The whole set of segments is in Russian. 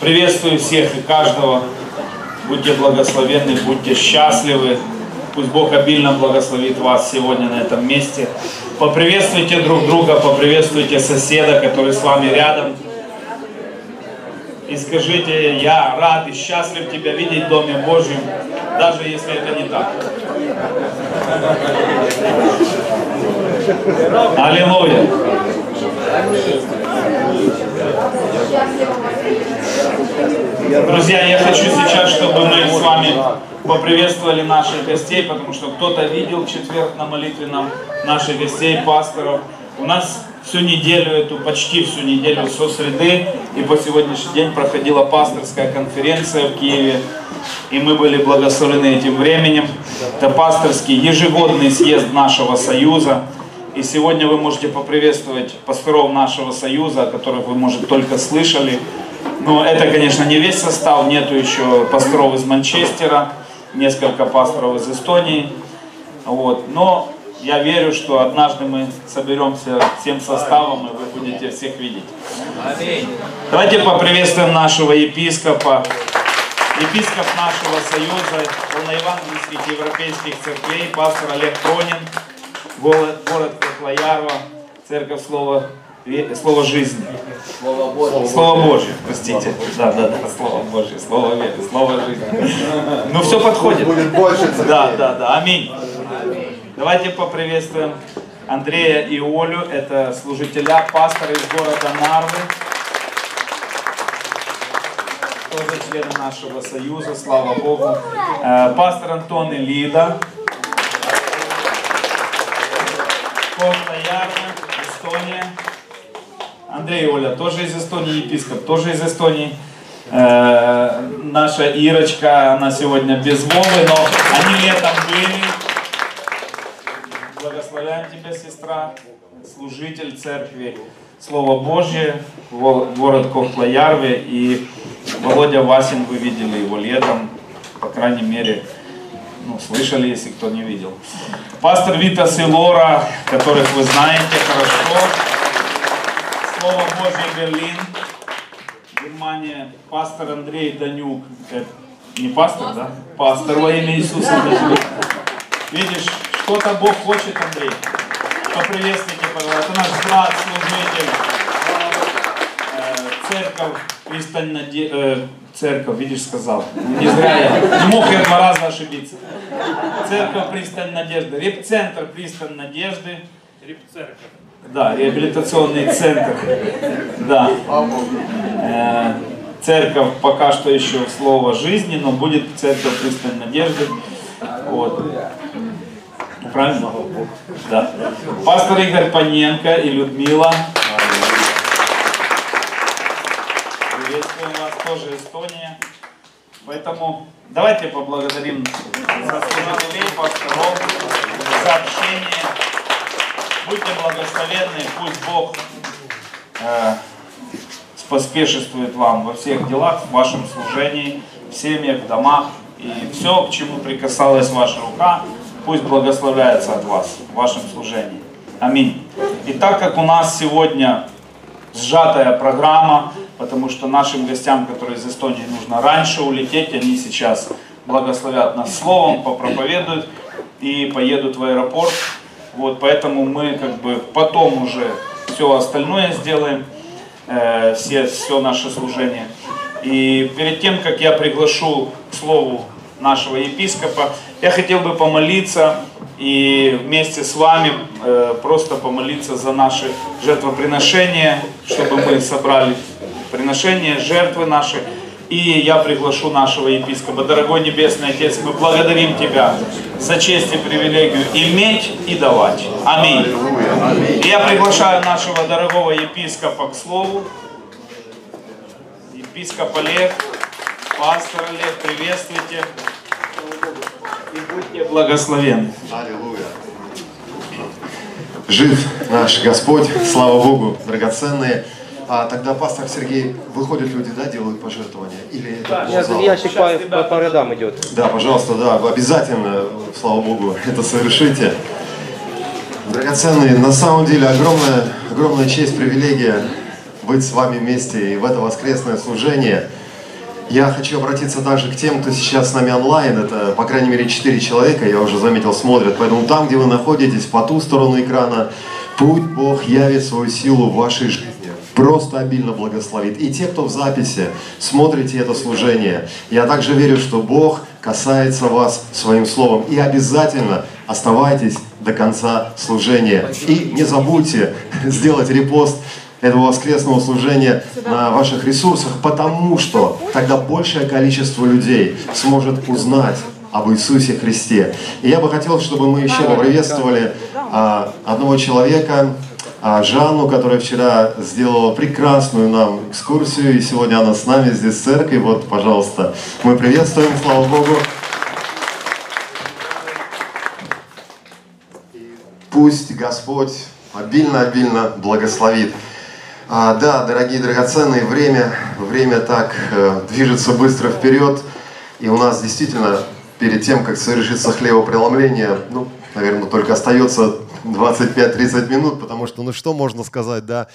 Приветствую всех и каждого. Будьте благословенны, будьте счастливы. Пусть Бог обильно благословит вас сегодня на этом месте. Поприветствуйте друг друга, поприветствуйте соседа, который с вами рядом. И скажите, я рад и счастлив тебя видеть в Доме Божьем, даже если это не так. Аллилуйя. Друзья, я хочу сейчас, чтобы мы с вами поприветствовали наших гостей, потому что кто-то видел в четверг на молитвенном наших гостей, пасторов. У нас всю неделю, эту почти всю неделю со среды и по сегодняшний день проходила пасторская конференция в Киеве. И мы были благословены этим временем. Это пасторский ежегодный съезд нашего союза. И сегодня вы можете поприветствовать пасторов нашего союза, о которых вы, может, только слышали. Но это, конечно, не весь состав. Нету еще пасторов из Манчестера, несколько пасторов из Эстонии. Вот. Но я верю, что однажды мы соберемся всем составом, и вы будете всех видеть. Давайте поприветствуем нашего епископа, епископ нашего союза, полноевангельских европейских церквей, пастор Олег Пронин, город, Котлоярва, церковь слова, слово жизни. Слово Божье. Слово Божье, простите. Да, да, да, Слово Божье, Слово веры, Слово жизни. Ну все подходит. Будет больше. Да, да, да. Аминь. Давайте поприветствуем Андрея и Олю. Это служителя, пастора из города Нарвы. Тоже члены нашего союза, слава Богу. Э, Пастор Антон и Лида. Кофта Ярна, Эстония. Андрей Оля тоже из Эстонии, епископ тоже из Эстонии. Э, наша Ирочка, она сегодня без Вовы, но они летом были. Благословляем тебя, сестра, служитель церкви. Слово Божье, город Кохлоярве. И Володя Васин, вы видели его летом, по крайней мере, ну, слышали, если кто не видел. Пастор Витас и Лора, которых вы знаете хорошо. Слово Божье Берлин, Германия. Пастор Андрей Данюк. Это не пастор, да? Пастор во имя Иисуса Христа. Видишь, что-то Бог хочет, Андрей. Поприветствуйте, пожалуйста. Это наш брат, служитель. Э, Церковь, пристань наде... э, Церковь, видишь, сказал. Не зря я. Не мог я два раза ошибиться. Церковь, пристань надежды. Репцентр, пристань надежды. Да, реабилитационный центр. Да. Э, Церковь пока что еще слово жизни, но будет церковь пристань надежды. Вот. Правильно? Да. Пастор Игорь Паненко и Людмила. Приветствуем вас, тоже Эстония. Поэтому давайте поблагодарим служителей, пасторов, за общение. Будьте благословенны, пусть Бог э, поспешествует вам во всех делах, в вашем служении, в семьях, в домах. И все, к чему прикасалась ваша рука, пусть благословляется от вас в вашем служении. Аминь. И так как у нас сегодня сжатая программа, потому что нашим гостям, которые из Эстонии, нужно раньше улететь, они сейчас благословят нас словом, попроповедуют и поедут в аэропорт. Вот, поэтому мы как бы потом уже все остальное сделаем, э, все, все наше служение. И перед тем, как я приглашу к слову нашего епископа, я хотел бы помолиться и вместе с вами э, просто помолиться за наши жертвоприношения, чтобы мы собрали приношения, жертвы наши. И я приглашу нашего епископа. Дорогой Небесный Отец, мы благодарим Тебя за честь и привилегию иметь и давать. Аминь. И я приглашаю нашего дорогого епископа к слову. Епископ Олег, пастор Олег, приветствуйте. И будьте благословенны. Аллилуйя. Жив наш Господь, слава Богу, драгоценные. А тогда пастор Сергей, выходят люди, да, делают пожертвования? Или это Нет, ползал? ящик по, по, по рядам идет. Да, пожалуйста, да, обязательно, слава Богу, это совершите. Драгоценные, на самом деле огромная, огромная честь, привилегия быть с вами вместе и в это воскресное служение. Я хочу обратиться также к тем, кто сейчас с нами онлайн. Это, по крайней мере, четыре человека, я уже заметил, смотрят. Поэтому там, где вы находитесь, по ту сторону экрана, путь Бог явит свою силу в вашей жизни просто обильно благословит. И те, кто в записи, смотрите это служение, я также верю, что Бог касается вас своим словом. И обязательно оставайтесь до конца служения. И не забудьте сделать репост этого воскресного служения на ваших ресурсах, потому что тогда большее количество людей сможет узнать об Иисусе Христе. И я бы хотел, чтобы мы еще поприветствовали а, одного человека, а, Жанну, которая вчера сделала прекрасную нам экскурсию, и сегодня она с нами здесь в церкви. Вот, пожалуйста, мы приветствуем, слава Богу. Пусть Господь обильно-обильно благословит. А, да, дорогие драгоценные, время, время так э, движется быстро вперед, и у нас действительно перед тем, как совершится хлебопреломление, ну, наверное, только остается 25-30 минут, потому что, ну что можно сказать, да,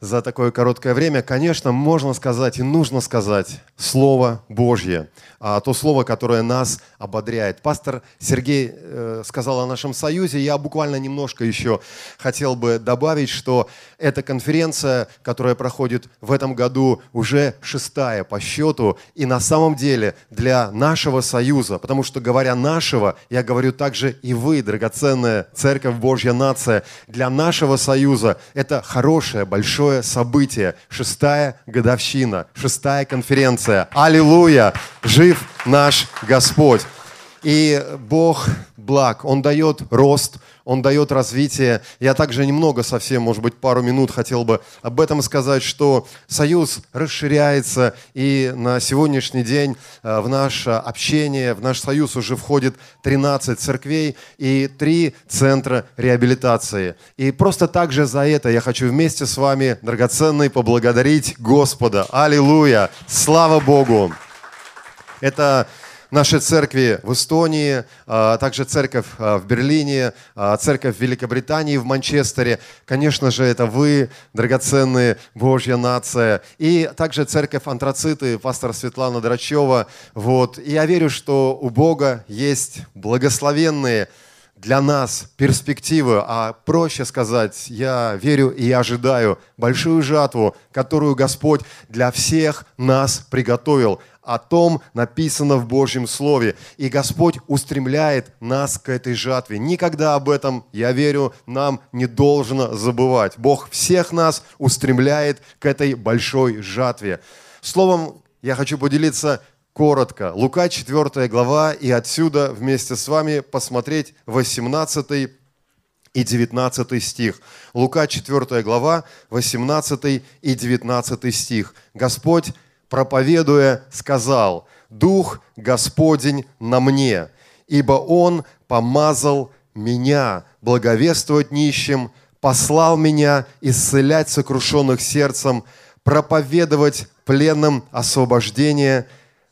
за такое короткое время? Конечно, можно сказать и нужно сказать Слово Божье, а, то Слово, которое нас ободряет. Пастор Сергей э, сказал о нашем союзе, я буквально немножко еще хотел бы добавить, что эта конференция, которая проходит в этом году, уже шестая по счету, и на самом деле для нашего союза, потому что говоря нашего, я говорю также и вы, драгоценная Церковь Божья нация, для нашего союза это хорошее, большое событие, шестая годовщина, шестая конференция. Аллилуйя! Жив наш Господь! И Бог благ, Он дает рост, Он дает развитие. Я также немного, совсем, может быть, пару минут хотел бы об этом сказать, что Союз расширяется, и на сегодняшний день э, в наше общение, в наш Союз уже входит 13 церквей и 3 центра реабилитации. И просто также за это я хочу вместе с вами, драгоценный, поблагодарить Господа. Аллилуйя! Слава Богу! Это нашей церкви в Эстонии, а также церковь а, в Берлине, а, церковь в Великобритании, в Манчестере. Конечно же, это вы, драгоценные Божья нация. И также церковь Антрациты, пастор Светлана Драчева. Вот. И я верю, что у Бога есть благословенные для нас перспективы, а проще сказать, я верю и ожидаю большую жатву, которую Господь для всех нас приготовил о том написано в Божьем Слове. И Господь устремляет нас к этой жатве. Никогда об этом, я верю, нам не должно забывать. Бог всех нас устремляет к этой большой жатве. Словом, я хочу поделиться коротко. Лука 4 глава, и отсюда вместе с вами посмотреть 18 и 19 стих. Лука 4 глава, 18 и 19 стих. Господь проповедуя, сказал, «Дух Господень на мне, ибо Он помазал меня благовествовать нищим, послал меня исцелять сокрушенных сердцем, проповедовать пленным освобождение,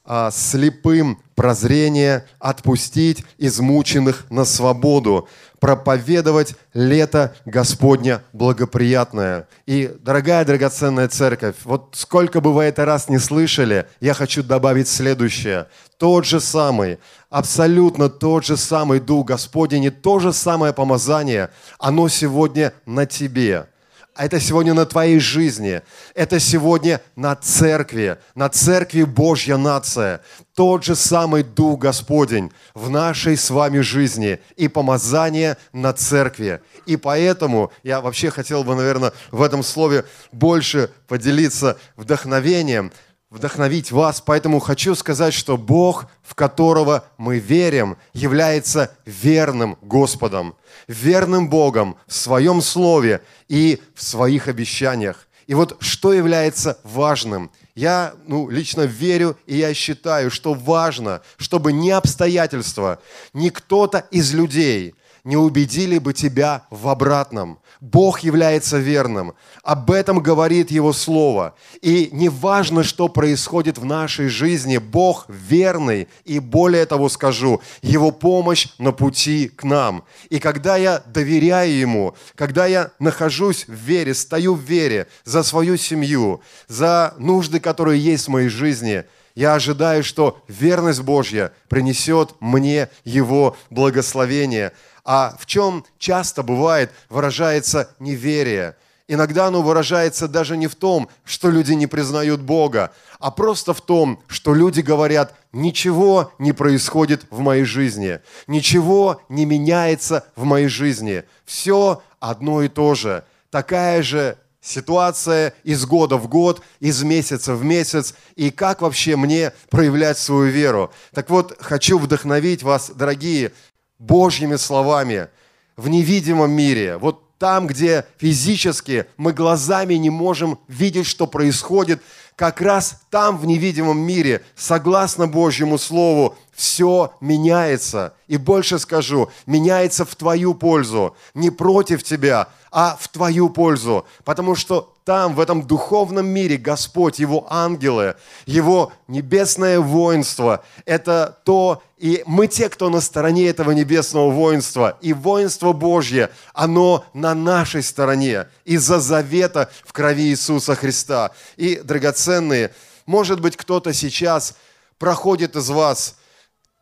а слепым прозрение, отпустить измученных на свободу, проповедовать лето Господня благоприятное. И, дорогая драгоценная церковь, вот сколько бы вы это раз не слышали, я хочу добавить следующее. Тот же самый, абсолютно тот же самый Дух Господень и то же самое помазание, оно сегодня на тебе – это сегодня на твоей жизни, это сегодня на церкви, на церкви Божья нация. Тот же самый Дух Господень в нашей с вами жизни и помазание на церкви. И поэтому я вообще хотел бы, наверное, в этом слове больше поделиться вдохновением, вдохновить вас. Поэтому хочу сказать, что Бог, в которого мы верим, является верным Господом, верным Богом в своем слове и в своих обещаниях. И вот что является важным? Я ну, лично верю и я считаю, что важно, чтобы ни обстоятельства, ни кто-то из людей – не убедили бы тебя в обратном. Бог является верным. Об этом говорит Его Слово. И не важно, что происходит в нашей жизни, Бог верный. И более того скажу, Его помощь на пути к нам. И когда я доверяю Ему, когда я нахожусь в вере, стою в вере за свою семью, за нужды, которые есть в моей жизни – я ожидаю, что верность Божья принесет мне Его благословение. А в чем часто бывает выражается неверие? Иногда оно выражается даже не в том, что люди не признают Бога, а просто в том, что люди говорят, ничего не происходит в моей жизни, ничего не меняется в моей жизни, все одно и то же. Такая же ситуация из года в год, из месяца в месяц, и как вообще мне проявлять свою веру. Так вот, хочу вдохновить вас, дорогие, Божьими словами в невидимом мире. Вот там, где физически мы глазами не можем видеть, что происходит, как раз там, в невидимом мире, согласно Божьему Слову, все меняется. И больше скажу, меняется в твою пользу, не против тебя, а в твою пользу. Потому что там, в этом духовном мире, Господь, Его ангелы, Его небесное воинство, это то, и мы те, кто на стороне этого небесного воинства. И воинство Божье, оно на нашей стороне из-за завета в крови Иисуса Христа. И, драгоценные, может быть, кто-то сейчас проходит из вас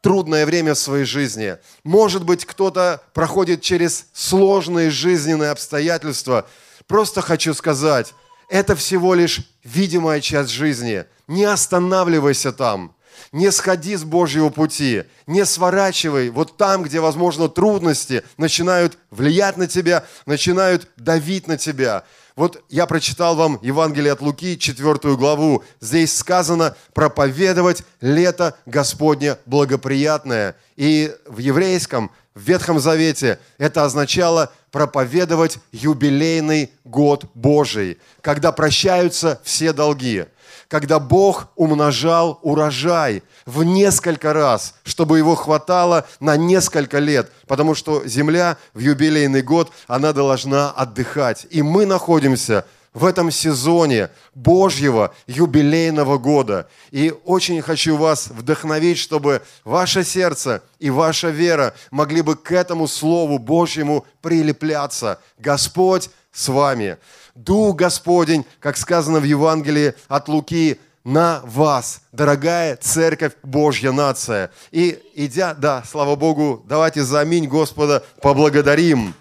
трудное время в своей жизни. Может быть, кто-то проходит через сложные жизненные обстоятельства. Просто хочу сказать, это всего лишь видимая часть жизни. Не останавливайся там. Не сходи с Божьего пути, не сворачивай вот там, где, возможно, трудности начинают влиять на тебя, начинают давить на тебя. Вот я прочитал вам Евангелие от Луки, 4 главу. Здесь сказано проповедовать лето Господне благоприятное. И в еврейском, в Ветхом Завете это означало проповедовать юбилейный год Божий, когда прощаются все долги когда Бог умножал урожай в несколько раз, чтобы его хватало на несколько лет, потому что земля в юбилейный год, она должна отдыхать. И мы находимся в этом сезоне Божьего юбилейного года. И очень хочу вас вдохновить, чтобы ваше сердце и ваша вера могли бы к этому Слову Божьему прилепляться. Господь с вами. Дух Господень, как сказано в Евангелии от Луки, на вас, дорогая церковь Божья нация. И идя, да, слава Богу, давайте за аминь Господа поблагодарим.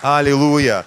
Аллилуйя.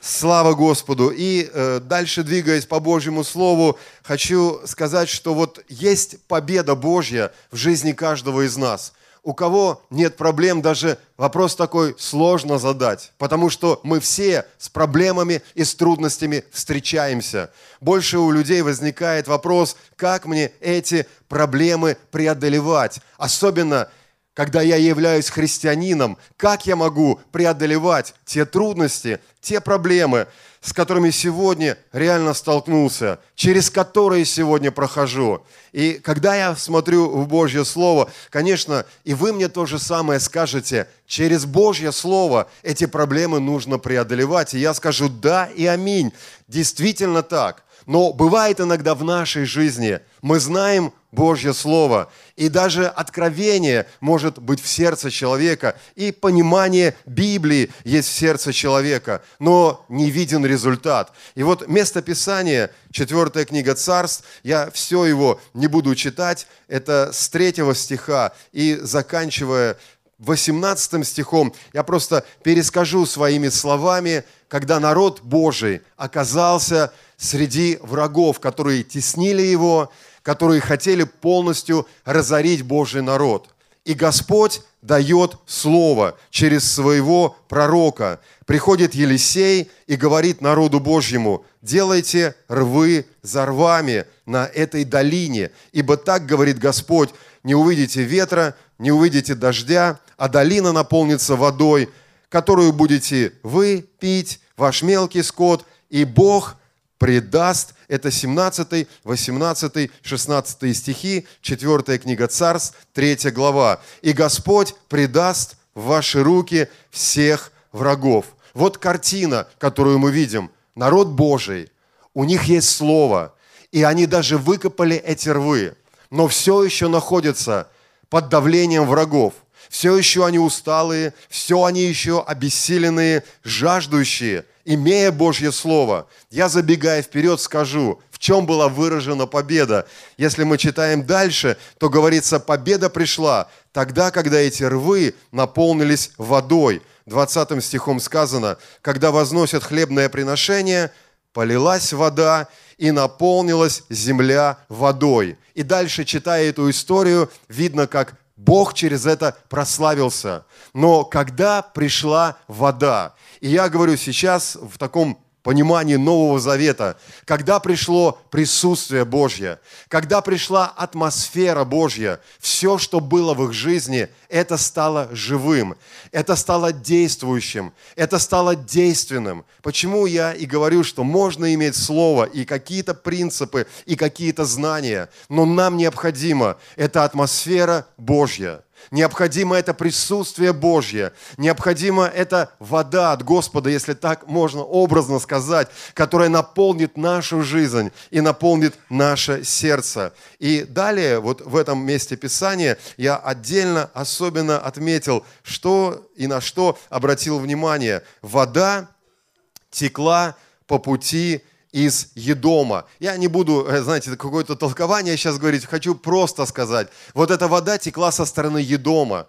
Слава Господу. И э, дальше двигаясь по Божьему Слову, хочу сказать, что вот есть победа Божья в жизни каждого из нас у кого нет проблем, даже вопрос такой сложно задать, потому что мы все с проблемами и с трудностями встречаемся. Больше у людей возникает вопрос, как мне эти проблемы преодолевать, особенно когда я являюсь христианином, как я могу преодолевать те трудности, те проблемы, с которыми сегодня реально столкнулся, через которые сегодня прохожу. И когда я смотрю в Божье Слово, конечно, и вы мне то же самое скажете, через Божье Слово эти проблемы нужно преодолевать. И я скажу да и аминь. Действительно так. Но бывает иногда в нашей жизни, мы знаем Божье Слово, и даже откровение может быть в сердце человека, и понимание Библии есть в сердце человека, но не виден результат. И вот место Писания, четвертая книга Царств, я все его не буду читать, это с третьего стиха. И заканчивая 18 стихом, я просто перескажу своими словами, когда народ Божий оказался среди врагов, которые теснили его, которые хотели полностью разорить Божий народ. И Господь дает слово через своего пророка. Приходит Елисей и говорит народу Божьему, делайте рвы за рвами на этой долине, ибо так говорит Господь, не увидите ветра, не увидите дождя, а долина наполнится водой, которую будете вы пить, ваш мелкий скот, и Бог предаст. Это 17, 18, 16 стихи, 4 книга Царств, 3 глава. «И Господь предаст в ваши руки всех врагов. Вот картина, которую мы видим. Народ Божий, у них есть слово, и они даже выкопали эти рвы, но все еще находятся под давлением врагов. Все еще они усталые, все они еще обессиленные, жаждущие, имея Божье Слово. Я, забегая вперед, скажу, в чем была выражена победа. Если мы читаем дальше, то говорится, победа пришла тогда, когда эти рвы наполнились водой. 20 стихом сказано, когда возносят хлебное приношение, полилась вода, и наполнилась земля водой. И дальше, читая эту историю, видно, как Бог через это прославился. Но когда пришла вода, и я говорю сейчас в таком понимании Нового Завета, когда пришло присутствие Божье, когда пришла атмосфера Божья, все, что было в их жизни, это стало живым, это стало действующим, это стало действенным. Почему я и говорю, что можно иметь слово и какие-то принципы, и какие-то знания, но нам необходимо эта атмосфера Божья – Необходимо это присутствие Божье. Необходимо это вода от Господа, если так можно образно сказать, которая наполнит нашу жизнь и наполнит наше сердце. И далее, вот в этом месте Писания, я отдельно особенно отметил, что и на что обратил внимание. Вода текла по пути из Едома. Я не буду, э, знаете, какое-то толкование сейчас говорить, хочу просто сказать. Вот эта вода текла со стороны Едома.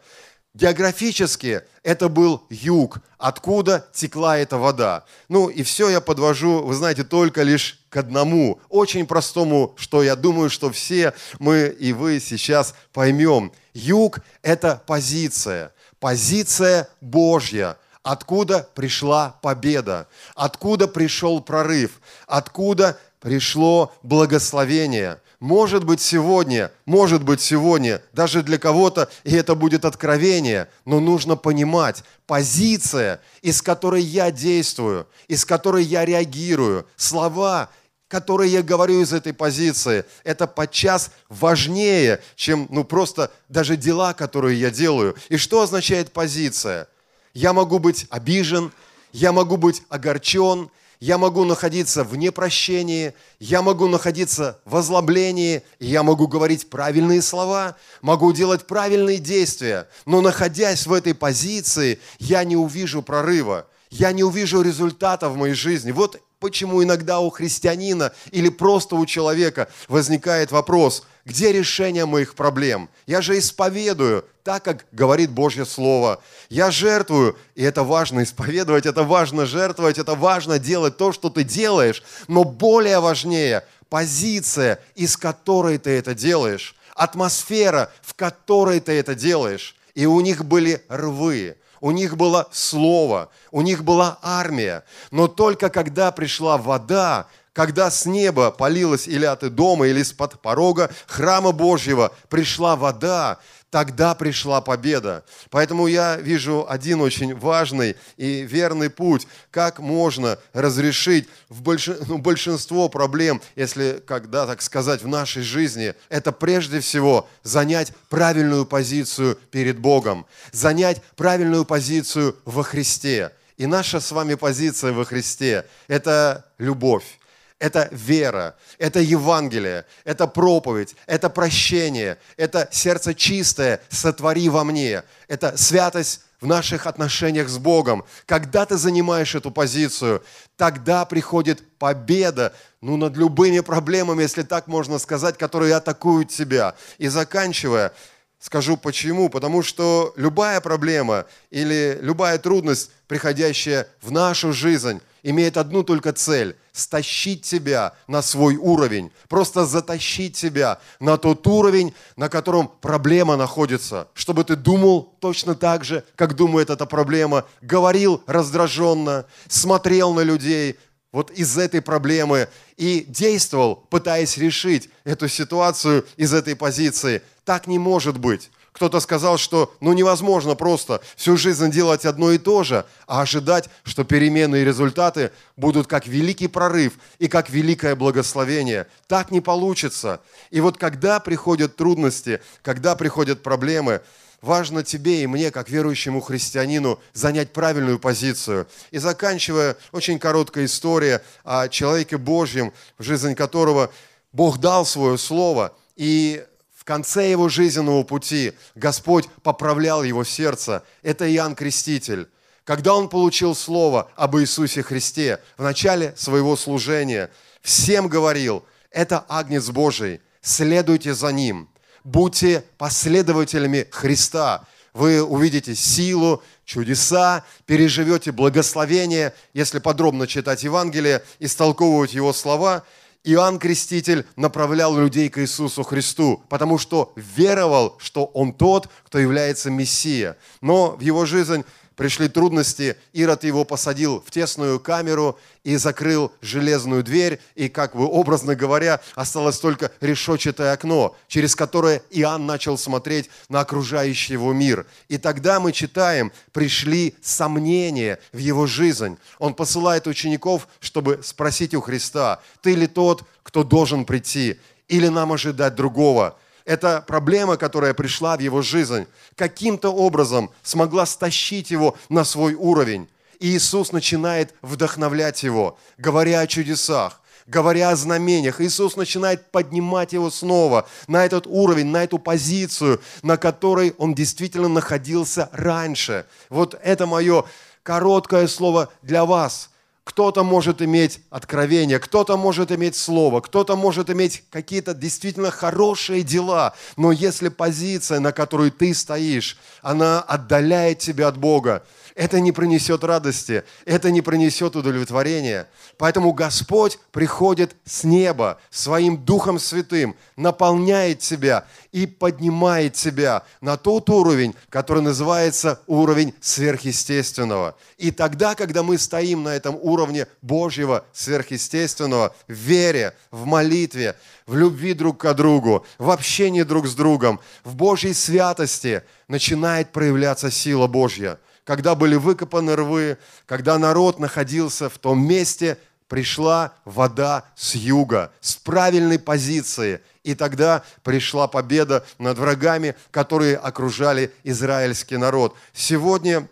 Географически это был юг, откуда текла эта вода. Ну и все я подвожу, вы знаете, только лишь к одному, очень простому, что я думаю, что все мы и вы сейчас поймем. Юг – это позиция, позиция Божья – Откуда пришла победа? Откуда пришел прорыв? Откуда пришло благословение? Может быть сегодня, может быть сегодня, даже для кого-то, и это будет откровение, но нужно понимать, позиция, из которой я действую, из которой я реагирую, слова, которые я говорю из этой позиции, это подчас важнее, чем ну, просто даже дела, которые я делаю. И что означает позиция? Я могу быть обижен, я могу быть огорчен, я могу находиться в непрощении, я могу находиться в озлоблении, я могу говорить правильные слова, могу делать правильные действия, но находясь в этой позиции, я не увижу прорыва, я не увижу результата в моей жизни. Вот почему иногда у христианина или просто у человека возникает вопрос – где решение моих проблем? Я же исповедую так, как говорит Божье Слово. Я жертвую, и это важно исповедовать, это важно жертвовать, это важно делать то, что ты делаешь. Но более важнее позиция, из которой ты это делаешь, атмосфера, в которой ты это делаешь. И у них были рвы, у них было слово, у них была армия. Но только когда пришла вода, когда с неба полилась или от дома, или из-под порога храма Божьего пришла вода, тогда пришла победа. Поэтому я вижу один очень важный и верный путь, как можно разрешить в больш... ну, большинство проблем, если, когда так сказать, в нашей жизни, это прежде всего занять правильную позицию перед Богом, занять правильную позицию во Христе. И наша с вами позиция во Христе – это любовь это вера, это Евангелие, это проповедь, это прощение, это сердце чистое, сотвори во мне, это святость в наших отношениях с Богом. Когда ты занимаешь эту позицию, тогда приходит победа ну, над любыми проблемами, если так можно сказать, которые атакуют тебя. И заканчивая, скажу почему. Потому что любая проблема или любая трудность, приходящая в нашу жизнь, имеет одну только цель – стащить тебя на свой уровень, просто затащить тебя на тот уровень, на котором проблема находится, чтобы ты думал точно так же, как думает эта проблема, говорил раздраженно, смотрел на людей, вот из этой проблемы и действовал, пытаясь решить эту ситуацию из этой позиции. Так не может быть. Кто-то сказал, что ну невозможно просто всю жизнь делать одно и то же, а ожидать, что перемены и результаты будут как великий прорыв и как великое благословение. Так не получится. И вот когда приходят трудности, когда приходят проблемы, важно тебе и мне, как верующему христианину, занять правильную позицию. И заканчивая, очень короткая история о человеке Божьем, в жизнь которого Бог дал свое слово, и конце его жизненного пути Господь поправлял его сердце. Это Иоанн Креститель. Когда он получил слово об Иисусе Христе в начале своего служения, всем говорил, это Агнец Божий, следуйте за Ним – будьте последователями Христа. Вы увидите силу, чудеса, переживете благословение, если подробно читать Евангелие, истолковывать его слова. Иоанн Креститель направлял людей к Иисусу Христу, потому что веровал, что Он тот, кто является Мессия. Но в его жизнь пришли трудности, Ирод его посадил в тесную камеру и закрыл железную дверь, и, как бы образно говоря, осталось только решетчатое окно, через которое Иоанн начал смотреть на окружающий его мир. И тогда мы читаем, пришли сомнения в его жизнь. Он посылает учеников, чтобы спросить у Христа, ты ли тот, кто должен прийти, или нам ожидать другого? Эта проблема, которая пришла в его жизнь, каким-то образом смогла стащить его на свой уровень. И Иисус начинает вдохновлять его, говоря о чудесах, говоря о знамениях. Иисус начинает поднимать его снова на этот уровень, на эту позицию, на которой он действительно находился раньше. Вот это мое короткое слово для вас – кто-то может иметь откровение, кто-то может иметь слово, кто-то может иметь какие-то действительно хорошие дела. Но если позиция, на которой ты стоишь, она отдаляет тебя от Бога, это не принесет радости, это не принесет удовлетворения. Поэтому Господь приходит с неба своим Духом Святым, наполняет тебя и поднимает тебя на тот уровень, который называется уровень сверхъестественного. И тогда, когда мы стоим на этом уровне Божьего сверхъестественного, в вере, в молитве, в любви друг к другу, в общении друг с другом, в Божьей святости, начинает проявляться сила Божья – когда были выкопаны рвы, когда народ находился в том месте, пришла вода с юга, с правильной позиции. И тогда пришла победа над врагами, которые окружали израильский народ. Сегодня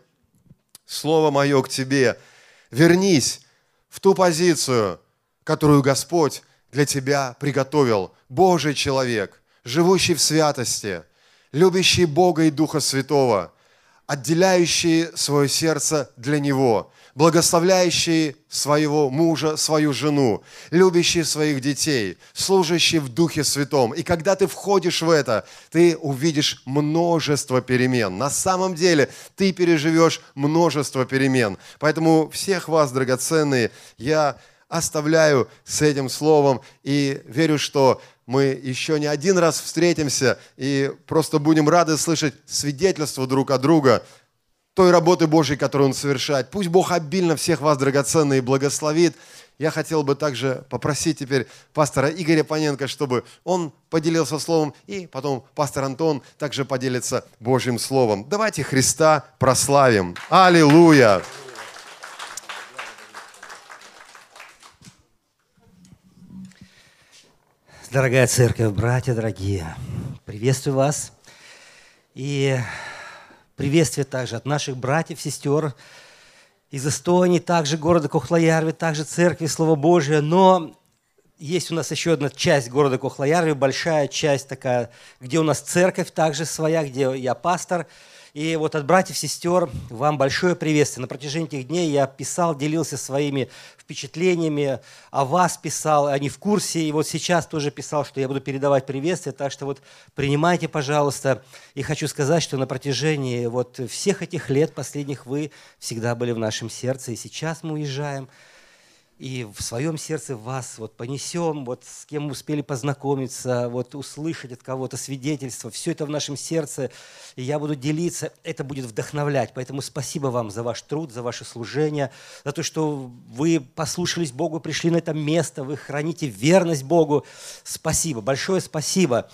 слово мое к тебе. Вернись в ту позицию, которую Господь для тебя приготовил. Божий человек, живущий в святости, любящий Бога и Духа Святого – отделяющие свое сердце для Него, благословляющие своего мужа, свою жену, любящие своих детей, служащие в Духе Святом. И когда ты входишь в это, ты увидишь множество перемен. На самом деле ты переживешь множество перемен. Поэтому всех вас, драгоценные, я оставляю с этим словом и верю, что мы еще не один раз встретимся и просто будем рады слышать свидетельство друг от друга той работы Божьей, которую Он совершает. Пусть Бог обильно всех вас, драгоценные, благословит. Я хотел бы также попросить теперь пастора Игоря Паненко, чтобы он поделился словом, и потом пастор Антон также поделится Божьим словом. Давайте Христа прославим. Аллилуйя! Дорогая церковь, братья дорогие, приветствую вас. И приветствие также от наших братьев, сестер из Эстонии, также города Кохлоярви, также церкви Слова Божия. Но есть у нас еще одна часть города Кохлоярви, большая часть такая, где у нас церковь также своя, где я пастор – и вот от братьев, сестер вам большое приветствие. На протяжении этих дней я писал, делился своими впечатлениями, о вас писал, они в курсе. И вот сейчас тоже писал, что я буду передавать приветствие. Так что вот принимайте, пожалуйста. И хочу сказать, что на протяжении вот всех этих лет последних вы всегда были в нашем сердце. И сейчас мы уезжаем и в своем сердце вас вот понесем, вот с кем мы успели познакомиться, вот услышать от кого-то свидетельство, все это в нашем сердце, и я буду делиться, это будет вдохновлять. Поэтому спасибо вам за ваш труд, за ваше служение, за то, что вы послушались Богу, пришли на это место, вы храните верность Богу. Спасибо, большое спасибо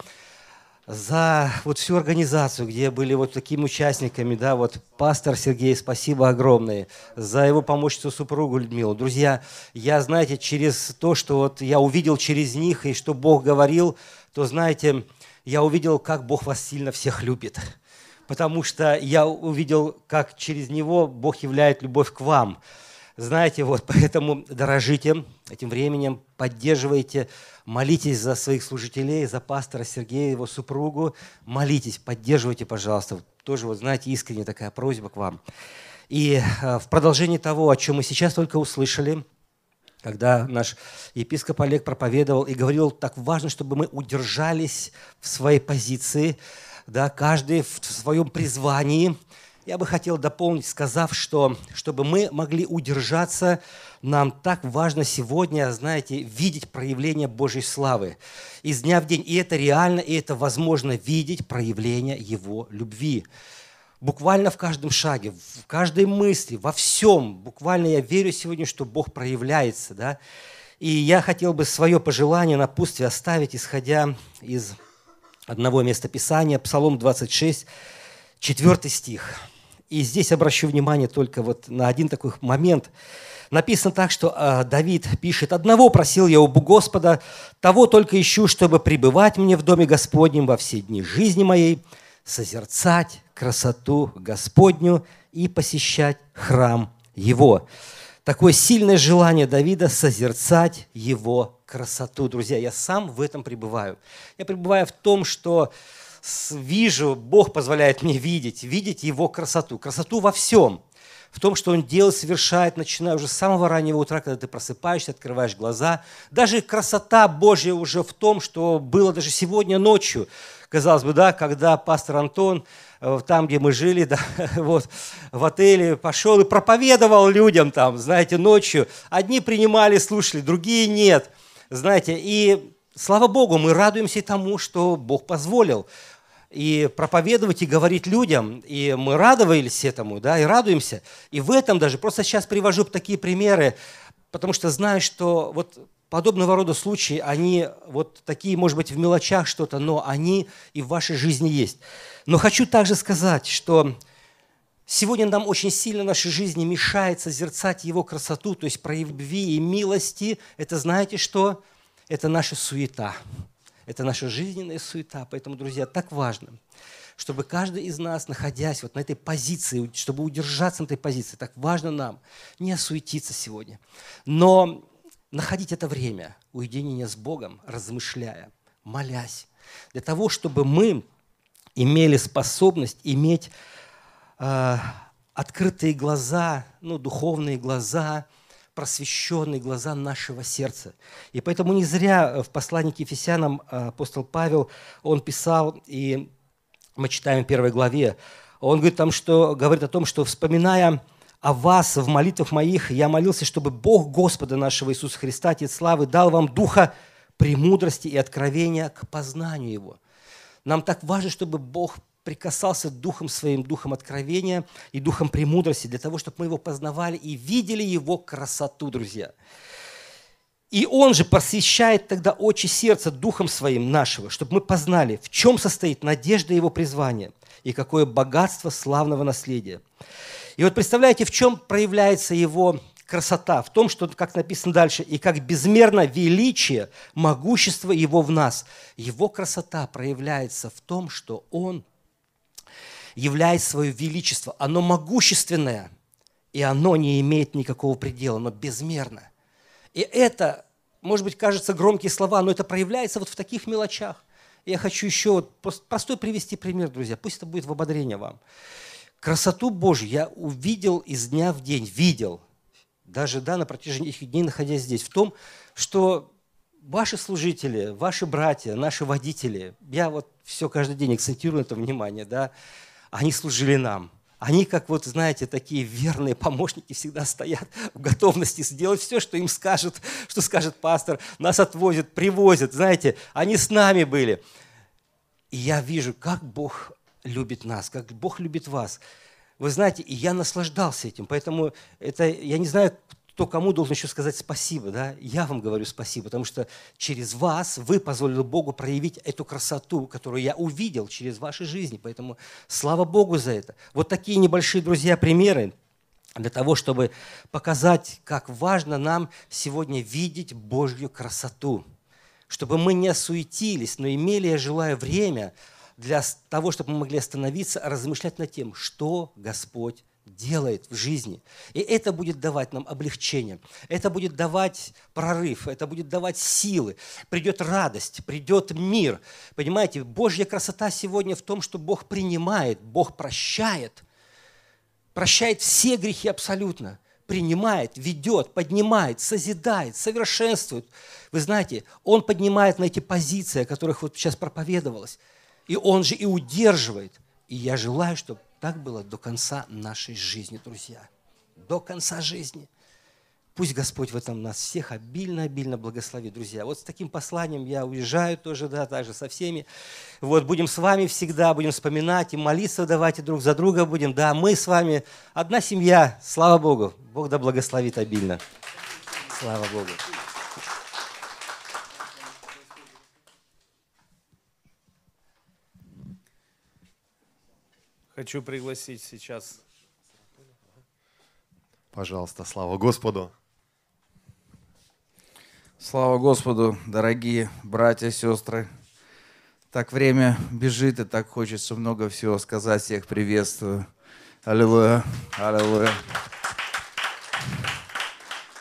за вот всю организацию, где были вот такими участниками, да, вот пастор Сергей, спасибо огромное, за его помощницу супругу Людмилу. Друзья, я, знаете, через то, что вот я увидел через них и что Бог говорил, то, знаете, я увидел, как Бог вас сильно всех любит. потому что я увидел, как через него Бог являет любовь к вам. Знаете, вот поэтому дорожите этим временем, поддерживайте, молитесь за своих служителей, за пастора Сергея, его супругу, молитесь, поддерживайте, пожалуйста. Тоже, вот знаете, искренне такая просьба к вам. И э, в продолжении того, о чем мы сейчас только услышали, когда наш епископ Олег проповедовал и говорил, так важно, чтобы мы удержались в своей позиции, да, каждый в своем призвании. Я бы хотел дополнить, сказав, что чтобы мы могли удержаться, нам так важно сегодня, знаете, видеть проявление Божьей славы из дня в день. И это реально, и это возможно видеть проявление Его любви буквально в каждом шаге, в каждой мысли, во всем. Буквально я верю сегодня, что Бог проявляется. Да? И я хотел бы свое пожелание на пустстве оставить, исходя из одного места Писания, Псалом 26, 4 стих. И здесь обращу внимание только вот на один такой момент. Написано так, что э, Давид пишет, «Одного просил я у Господа, того только ищу, чтобы пребывать мне в доме Господнем во все дни жизни моей, созерцать красоту Господню и посещать храм Его. Такое сильное желание Давида созерцать Его красоту. Друзья, я сам в этом пребываю. Я пребываю в том, что вижу, Бог позволяет мне видеть, видеть Его красоту. Красоту во всем – в том, что Он делает, совершает, начиная уже с самого раннего утра, когда ты просыпаешься, открываешь глаза. Даже красота Божья уже в том, что было даже сегодня ночью. Казалось бы, да, когда пастор Антон э, там, где мы жили, да, вот, в отеле, пошел и проповедовал людям там, знаете, ночью. Одни принимали, слушали, другие нет. Знаете, и слава Богу, мы радуемся тому, что Бог позволил и проповедовать, и говорить людям. И мы радовались этому, да, и радуемся. И в этом даже, просто сейчас привожу такие примеры, потому что знаю, что вот подобного рода случаи, они вот такие, может быть, в мелочах что-то, но они и в вашей жизни есть. Но хочу также сказать, что сегодня нам очень сильно в нашей жизни мешает созерцать Его красоту, то есть прояв любви и милости. Это знаете что? Это наша суета. Это наша жизненная суета. Поэтому, друзья, так важно, чтобы каждый из нас, находясь вот на этой позиции, чтобы удержаться на этой позиции, так важно нам не осуетиться сегодня, но находить это время уединения с Богом, размышляя, молясь, для того, чтобы мы имели способность иметь э, открытые глаза, ну, духовные глаза – просвещенные глаза нашего сердца. И поэтому не зря в послании к Ефесянам э, апостол Павел, он писал, и мы читаем в первой главе, он говорит, там, что, говорит о том, что вспоминая о вас в молитвах моих, я молился, чтобы Бог Господа нашего Иисуса Христа, Отец Славы, дал вам духа премудрости и откровения к познанию Его. Нам так важно, чтобы Бог прикасался духом своим, духом откровения и духом премудрости, для того, чтобы мы его познавали и видели его красоту, друзья. И он же посвящает тогда очи сердца духом своим нашего, чтобы мы познали, в чем состоит надежда его призвания и какое богатство славного наследия. И вот представляете, в чем проявляется его красота? В том, что, как написано дальше, и как безмерно величие, могущество его в нас. Его красота проявляется в том, что он являет свое величество. Оно могущественное, и оно не имеет никакого предела, оно безмерно. И это, может быть, кажется громкие слова, но это проявляется вот в таких мелочах. Я хочу еще вот простой привести пример, друзья. Пусть это будет в ободрение вам. Красоту Божью я увидел из дня в день, видел, даже да, на протяжении этих дней, находясь здесь, в том, что ваши служители, ваши братья, наши водители, я вот все каждый день акцентирую на это внимание, да, они служили нам. Они, как вот, знаете, такие верные помощники всегда стоят в готовности сделать все, что им скажут, что скажет пастор. Нас отвозят, привозят, знаете, они с нами были. И я вижу, как Бог любит нас, как Бог любит вас. Вы знаете, и я наслаждался этим, поэтому это, я не знаю, то кому должен еще сказать спасибо, да? Я вам говорю спасибо, потому что через вас вы позволили Богу проявить эту красоту, которую я увидел через ваши жизни. Поэтому слава Богу за это. Вот такие небольшие, друзья, примеры для того, чтобы показать, как важно нам сегодня видеть Божью красоту. Чтобы мы не осуетились, но имели, я желаю, время для того, чтобы мы могли остановиться, размышлять над тем, что Господь делает в жизни. И это будет давать нам облегчение, это будет давать прорыв, это будет давать силы, придет радость, придет мир. Понимаете, Божья красота сегодня в том, что Бог принимает, Бог прощает, прощает все грехи абсолютно, принимает, ведет, поднимает, созидает, совершенствует. Вы знаете, Он поднимает на эти позиции, о которых вот сейчас проповедовалось, и Он же и удерживает. И я желаю, чтобы так было до конца нашей жизни, друзья. До конца жизни. Пусть Господь в этом нас всех обильно-обильно благословит, друзья. Вот с таким посланием я уезжаю тоже, да, также со всеми. Вот будем с вами всегда, будем вспоминать и молиться давайте друг за друга будем. Да, мы с вами одна семья, слава Богу. Бог да благословит обильно. Слава Богу. Хочу пригласить сейчас. Пожалуйста, слава Господу. Слава Господу, дорогие братья, сестры. Так время бежит, и так хочется много всего сказать. Всех приветствую. Аллилуйя, аллилуйя.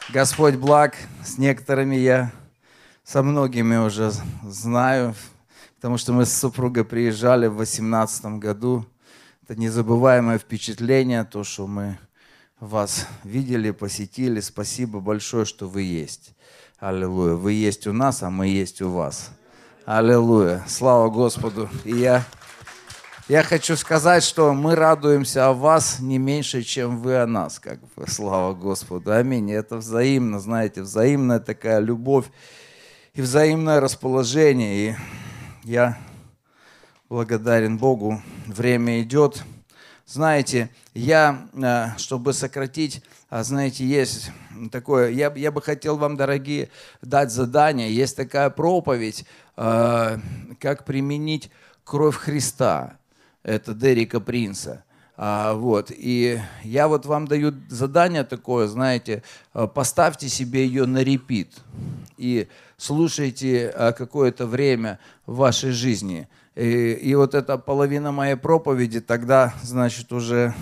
Господь благ. С некоторыми я, со многими уже знаю, потому что мы с супругой приезжали в 2018 году это незабываемое впечатление, то, что мы вас видели, посетили. Спасибо большое, что вы есть. Аллилуйя. Вы есть у нас, а мы есть у вас. Аллилуйя. Слава Господу. И я, я хочу сказать, что мы радуемся о вас не меньше, чем вы о нас. Как бы. Слава Господу. Аминь. Это взаимно, знаете, взаимная такая любовь и взаимное расположение. И я благодарен Богу. Время идет. Знаете, я, э, чтобы сократить, а, знаете, есть такое, я, я бы хотел вам, дорогие, дать задание. Есть такая проповедь, э, как применить кровь Христа. Это Дерека Принца. А, вот. И я вот вам даю задание такое, знаете, э, поставьте себе ее на репит и слушайте какое-то время в вашей жизни – и, и вот эта половина моей проповеди тогда, значит, уже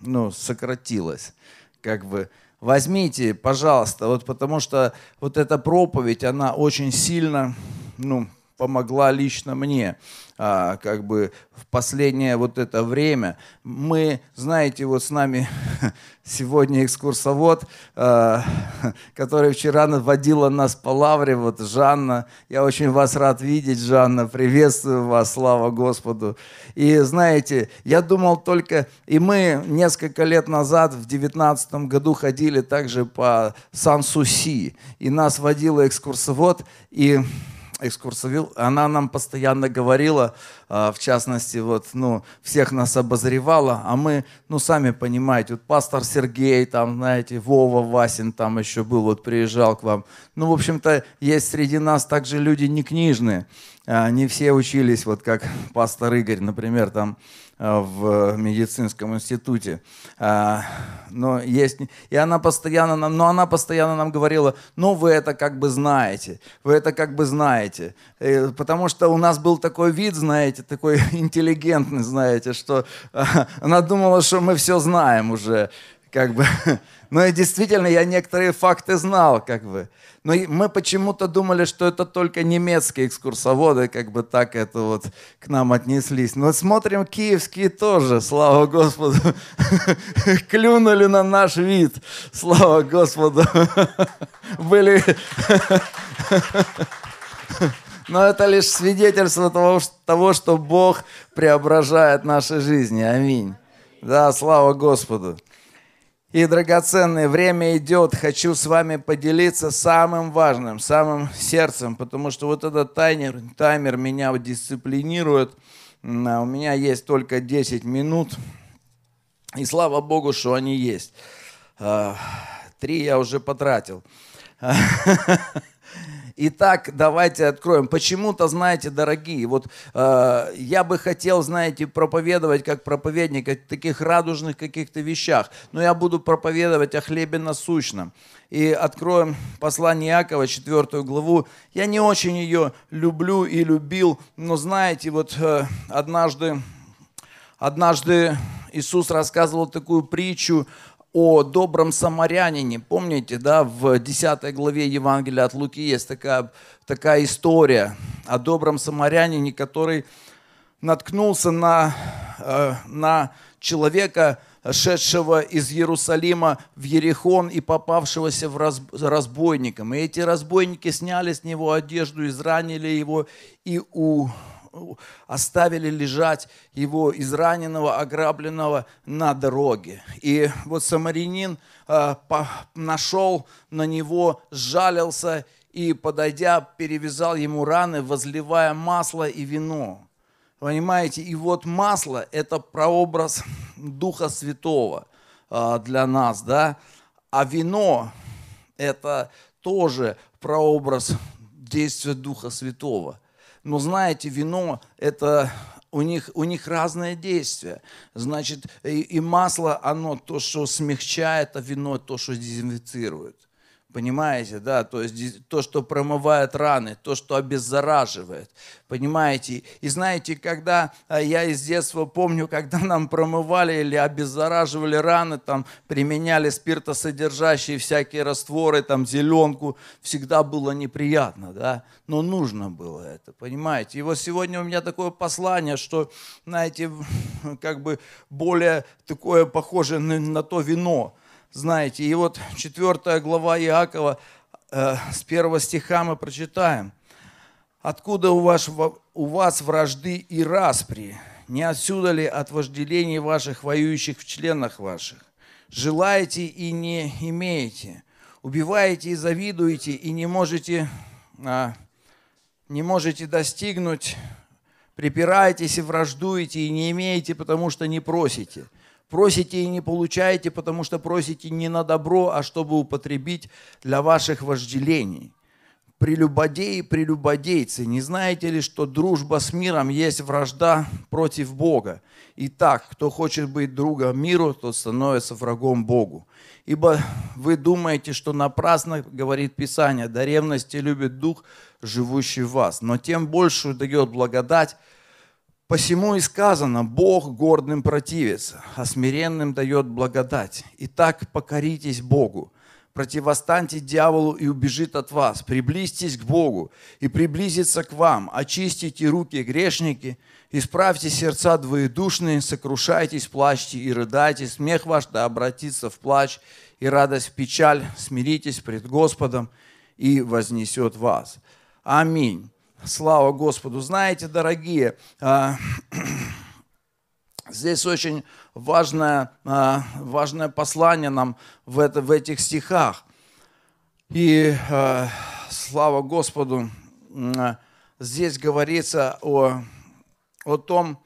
ну, сократилась. Как бы возьмите, пожалуйста, вот потому что вот эта проповедь, она очень сильно, ну, помогла лично мне, а, как бы в последнее вот это время. Мы, знаете, вот с нами сегодня экскурсовод, а, который вчера водила нас по лавре, вот Жанна. Я очень вас рад видеть, Жанна, приветствую вас, слава Господу. И знаете, я думал только, и мы несколько лет назад, в девятнадцатом году, ходили также по Сан-Суси, и нас водила экскурсовод, и экскурсовил, она нам постоянно говорила, а, в частности, вот, ну, всех нас обозревала, а мы, ну, сами понимаете, вот пастор Сергей, там, знаете, Вова Васин там еще был, вот приезжал к вам. Ну, в общем-то, есть среди нас также люди не книжные, а, не все учились, вот как пастор Игорь, например, там, в медицинском институте. А, но есть, и она постоянно нам, но она постоянно нам говорила, ну вы это как бы знаете, вы это как бы знаете. И, потому что у нас был такой вид, знаете, такой интеллигентный, знаете, что она думала, что мы все знаем уже, как бы. Но и действительно, я некоторые факты знал, как бы. Но мы почему-то думали, что это только немецкие экскурсоводы, как бы так это вот к нам отнеслись. Но смотрим, киевские тоже, слава Господу, клюнули на наш вид, слава Господу. Были... Но это лишь свидетельство того, что Бог преображает наши жизни. Аминь. Да, слава Господу. И, драгоценное время идет. Хочу с вами поделиться самым важным, самым сердцем, потому что вот этот таймер, таймер меня дисциплинирует. А у меня есть только 10 минут. И слава Богу, что они есть. А, три я уже потратил. Итак, давайте откроем. Почему-то, знаете, дорогие, вот э, я бы хотел, знаете, проповедовать как проповедник о таких радужных каких-то вещах, но я буду проповедовать о хлебе насущном. И откроем послание Иакова, 4 главу. Я не очень ее люблю и любил, но знаете, вот э, однажды, однажды Иисус рассказывал такую притчу о добром самарянине. Помните, да, в 10 главе Евангелия от Луки есть такая, такая история о добром самарянине, который наткнулся на, э, на человека, шедшего из Иерусалима в Ерехон и попавшегося в разбойником. И эти разбойники сняли с него одежду, изранили его и у, оставили лежать его израненного, ограбленного на дороге. И вот самарянин э, нашел на него, сжалился и, подойдя, перевязал ему раны, возливая масло и вино. Понимаете, и вот масло – это прообраз Духа Святого э, для нас, да, а вино – это тоже прообраз действия Духа Святого. Но знаете, вино это у них, у них разное действие. Значит, и, и масло, оно то, что смягчает, а вино то, что дезинфицирует. Понимаете, да, то есть то, что промывает раны, то, что обеззараживает. Понимаете? И знаете, когда а, я из детства помню, когда нам промывали или обеззараживали раны, там применяли спиртосодержащие всякие растворы, там зеленку, всегда было неприятно, да, но нужно было это, понимаете? И вот сегодня у меня такое послание, что, знаете, как бы более такое похоже на, на то вино, знаете. И вот четвертая глава Иакова, э, с первого стиха мы прочитаем. «Откуда у вас, у вас вражды и распри? Не отсюда ли от вожделений ваших, воюющих в членах ваших? Желаете и не имеете, убиваете и завидуете, и не можете, а, не можете достигнуть, припираетесь и враждуете, и не имеете, потому что не просите». Просите и не получаете, потому что просите не на добро, а чтобы употребить для ваших вожделений. Прелюбодеи, прелюбодейцы, не знаете ли, что дружба с миром есть вражда против Бога? Итак, кто хочет быть другом миру, тот становится врагом Богу. Ибо вы думаете, что напрасно, говорит Писание, до ревности любит Дух, живущий в вас. Но тем большую дает благодать, Посему и сказано, Бог гордым противится, а смиренным дает благодать. Итак, покоритесь Богу, противостаньте дьяволу и убежит от вас. Приблизьтесь к Богу и приблизится к вам. Очистите руки грешники, исправьте сердца двоедушные, сокрушайтесь, плачьте и рыдайте. Смех ваш да обратится в плач и радость в печаль. Смиритесь пред Господом и вознесет вас. Аминь. Слава Господу. Знаете, дорогие, а, здесь очень важное, а, важное послание нам в, это, в этих стихах. И а, слава Господу, здесь говорится о, о том,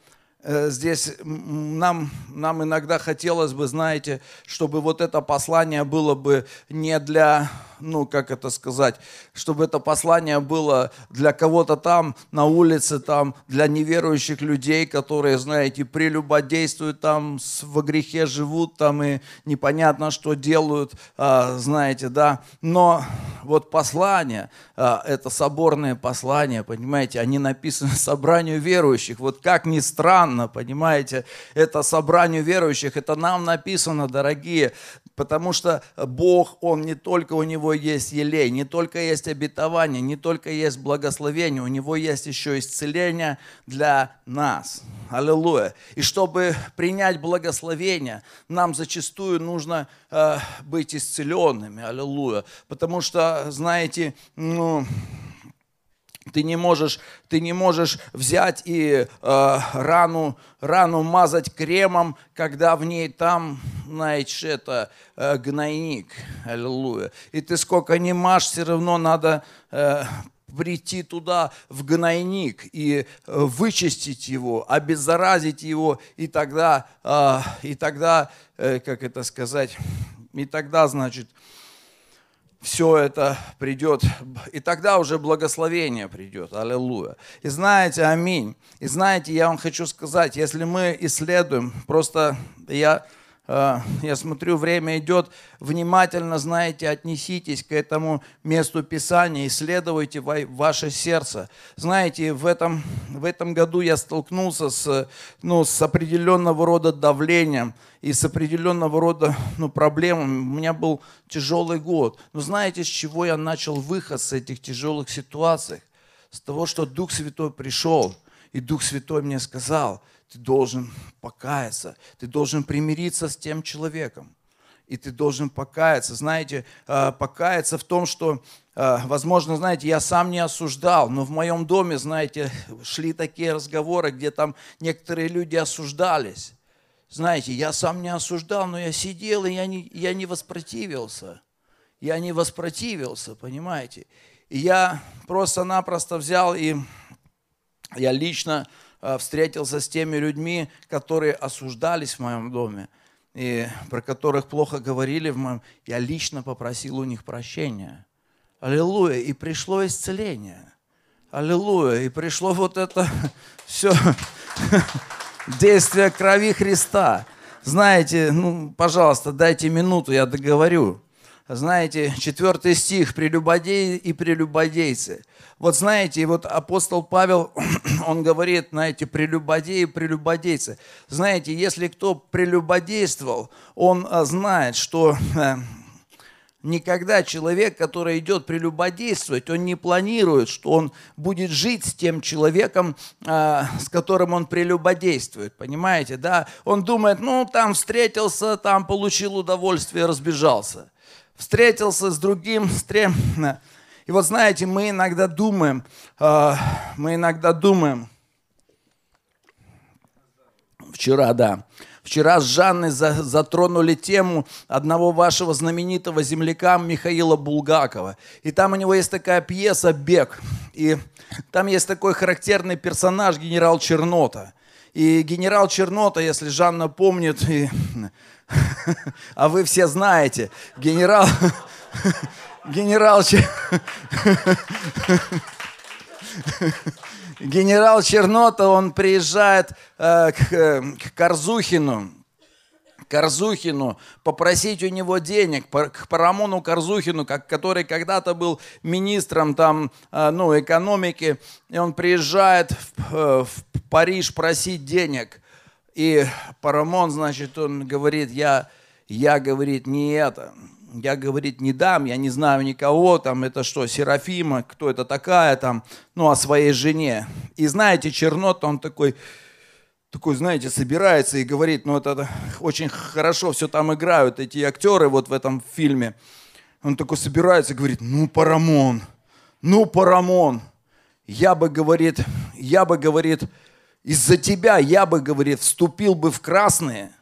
э, здесь нам, нам иногда хотелось бы, знаете, чтобы вот это послание было бы не для ну, как это сказать, чтобы это послание было для кого-то там на улице, там, для неверующих людей, которые, знаете, прелюбодействуют там, во грехе живут там и непонятно, что делают, а, знаете, да. Но вот послание, а, это соборное послание, понимаете, они написаны собранию верующих. Вот как ни странно, понимаете, это собранию верующих, это нам написано, дорогие, потому что Бог, Он не только у Него есть елей, не только есть обетование, не только есть благословение, у него есть еще исцеление для нас. Аллилуйя. И чтобы принять благословение, нам зачастую нужно э, быть исцеленными. Аллилуйя. Потому что, знаете, ну, ты не можешь, ты не можешь взять и э, рану, рану мазать кремом, когда в ней там, знаете, это э, гнойник. Аллилуйя. И ты сколько не мажь, все равно надо э, прийти туда в гнойник и э, вычистить его, обеззаразить его, и тогда, э, и тогда, э, как это сказать, и тогда, значит, все это придет, и тогда уже благословение придет. Аллилуйя. И знаете, аминь. И знаете, я вам хочу сказать, если мы исследуем, просто я я смотрю, время идет, внимательно, знаете, отнеситесь к этому месту Писания, исследуйте ваше сердце. Знаете, в этом, в этом году я столкнулся с, ну, с определенного рода давлением и с определенного рода ну, проблемами. У меня был тяжелый год. Но знаете, с чего я начал выход с этих тяжелых ситуаций? С того, что Дух Святой пришел, и Дух Святой мне сказал – ты должен покаяться, ты должен примириться с тем человеком. И ты должен покаяться. Знаете, э, покаяться в том, что, э, возможно, знаете, я сам не осуждал, но в моем доме, знаете, шли такие разговоры, где там некоторые люди осуждались. Знаете, я сам не осуждал, но я сидел, и я не, я не воспротивился. Я не воспротивился, понимаете? И я просто-напросто взял и я лично Э, встретился с теми людьми, которые осуждались в моем доме, и про которых плохо говорили в моем, я лично попросил у них прощения. Аллилуйя. И пришло исцеление. Аллилуйя. И пришло вот это все действие крови Христа. Знаете, ну, пожалуйста, дайте минуту, я договорю. Знаете, четвертый стих, прелюбодеи и прелюбодейцы. Вот знаете, вот апостол Павел, он говорит, знаете, прелюбодеи, прелюбодейцы. Знаете, если кто прелюбодействовал, он а, знает, что э, никогда человек, который идет прелюбодействовать, он не планирует, что он будет жить с тем человеком, а, с которым он прелюбодействует, понимаете, да? Он думает, ну, там встретился, там получил удовольствие, разбежался. Встретился с другим, с трем, и вот знаете, мы иногда думаем, э, мы иногда думаем, вчера, да, Вчера с Жанной затронули тему одного вашего знаменитого земляка Михаила Булгакова. И там у него есть такая пьеса «Бег». И там есть такой характерный персонаж генерал Чернота. И генерал Чернота, если Жанна помнит, и... а вы все знаете, генерал генерал, генерал Чернота, он приезжает э, к, к Корзухину, Корзухину, попросить у него денег, к Парамону Корзухину, который когда-то был министром там, э, ну, экономики, и он приезжает в, э, в Париж просить денег. И Парамон, значит, он говорит, я, я, говорит, не это, я, говорит, не дам, я не знаю никого, там, это что, Серафима, кто это такая, там, ну, о своей жене. И знаете, Чернот, он такой, такой, знаете, собирается и говорит, ну, это очень хорошо все там играют, эти актеры вот в этом фильме. Он такой собирается и говорит, ну, Парамон, ну, Парамон, я бы, говорит, я бы, говорит, из-за тебя я бы, говорит, вступил бы в красные –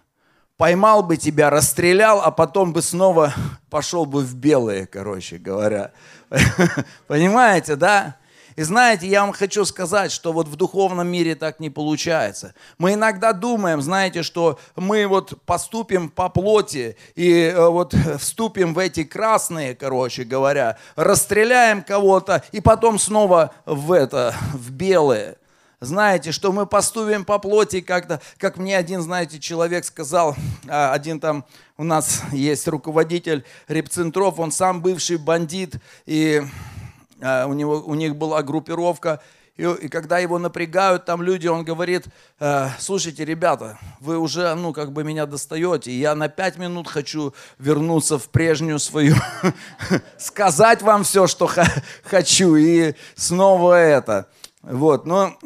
поймал бы тебя, расстрелял, а потом бы снова пошел бы в белые, короче говоря. Понимаете, да? И знаете, я вам хочу сказать, что вот в духовном мире так не получается. Мы иногда думаем, знаете, что мы вот поступим по плоти и э, вот вступим в эти красные, короче говоря, расстреляем кого-то и потом снова в это, в белые знаете, что мы поступим по плоти как-то, как мне один, знаете, человек сказал, а, один там у нас есть руководитель репцентров, он сам бывший бандит, и у, него, у них была группировка, и, и когда его напрягают там люди, он говорит, «Э, слушайте, ребята, вы уже, ну, как бы меня достаете, я на пять минут хочу вернуться в прежнюю свою, сказать вам все, что хочу, и снова это. Вот, но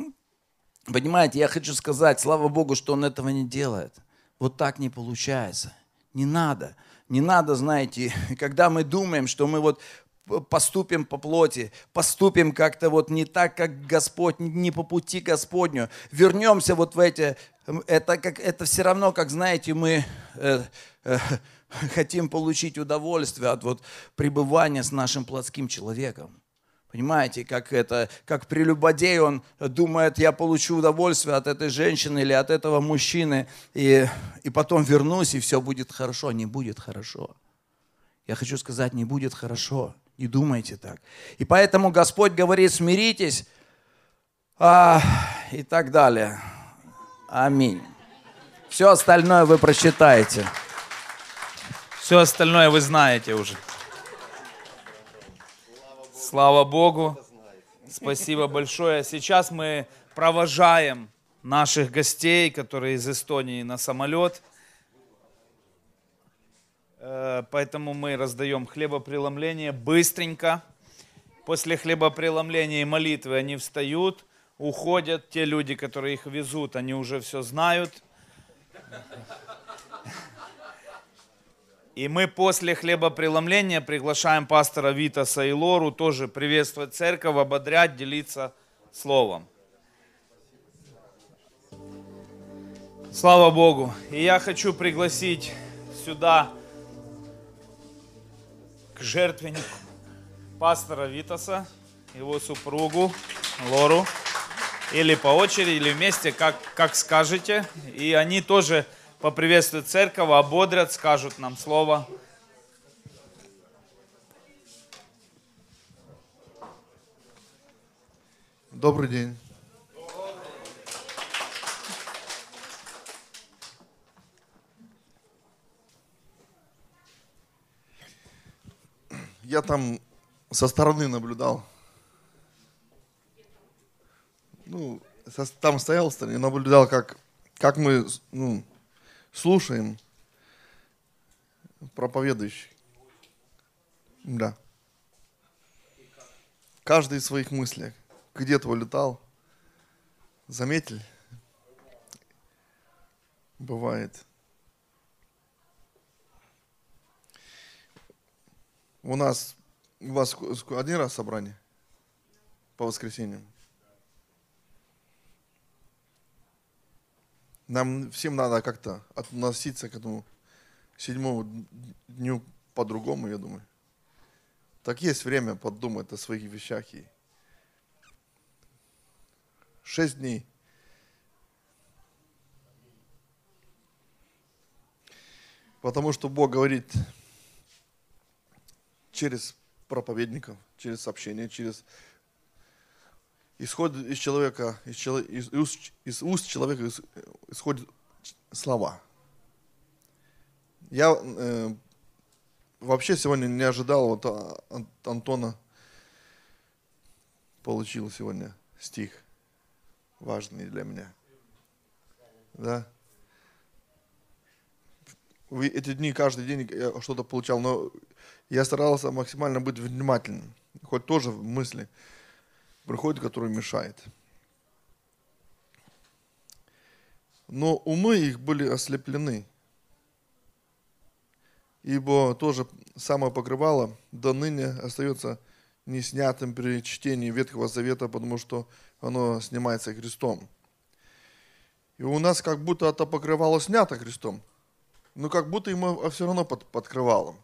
Понимаете, я хочу сказать, слава Богу, что он этого не делает. Вот так не получается. Не надо. Не надо, знаете, когда мы думаем, что мы вот поступим по плоти, поступим как-то вот не так, как Господь, не по пути Господню, вернемся вот в эти, это, как, это все равно, как знаете, мы э, э, хотим получить удовольствие от вот пребывания с нашим плотским человеком. Понимаете, как это, как прелюбодей, он думает, я получу удовольствие от этой женщины или от этого мужчины, и, и потом вернусь, и все будет хорошо. Не будет хорошо. Я хочу сказать, не будет хорошо. Не думайте так. И поэтому Господь говорит, смиритесь а, и так далее. Аминь. Все остальное вы прочитаете. Все остальное вы знаете уже. Слава Богу. Спасибо большое. Сейчас мы провожаем наших гостей, которые из Эстонии, на самолет. Э, Поэтому мы раздаем хлебопреломление быстренько. После хлебопреломления и молитвы они встают, уходят. Те люди, которые их везут, они уже все знают. И мы после хлебопреломления приглашаем пастора Витаса и Лору тоже приветствовать церковь, ободрять, делиться словом. Слава Богу. И я хочу пригласить сюда к жертвеннику пастора Витаса, его супругу Лору. Или по очереди, или вместе, как, как скажете. И они тоже поприветствуют церковь, ободрят, скажут нам слово. Добрый день. Я там со стороны наблюдал. Ну, со- там стоял стороне, наблюдал, как, как мы ну, слушаем проповедующих. Да. Каждый в своих мыслях. Где-то улетал. Заметили? Бывает. У нас, у вас один раз собрание по воскресеньям. Нам всем надо как-то относиться к этому седьмому дню по-другому, я думаю. Так есть время подумать о своих вещах и шесть дней. Потому что Бог говорит через проповедников, через сообщения, через исходит из человека, из, из из уст человека ис- исходят слова. Я э, вообще сегодня не ожидал, вот а, Ан- Антона получил сегодня стих важный для меня. Да. Вы эти дни, каждый день я что-то получал, но я старался максимально быть внимательным. Хоть тоже в мысли приходит, который мешает. Но умы их были ослеплены. Ибо тоже самое покрывало до ныне остается не снятым при чтении Ветхого Завета, потому что оно снимается крестом. И у нас как будто это покрывало снято крестом, но как будто ему все равно под подкрывалом.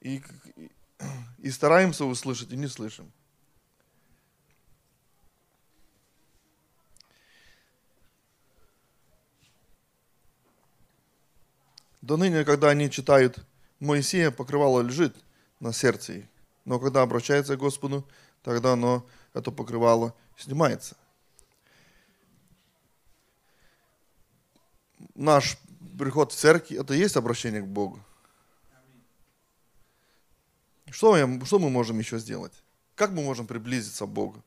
И, и, и стараемся услышать, и не слышим. До ныне, когда они читают Моисея, покрывало лежит на сердце. Но когда обращается к Господу, тогда оно, это покрывало снимается. Наш приход в церковь, это и есть обращение к Богу. Что, я- что мы можем еще сделать? Как мы можем приблизиться к Богу?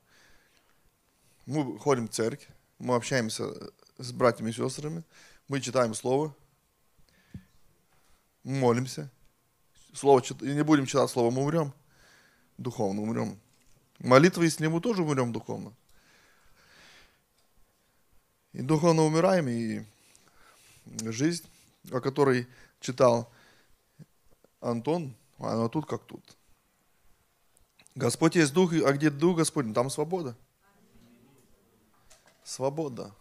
Мы ходим в церковь, мы общаемся с братьями и сестрами, мы читаем Слово, молимся. Слово, чит- и не будем читать Слово, мы умрем. Духовно умрем. Молитвы, если мы тоже умрем духовно. И духовно умираем, и жизнь, о которой читал Антон, она тут как тут. Господь есть Дух, а где Дух Господень, там свобода. Свобода.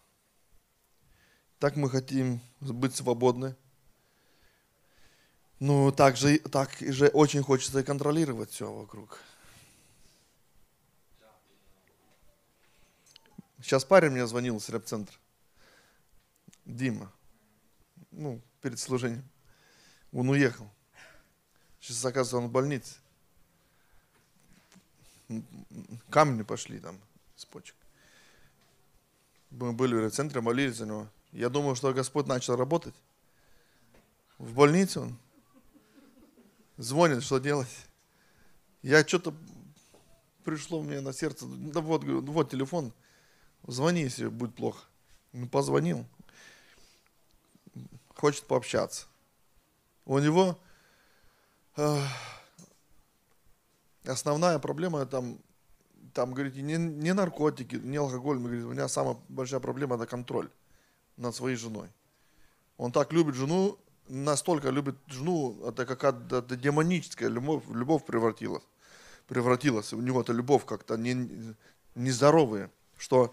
Так мы хотим быть свободны. Ну, так же, так же очень хочется контролировать все вокруг. Сейчас парень мне звонил с реп-центра. Дима. Ну, перед служением. Он уехал. Сейчас, оказывается, он в больнице. Камни пошли там с почек. Мы были в центре, молились за него. Я думал, что Господь начал работать. В больнице он. Звонит, что делать. Я что-то пришло мне на сердце. Да вот, вот телефон. Звони, если будет плохо. Ну, позвонил. Хочет пообщаться. У него э, основная проблема там, там, говорит, не, не наркотики, не алкоголь. Мы говорит, у меня самая большая проблема это контроль над своей женой. Он так любит жену, настолько любит жену, это какая-то демоническая любовь, любовь превратилась. Превратилась. У него эта любовь как-то не, нездоровая, что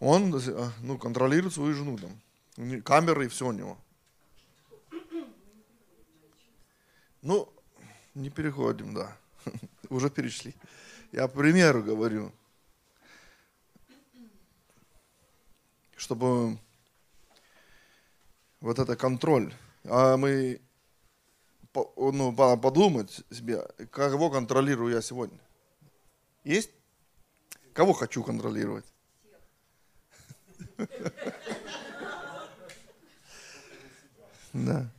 он ну, контролирует свою жену там. Камеры и все у него. Ну, не переходим, да. Уже перешли. Я примеру говорю. Чтобы вот это контроль. А мы ну, подумать себе, кого контролирую я сегодня. Есть? Кого хочу контролировать? Да.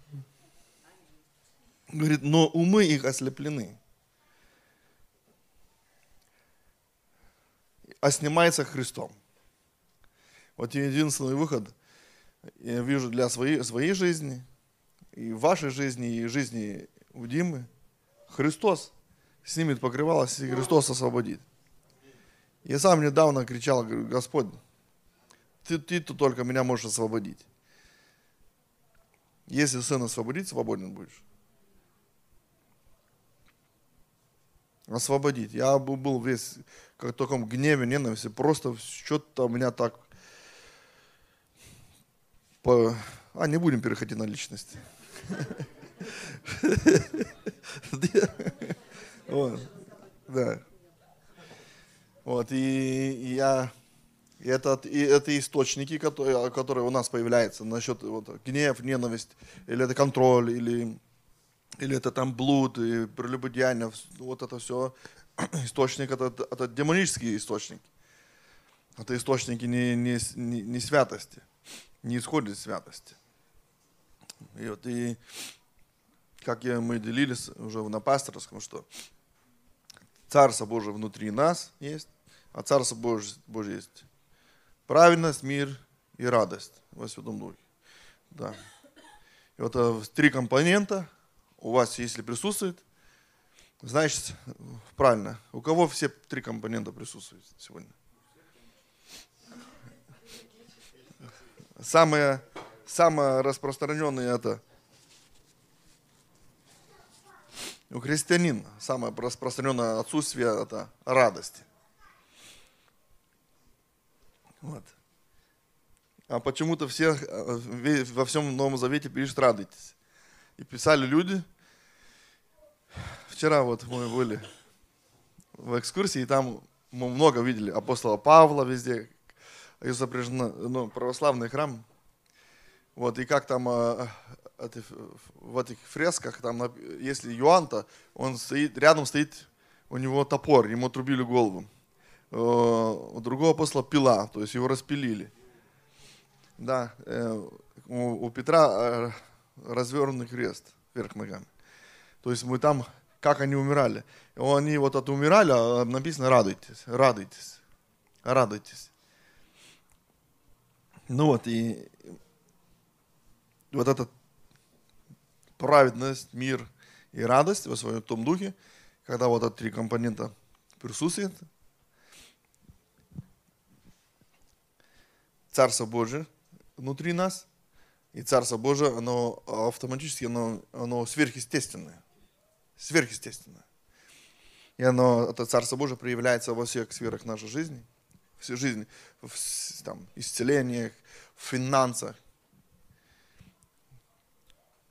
Говорит, но умы их ослеплены. А снимается Христом. Вот единственный выход – я вижу для своей, своей жизни, и вашей жизни, и жизни у Димы, Христос снимет покрывало, и Христос освободит. Я сам недавно кричал, говорю, Господь, ты, ты -то только меня можешь освободить. Если Сын освободит, свободен будешь. Освободить. Я был весь как в таком гневе, ненависти. Просто что-то меня так по... А, не будем переходить на личности. Вот, да. Вот, и я, и это, и это источники, которые, которые у нас появляются насчет вот, гнев, ненависть, или это контроль, или, или это там блуд, и прелюбодеяние, вот это все источник, это, это демонические источники. Это источники не, не, не, не святости не исходит из святости. И вот и как я, мы делились уже на пасторском, что Царство Божие внутри нас есть, а Царство Божие, Божие есть правильность, мир и радость во Святом Духе. Да. И вот э, три компонента у вас, если присутствует, значит, правильно. У кого все три компонента присутствуют сегодня? Самое, самое распространенное это у христианина самое распространенное отсутствие это радости. Вот. А почему-то все э, во всем Новом Завете пишут радуйтесь. И писали люди. Вчера вот мы были в экскурсии, и там мы много видели апостола Павла везде, изображено ну, православный храм. Вот, и как там э, это, в этих фресках, там, если Юанта, он стоит, рядом стоит у него топор, ему отрубили голову. Э, у другого апостола пила, то есть его распилили. Да, э, у, Петра э, развернутый крест вверх ногами. То есть мы там, как они умирали. Они вот от умирали, а написано радуйтесь, радуйтесь, радуйтесь. Ну вот, и вот эта праведность, мир и радость во своем том духе, когда вот эти три компонента присутствуют, Царство Божие внутри нас, и Царство Божие, оно автоматически, оно, оно сверхъестественное. Сверхъестественное. И оно, это Царство Божие проявляется во всех сферах нашей жизни – всю жизнь в там, исцелениях, в финансах,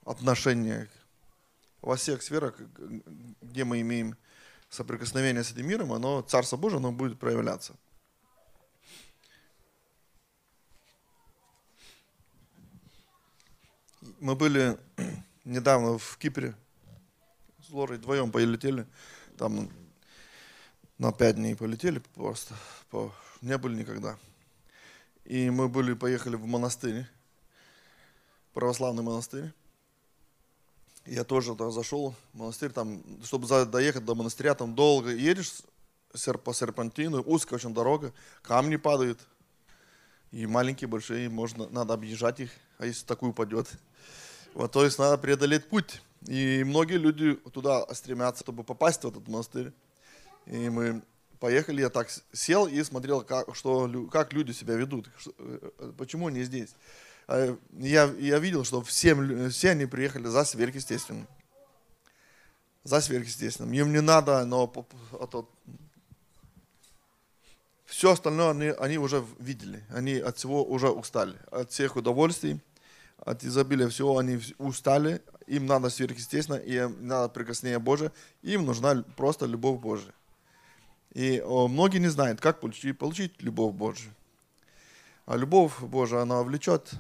отношениях, во всех сферах, где мы имеем соприкосновение с этим миром, оно, Царство Божие, оно будет проявляться. Мы были недавно в Кипре с Лорой вдвоем полетели. Там на пять дней полетели просто. По... Не были никогда. И мы были, поехали в монастырь, православный монастырь. Я тоже туда зашел монастырь, там, чтобы доехать до монастыря, там долго едешь по серпантину, узкая очень дорога, камни падают, и маленькие, большие, можно, надо объезжать их, а если такую упадет. Вот, то есть надо преодолеть путь. И многие люди туда стремятся, чтобы попасть в этот монастырь. И мы поехали, я так сел и смотрел, как, что, как люди себя ведут, э, почему они здесь. А Я, я видел, что всем, все они приехали за сверхъестественным. За сверхъестественным. Им не надо, но все остальное они, они уже видели. Они от всего уже устали. От всех удовольствий, от изобилия всего они устали. Им надо сверхъестественно, им надо прикоснение Божие. Им нужна просто любовь Божия. И многие не знают, как получить, получить любовь Божию. А любовь Божия, она влечет.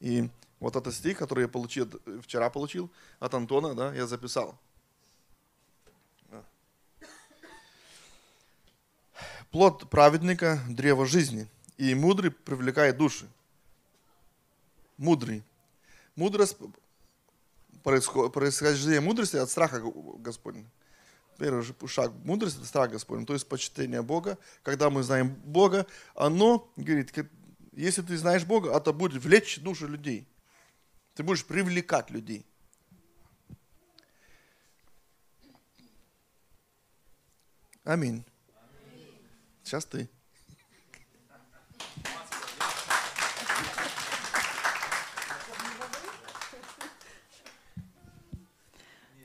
И вот этот стих, который я получил, вчера получил от Антона, да, я записал. Плод праведника – древо жизни, и мудрый привлекает души. Мудрый. Мудрость, происхождение мудрости от страха Господня. Первый же шаг мудрости – это страх Господень, то есть почтение Бога. Когда мы знаем Бога, оно, говорит, если ты знаешь Бога, это будет влечь души людей. Ты будешь привлекать людей. Аминь. Сейчас ты.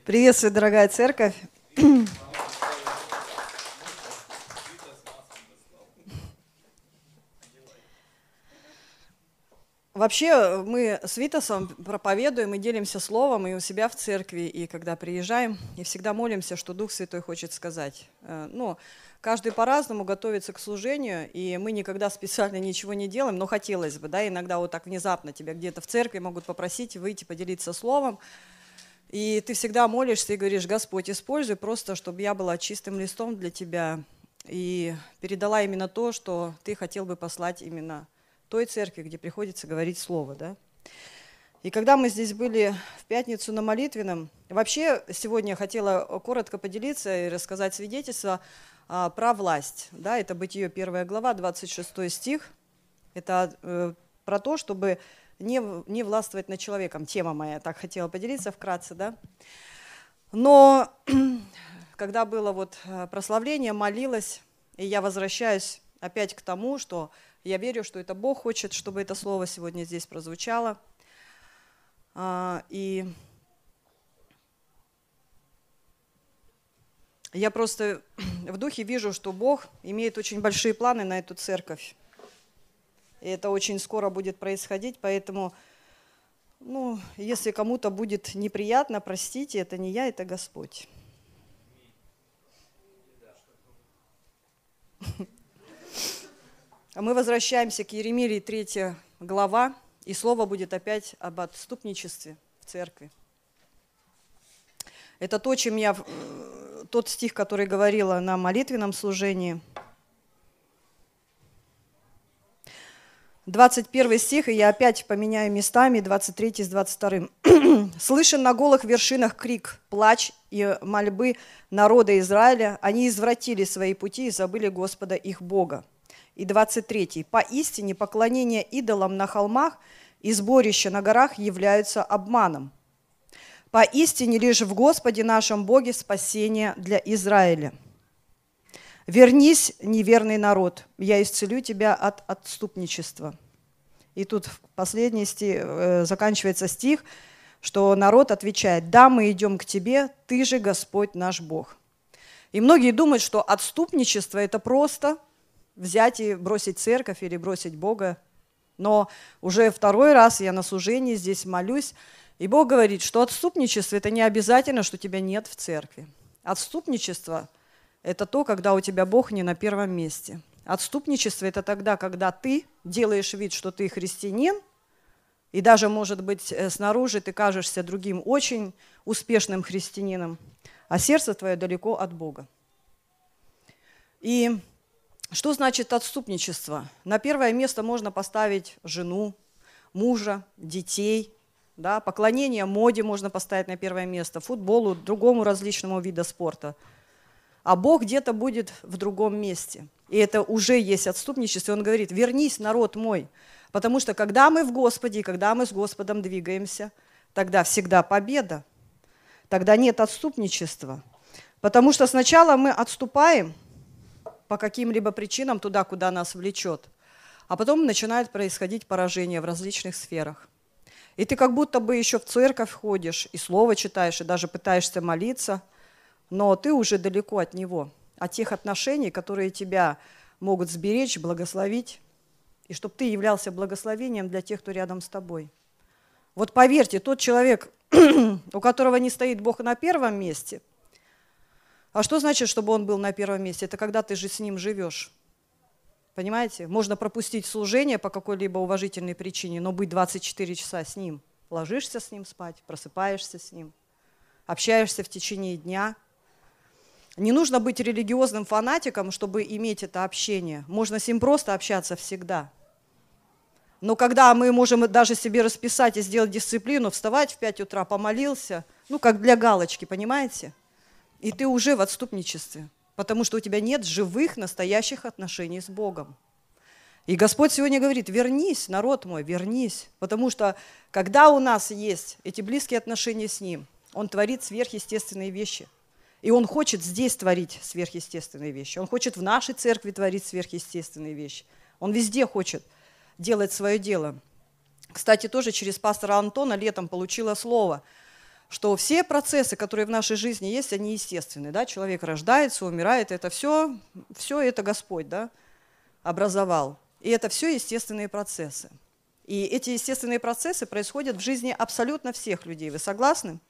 Приветствую, дорогая церковь. Вообще мы с Витасом проповедуем и делимся словом и у себя в церкви, и когда приезжаем, и всегда молимся, что Дух Святой хочет сказать. Э, Ну, каждый по-разному готовится к служению, и мы никогда специально ничего не делаем, но хотелось бы, да, иногда вот так внезапно тебя где-то в церкви могут попросить выйти, поделиться словом, и ты всегда молишься и говоришь, Господь, используй просто, чтобы я была чистым листом для Тебя и передала именно то, что Ты хотел бы послать именно той церкви, где приходится говорить Слово. Да? И когда мы здесь были в пятницу на молитвенном, вообще сегодня я хотела коротко поделиться и рассказать свидетельство а, про власть. Да, это Бытие 1 глава, 26 стих. Это э, про то, чтобы не, не властвовать над человеком. Тема моя, так хотела поделиться вкратце, да. Но когда было вот э, прославление, молилась, и я возвращаюсь опять к тому, что я верю, что это Бог хочет, чтобы это слово сегодня здесь прозвучало. А, И я просто в духе вижу, что Бог имеет очень большие планы на эту церковь. И это очень скоро будет происходить, поэтому, ну, если кому-то будет неприятно, простите, это не я, это Господь. А мы возвращаемся к Еремии 3 глава, и слово будет опять об отступничестве в церкви. Это то, чем я, э, тот стих, который говорила на молитвенном служении. 21 стих, и я опять поменяю местами, 23 с 22. «Слышен на голых вершинах крик, плач и мольбы народа Израиля. Они извратили свои пути и забыли Господа их Бога». И 23. «Поистине поклонение идолам на холмах и сборища на горах являются обманом. Поистине лишь в Господе нашем Боге спасение для Израиля. Вернись, неверный народ, я исцелю тебя от отступничества. И тут в последний стих, э, заканчивается стих, что народ отвечает, да, мы идем к тебе, ты же Господь наш Бог. И многие думают, что отступничество – это просто взять и бросить церковь или бросить Бога. Но уже второй раз я на служении здесь молюсь, и Бог говорит, что отступничество – это не обязательно, что тебя нет в церкви. Отступничество – это то, когда у тебя Бог не на первом месте. Отступничество – это тогда, когда ты делаешь вид, что ты христианин, И даже, может быть, э, снаружи ты кажешься другим очень успешным христианином, а сердце твое далеко от Бога. И что значит отступничество? На первое место можно поставить жену, мужа, детей, да, поклонение моде можно поставить на первое место, футболу, другому различному виду спорта. А Бог где-то будет в другом месте. И это уже есть отступничество. Он говорит, вернись, народ мой. Потому что когда мы в Господе, когда мы с Господом двигаемся, тогда всегда победа. Тогда нет отступничества. Потому что сначала мы отступаем по каким-либо причинам туда, куда нас влечет. А потом начинает происходить поражение в различных сферах. И ты как будто бы еще в церковь ходишь, и слово читаешь, и даже пытаешься молиться, но ты уже далеко от него, от тех отношений, которые тебя могут сберечь, благословить, и чтобы ты являлся благословением для тех, кто рядом с тобой. Вот поверьте, тот человек, у которого не стоит Бог на первом месте, а что значит, чтобы он был на первом месте? Это когда ты же с ним живешь. Понимаете? Можно пропустить служение по какой-либо уважительной причине, но быть 24 часа с ним. Ложишься с ним спать, просыпаешься с ним, общаешься в течение дня. Не нужно быть религиозным фанатиком, чтобы иметь это общение. Можно с ним просто общаться всегда. Но когда мы можем даже себе расписать и сделать дисциплину, вставать в 5 утра, помолился, ну, как для галочки, понимаете? И ты уже в отступничестве потому что у тебя нет живых, настоящих отношений с Богом. И Господь сегодня говорит, вернись, народ мой, вернись, потому что когда у нас есть эти близкие отношения с Ним, Он творит сверхъестественные вещи. И Он хочет здесь творить сверхъестественные вещи. Он хочет в нашей церкви творить сверхъестественные вещи. Он везде хочет делать свое дело. Кстати, тоже через пастора Антона летом получила слово – что все процессы, которые в нашей жизни есть, они естественные. Да? Человек рождается, умирает, это все, все это Господь да, образовал. И это все естественные процессы. И эти естественные процессы происходят в жизни абсолютно всех людей. Вы согласны?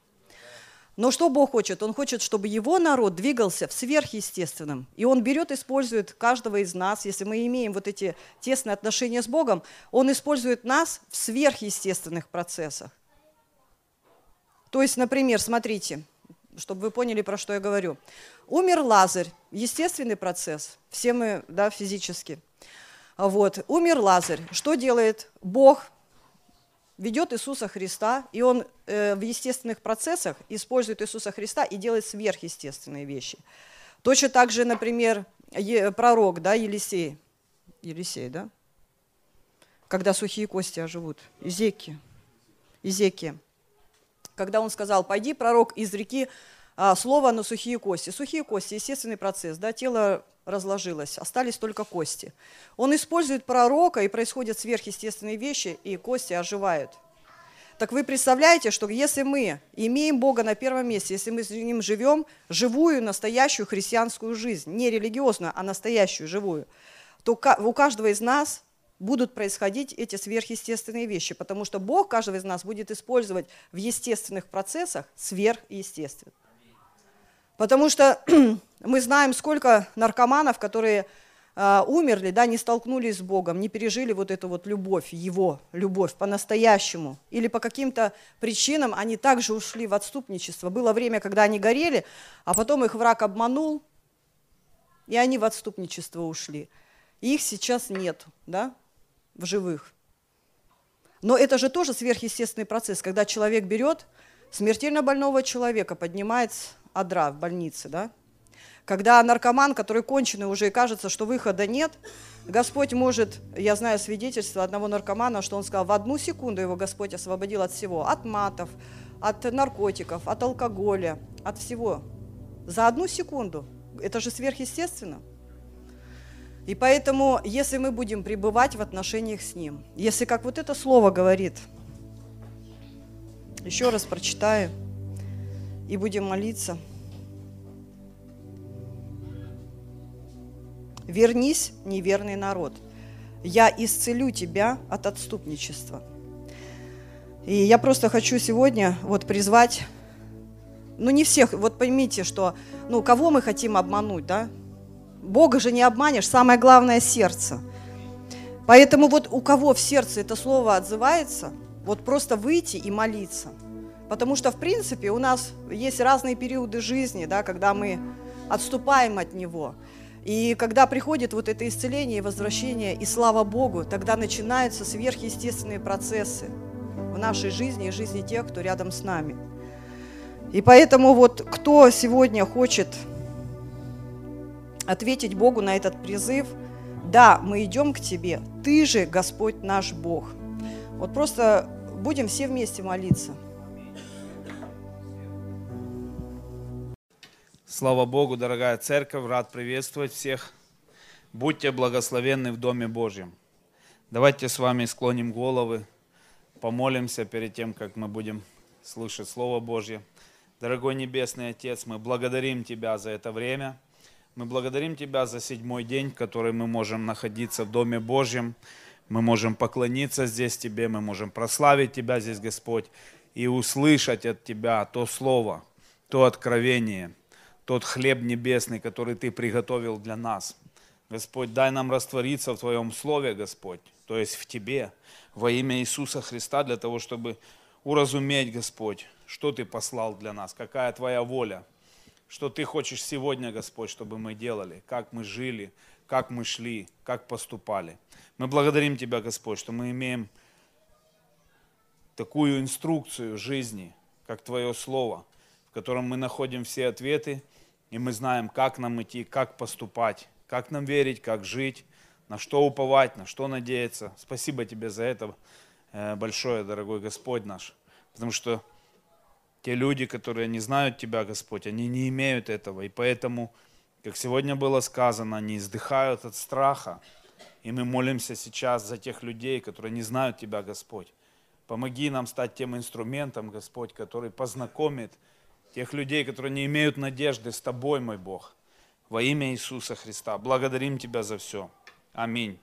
Но что Бог хочет? Он хочет, чтобы его народ двигался в сверхъестественном. И он берет, использует каждого из нас, если мы имеем вот эти тесные отношения с Богом, он использует нас в сверхъестественных процессах. То есть, например, смотрите, чтобы вы поняли, про что я говорю. Умер Лазарь, естественный процесс, все мы, да, физически. Вот, умер Лазарь. Что делает Бог? Ведет Иисуса Христа, и Он э, в естественных процессах использует Иисуса Христа и делает сверхъестественные вещи. Точно так же, например, е, пророк, да, Елисей, Елисей, да, когда сухие кости оживут, Изеки, Изеки когда он сказал, пойди, пророк, из реки а, слово на сухие кости. Сухие кости, естественный процесс, да, тело разложилось, остались только кости. Он использует пророка, и происходят сверхъестественные вещи, и кости оживают. Так вы представляете, что если мы имеем Бога на первом месте, если мы с Ним живем живую, настоящую христианскую жизнь, не религиозную, а настоящую, живую, то у каждого из нас будут происходить эти сверхъестественные вещи, потому что Бог каждого из нас будет использовать в естественных процессах сверхъестественно. Потому что мы знаем, сколько наркоманов, которые э, умерли, да, не столкнулись с Богом, не пережили вот эту вот любовь, Его любовь по-настоящему. Или по каким-то причинам они также ушли в отступничество. Было время, когда они горели, а потом их враг обманул, и они в отступничество ушли. их сейчас нет, да? в живых. Но это же тоже сверхъестественный процесс, когда человек берет смертельно больного человека, поднимает адра в больнице, да? Когда наркоман, который конченый уже и кажется, что выхода нет, Господь может, я знаю свидетельство одного наркомана, что он сказал, в одну секунду его Господь освободил от всего, от матов, от наркотиков, от алкоголя, от всего. За одну секунду. Это же сверхъестественно. И поэтому, если мы будем пребывать в отношениях с Ним, если как вот это слово говорит, еще раз прочитаю и будем молиться. Вернись, неверный народ, я исцелю тебя от отступничества. И я просто хочу сегодня вот призвать, ну не всех, вот поймите, что, ну кого мы хотим обмануть, да? Бога же не обманешь, самое главное – сердце. Поэтому вот у кого в сердце это слово отзывается, вот просто выйти и молиться. Потому что, в принципе, у нас есть разные периоды жизни, да, когда мы отступаем от Него. И когда приходит вот это исцеление и возвращение, и слава Богу, тогда начинаются сверхъестественные процессы в нашей жизни и жизни тех, кто рядом с нами. И поэтому вот кто сегодня хочет ответить Богу на этот призыв, да, мы идем к Тебе, Ты же Господь наш Бог. Вот просто будем все вместе молиться. Слава Богу, дорогая церковь, рад приветствовать всех. Будьте благословенны в Доме Божьем. Давайте с вами склоним головы, помолимся перед тем, как мы будем слышать Слово Божье. Дорогой Небесный Отец, мы благодарим Тебя за это время. Мы благодарим Тебя за седьмой день, в который мы можем находиться в Доме Божьем. Мы можем поклониться здесь Тебе, мы можем прославить Тебя здесь, Господь, и услышать от Тебя то Слово, то откровение – тот хлеб небесный, который Ты приготовил для нас. Господь, дай нам раствориться в Твоем Слове, Господь, то есть в Тебе, во имя Иисуса Христа, для того, чтобы уразуметь, Господь, что Ты послал для нас, какая Твоя воля, что Ты хочешь сегодня, Господь, чтобы мы делали, как мы жили, как мы шли, как поступали. Мы благодарим Тебя, Господь, что мы имеем такую инструкцию жизни, как Твое Слово, котором мы находим все ответы, и мы знаем, как нам идти, как поступать, как нам верить, как жить, на что уповать, на что надеяться. Спасибо тебе за это э, большое, дорогой Господь наш. Потому что те люди, которые не знают Тебя, Господь, они не имеют этого. И поэтому, как сегодня было сказано, они издыхают от страха. И мы молимся сейчас за тех людей, которые не знают Тебя, Господь. Помоги нам стать тем инструментом, Господь, который познакомит тех людей, которые не имеют надежды с Тобой, мой Бог. Во имя Иисуса Христа. Благодарим Тебя за все. Аминь.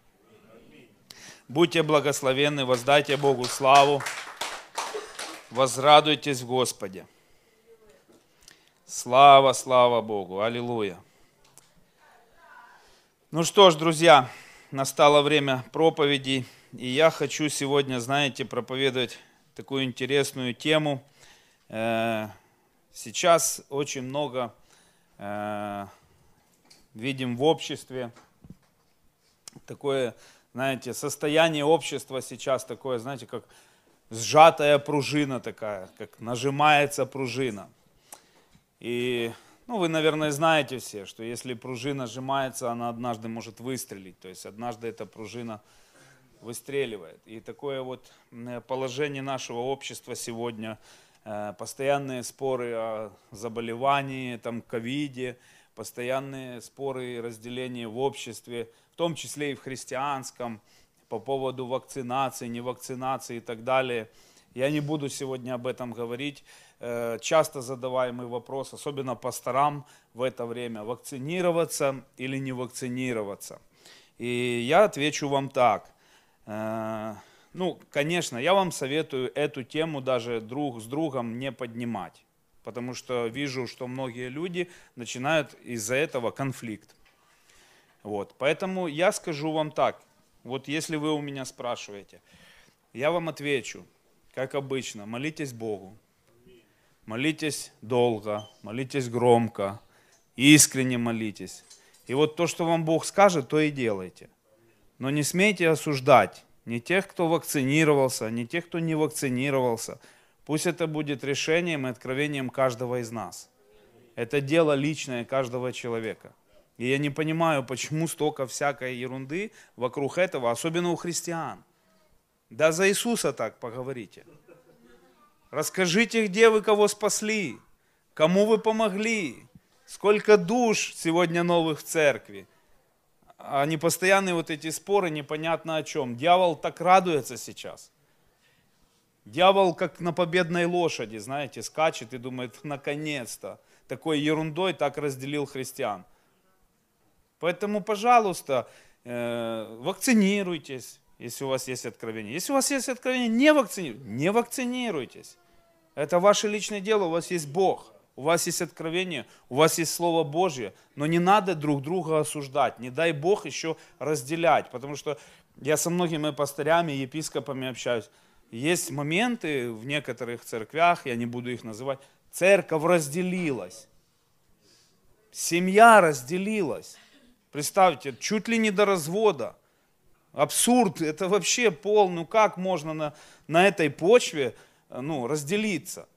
Будьте благословенны, воздайте Богу славу, возрадуйтесь в Господе. Слава, слава Богу. Аллилуйя. Ну что ж, друзья, настало время проповеди, и я хочу сегодня, знаете, проповедовать такую интересную тему э, – Сейчас очень много э, видим в обществе такое, знаете, состояние общества сейчас такое, знаете, как сжатая пружина такая, как нажимается пружина. И, ну, вы, наверное, знаете все, что если пружина сжимается, она однажды может выстрелить. То есть однажды эта пружина выстреливает. И такое вот положение нашего общества сегодня – Э, постоянные споры о заболевании, там, ковиде, постоянные споры и разделения в обществе, в том числе и в христианском, по поводу вакцинации, невакцинации и так далее. Я не буду сегодня об этом говорить. Э, часто задаваемый вопрос, особенно пасторам в это время, вакцинироваться или не вакцинироваться. И я отвечу вам так. Ну, конечно, я вам советую эту тему даже друг с другом не поднимать, потому что вижу, что многие люди начинают из-за этого конфликт. Вот, поэтому я скажу вам так, вот если вы у меня спрашиваете, я вам отвечу, как обычно, молитесь Богу, молитесь долго, молитесь громко, искренне молитесь. И вот то, что вам Бог скажет, то и делайте. Но не смейте осуждать не тех, кто вакцинировался, не тех, кто не вакцинировался. Пусть это будет решением и откровением каждого из нас. Это дело личное каждого человека. И я не понимаю, почему столько всякой ерунды вокруг этого, особенно у христиан. Да за Иисуса так поговорите. Расскажите, где вы кого спасли, кому вы помогли, сколько душ сегодня новых в церкви, а не постоянные вот эти споры непонятно о чем. Дьявол так радуется сейчас. Дьявол как на победной лошади, знаете, скачет и думает, наконец-то, такой ерундой так разделил христиан. Поэтому, пожалуйста, э, вакцинируйтесь, если у вас есть откровение. Если у вас есть откровение, не вакцинируйтесь. Не вакцинируйтесь. Это ваше личное дело, у вас есть Бог у вас есть откровение, у вас есть Слово Божье, но не надо друг друга осуждать, не дай Бог еще разделять, потому что я со многими пастырями, епископами общаюсь, Есть моменты в некоторых церквях, я не буду их называть, церковь разделилась. Семья разделилась. Представьте, чуть ли не до развода. Абсурд, это вообще пол, ну как можно на, на этой почве ну, разделиться?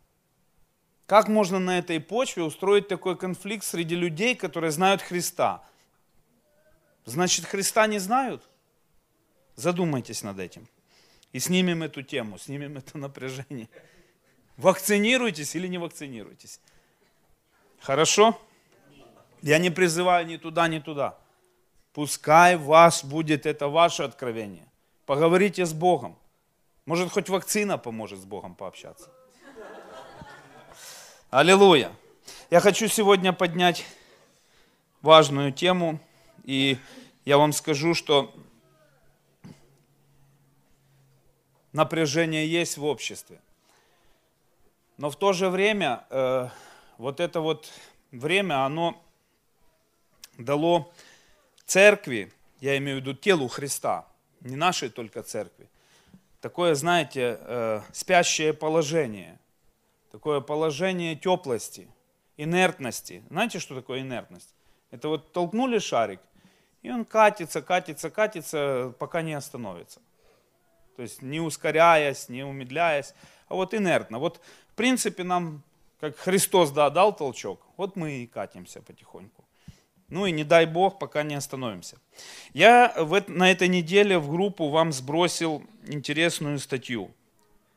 Как можно на этой почве устроить такой конфликт среди людей, которые знают Христа? Значит, Христа не знают? Задумайтесь над этим. И снимем эту тему, снимем это напряжение. Вакцинируйтесь или не вакцинируйтесь. Хорошо? Я не призываю ни туда, ни туда. Пускай вас будет это ваше откровение. Поговорите с Богом. Может, хоть вакцина поможет с Богом пообщаться. Аллилуйя. Я хочу сегодня поднять важную тему, и я вам скажу, что напряжение есть в обществе. Но в то же время э, вот это вот время, оно дало церкви, я имею в виду телу Христа, не нашей только церкви, такое, знаете, э, спящее положение, такое положение теплости, инертности. Знаете, что такое инертность? Это вот толкнули шарик, и он катится, катится, катится, пока не остановится. То есть не ускоряясь, не умедляясь, а вот инертно. Вот в принципе нам, как Христос да, дал толчок, вот мы и катимся потихоньку. Ну и не дай Бог, пока не остановимся. Я в, на этой неделе в группу вам сбросил интересную статью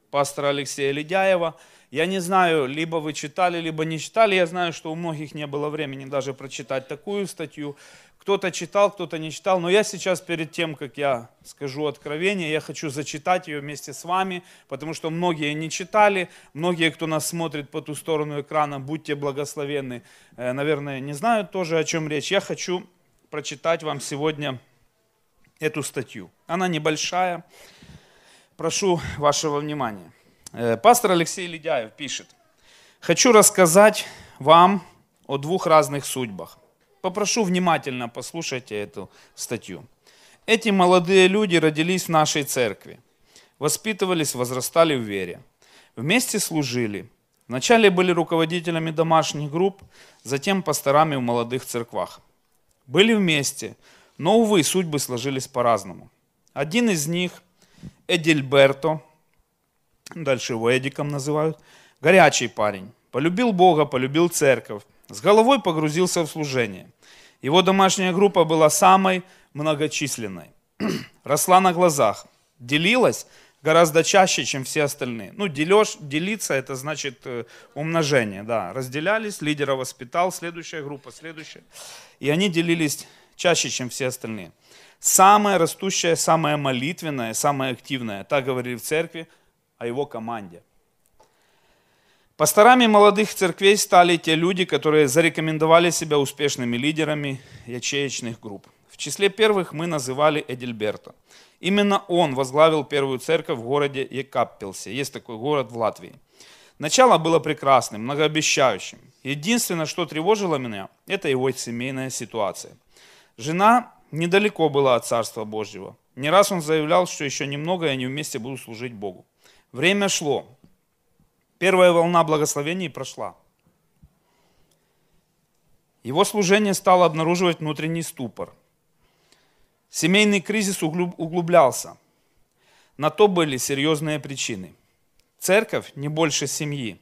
пастора Алексея Ледяева. Я не знаю, либо вы читали, либо не читали. Я знаю, что у многих не было времени даже прочитать такую статью. Кто-то читал, кто-то не читал, но я сейчас перед тем, как я скажу откровение, я хочу зачитать ее вместе с вами, потому что многие не читали, многие, кто нас смотрит по ту сторону экрана, будьте благословенны, э, наверное, не знают тоже, о чем речь. Я хочу прочитать вам сегодня эту статью. Она небольшая, прошу вашего внимания. Э, пастор Алексей Ледяев пишет, «Хочу рассказать вам о двух разных судьбах. Попрошу внимательно послушайте эту статью. Эти молодые люди родились в нашей церкви, воспитывались, возрастали в вере, вместе служили. Вначале были руководителями домашних групп, затем пасторами в молодых церквах. Были вместе, но, увы, судьбы сложились по-разному. Один из них, Эдильберто, дальше его Эдиком называют, горячий парень, полюбил Бога, полюбил церковь, с головой погрузился в служение. Его домашняя группа была самой многочисленной. Росла на глазах. Делилась гораздо чаще, чем все остальные. Ну, делешь, делиться это значит э, умножение, да. Разделялись, лидера воспитал, следующая группа, следующая. И они делились чаще, чем все остальные. Самая растущая, самая молитвенная, самая активная, так говорили в церкви о его команде. Пасторами молодых церквей стали те люди, которые зарекомендовали себя успешными лидерами ячеечных групп. В числе первых мы называли Эдильберто. Именно он возглавил первую церковь в городе Екаппелсе. Есть такой город в Латвии. Начало было прекрасным, многообещающим. Единственное, что тревожило меня, это его семейная ситуация. Жена недалеко была от Царства Божьего. Не раз он заявлял, что еще немного, и они вместе будут служить Богу. Время шло. Первая волна благословений прошла. Его служение стало обнаруживать внутренний ступор. Семейный кризис углублялся. На то были серьезные причины. Церковь не больше семьи.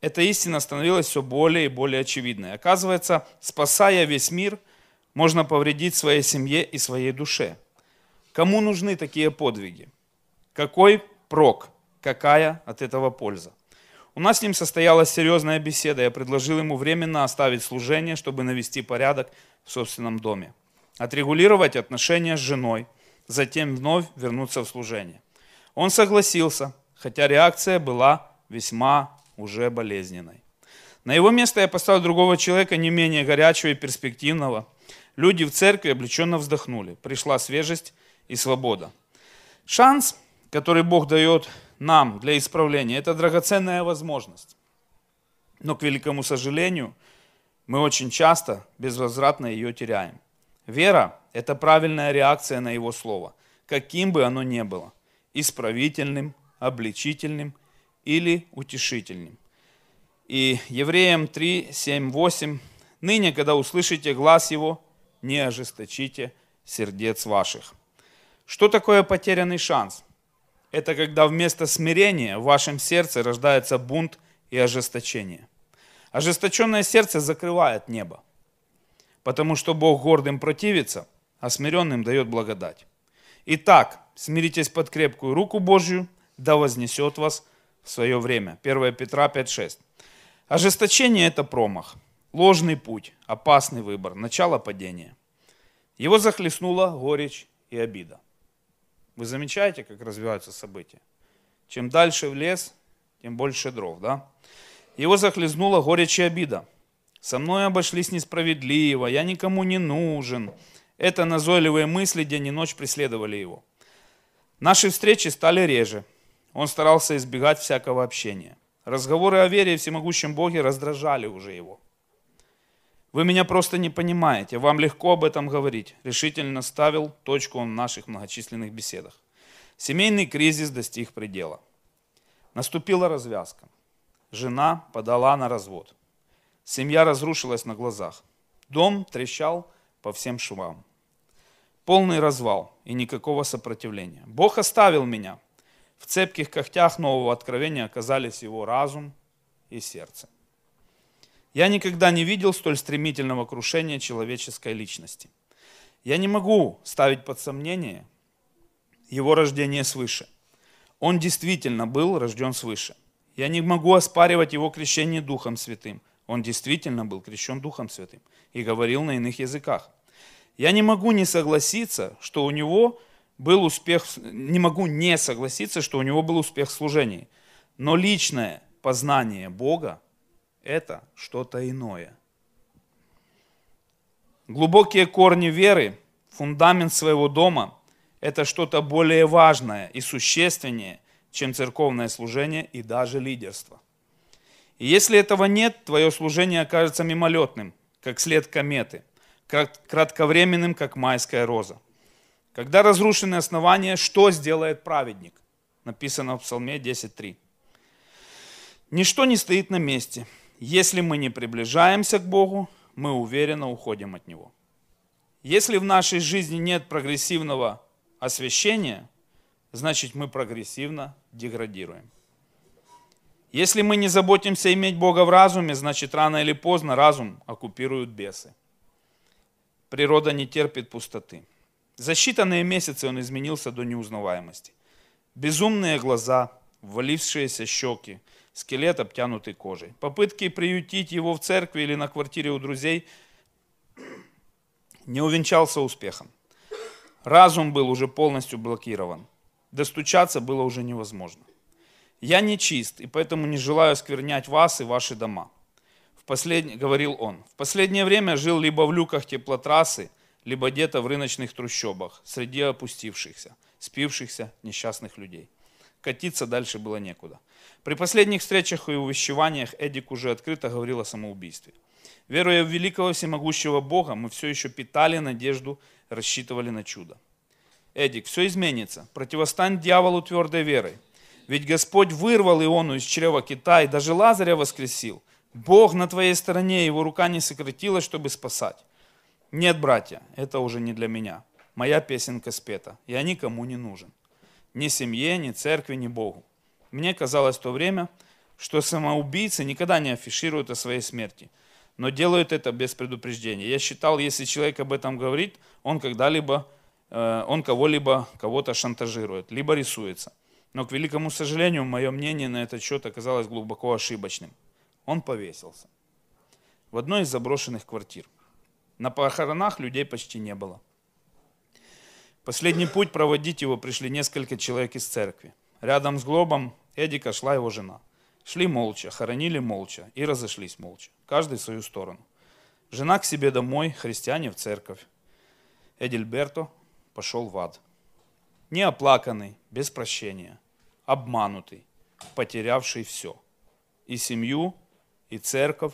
Эта истина становилась все более и более очевидной. Оказывается, спасая весь мир, можно повредить своей семье и своей душе. Кому нужны такие подвиги? Какой прок? Какая от этого польза? У нас с ним состоялась серьезная беседа. Я предложил ему временно оставить служение, чтобы навести порядок в собственном доме. Отрегулировать отношения с женой, затем вновь вернуться в служение. Он согласился, хотя реакция была весьма уже болезненной. На его место я поставил другого человека, не менее горячего и перспективного. Люди в церкви облегченно вздохнули. Пришла свежесть и свобода. Шанс, который Бог дает нам для исправления, это драгоценная возможность. Но, к великому сожалению, мы очень часто безвозвратно ее теряем. Вера – это правильная реакция на Его Слово, каким бы оно ни было, исправительным, обличительным или утешительным. И Евреям 3, 7, 8. «Ныне, когда услышите глаз его, не ожесточите сердец ваших». Что такое потерянный шанс? Это когда вместо смирения в вашем сердце рождается бунт и ожесточение. Ожесточенное сердце закрывает небо, потому что Бог гордым противится, а смиренным дает благодать. Итак, смиритесь под крепкую руку Божью, да вознесет вас в свое время. 1 Петра 5.6. Ожесточение – это промах, ложный путь, опасный выбор, начало падения. Его захлестнула горечь и обида. Вы замечаете, как развиваются события? Чем дальше в лес, тем больше дров, да? Его захлестнула горечь и обида. Со мной обошлись несправедливо, я никому не нужен. Это назойливые мысли день и ночь преследовали его. Наши встречи стали реже. Он старался избегать всякого общения. Разговоры о вере и всемогущем Боге раздражали уже его. Вы меня просто не понимаете, вам легко об этом говорить. Решительно ставил точку он в наших многочисленных беседах. Семейный кризис достиг предела. Наступила развязка. Жена подала на развод. Семья разрушилась на глазах. Дом трещал по всем швам. Полный развал и никакого сопротивления. Бог оставил меня. В цепких когтях нового откровения оказались его разум и сердце. Я никогда не видел столь стремительного крушения человеческой личности. Я не могу ставить под сомнение его рождение свыше. Он действительно был рожден свыше. Я не могу оспаривать его крещение Духом Святым. Он действительно был крещен Духом Святым и говорил на иных языках. Я не могу не согласиться, что у него был успех, не могу не согласиться, что у него был успех в служении. Но личное познание Бога – это что-то иное. Глубокие корни веры, фундамент своего дома – это что-то более важное и существеннее, чем церковное служение и даже лидерство. И если этого нет, твое служение окажется мимолетным, как след кометы – кратковременным, как майская роза. Когда разрушены основания, что сделает праведник? Написано в Псалме 10.3. Ничто не стоит на месте. Если мы не приближаемся к Богу, мы уверенно уходим от Него. Если в нашей жизни нет прогрессивного освящения, значит мы прогрессивно деградируем. Если мы не заботимся иметь Бога в разуме, значит рано или поздно разум оккупируют бесы. Природа не терпит пустоты. За считанные месяцы он изменился до неузнаваемости. Безумные глаза, ввалившиеся щеки, скелет, обтянутый кожей. Попытки приютить его в церкви или на квартире у друзей не увенчался успехом. Разум был уже полностью блокирован. Достучаться было уже невозможно. Я не чист, и поэтому не желаю сквернять вас и ваши дома послед... говорил он, в последнее время жил либо в люках теплотрассы, либо где-то в рыночных трущобах, среди опустившихся, спившихся несчастных людей. Катиться дальше было некуда. При последних встречах и увещеваниях Эдик уже открыто говорил о самоубийстве. Веруя в великого всемогущего Бога, мы все еще питали надежду, рассчитывали на чудо. Эдик, все изменится. Противостань дьяволу твердой верой. Ведь Господь вырвал Иону из чрева Китая и даже Лазаря воскресил. Бог на твоей стороне, его рука не сократилась, чтобы спасать. Нет, братья, это уже не для меня. Моя песенка спета, я никому не нужен. Ни семье, ни церкви, ни Богу. Мне казалось в то время, что самоубийцы никогда не афишируют о своей смерти, но делают это без предупреждения. Я считал, если человек об этом говорит, он когда-либо, э, он кого-либо, кого-то шантажирует, либо рисуется. Но, к великому сожалению, мое мнение на этот счет оказалось глубоко ошибочным он повесился в одной из заброшенных квартир. На похоронах людей почти не было. Последний путь проводить его пришли несколько человек из церкви. Рядом с гробом Эдика шла его жена. Шли молча, хоронили молча и разошлись молча, каждый в свою сторону. Жена к себе домой, христиане в церковь. Эдильберто пошел в ад. Неоплаканный, без прощения, обманутый, потерявший все. И семью, и церковь,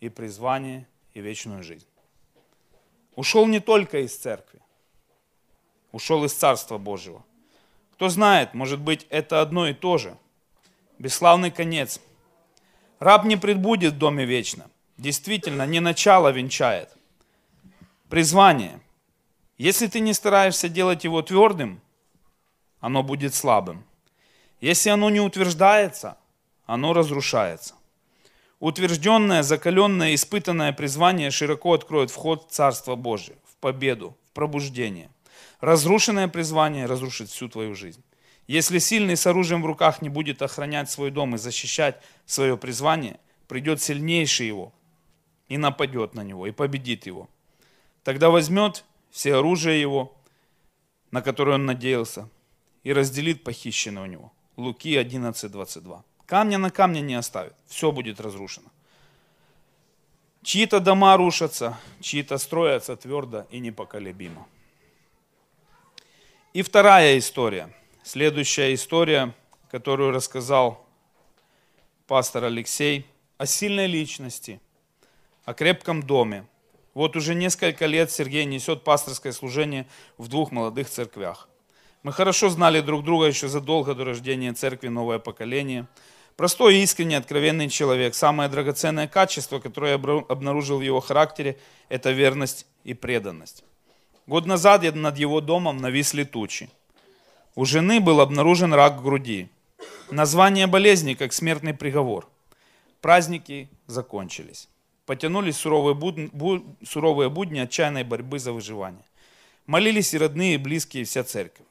и призвание, и вечную жизнь. Ушел не только из церкви, ушел из Царства Божьего. Кто знает, может быть, это одно и то же. Бесславный конец. Раб не предбудет в доме вечно. Действительно, не начало венчает. Призвание. Если ты не стараешься делать его твердым, оно будет слабым. Если оно не утверждается, оно разрушается. Утвержденное, закаленное, испытанное призвание широко откроет вход в Царство Божие, в победу, в пробуждение. Разрушенное призвание разрушит всю твою жизнь. Если сильный с оружием в руках не будет охранять свой дом и защищать свое призвание, придет сильнейший его и нападет на него, и победит его. Тогда возьмет все оружие его, на которое он надеялся, и разделит похищенное у него. Луки 11:22. Камня на камне не оставит, все будет разрушено. Чьи-то дома рушатся, чьи-то строятся твердо и непоколебимо. И вторая история, следующая история, которую рассказал пастор Алексей, о сильной личности, о крепком доме. Вот уже несколько лет Сергей несет пасторское служение в двух молодых церквях. Мы хорошо знали друг друга еще задолго до рождения церкви «Новое поколение». Простой, искренний, откровенный человек. Самое драгоценное качество, которое я обнаружил в его характере, это верность и преданность. Год назад над его домом нависли тучи. У жены был обнаружен рак груди. Название болезни как смертный приговор. Праздники закончились. Потянулись суровые будни, суровые будни отчаянной борьбы за выживание. Молились и родные, и близкие, и вся церковь.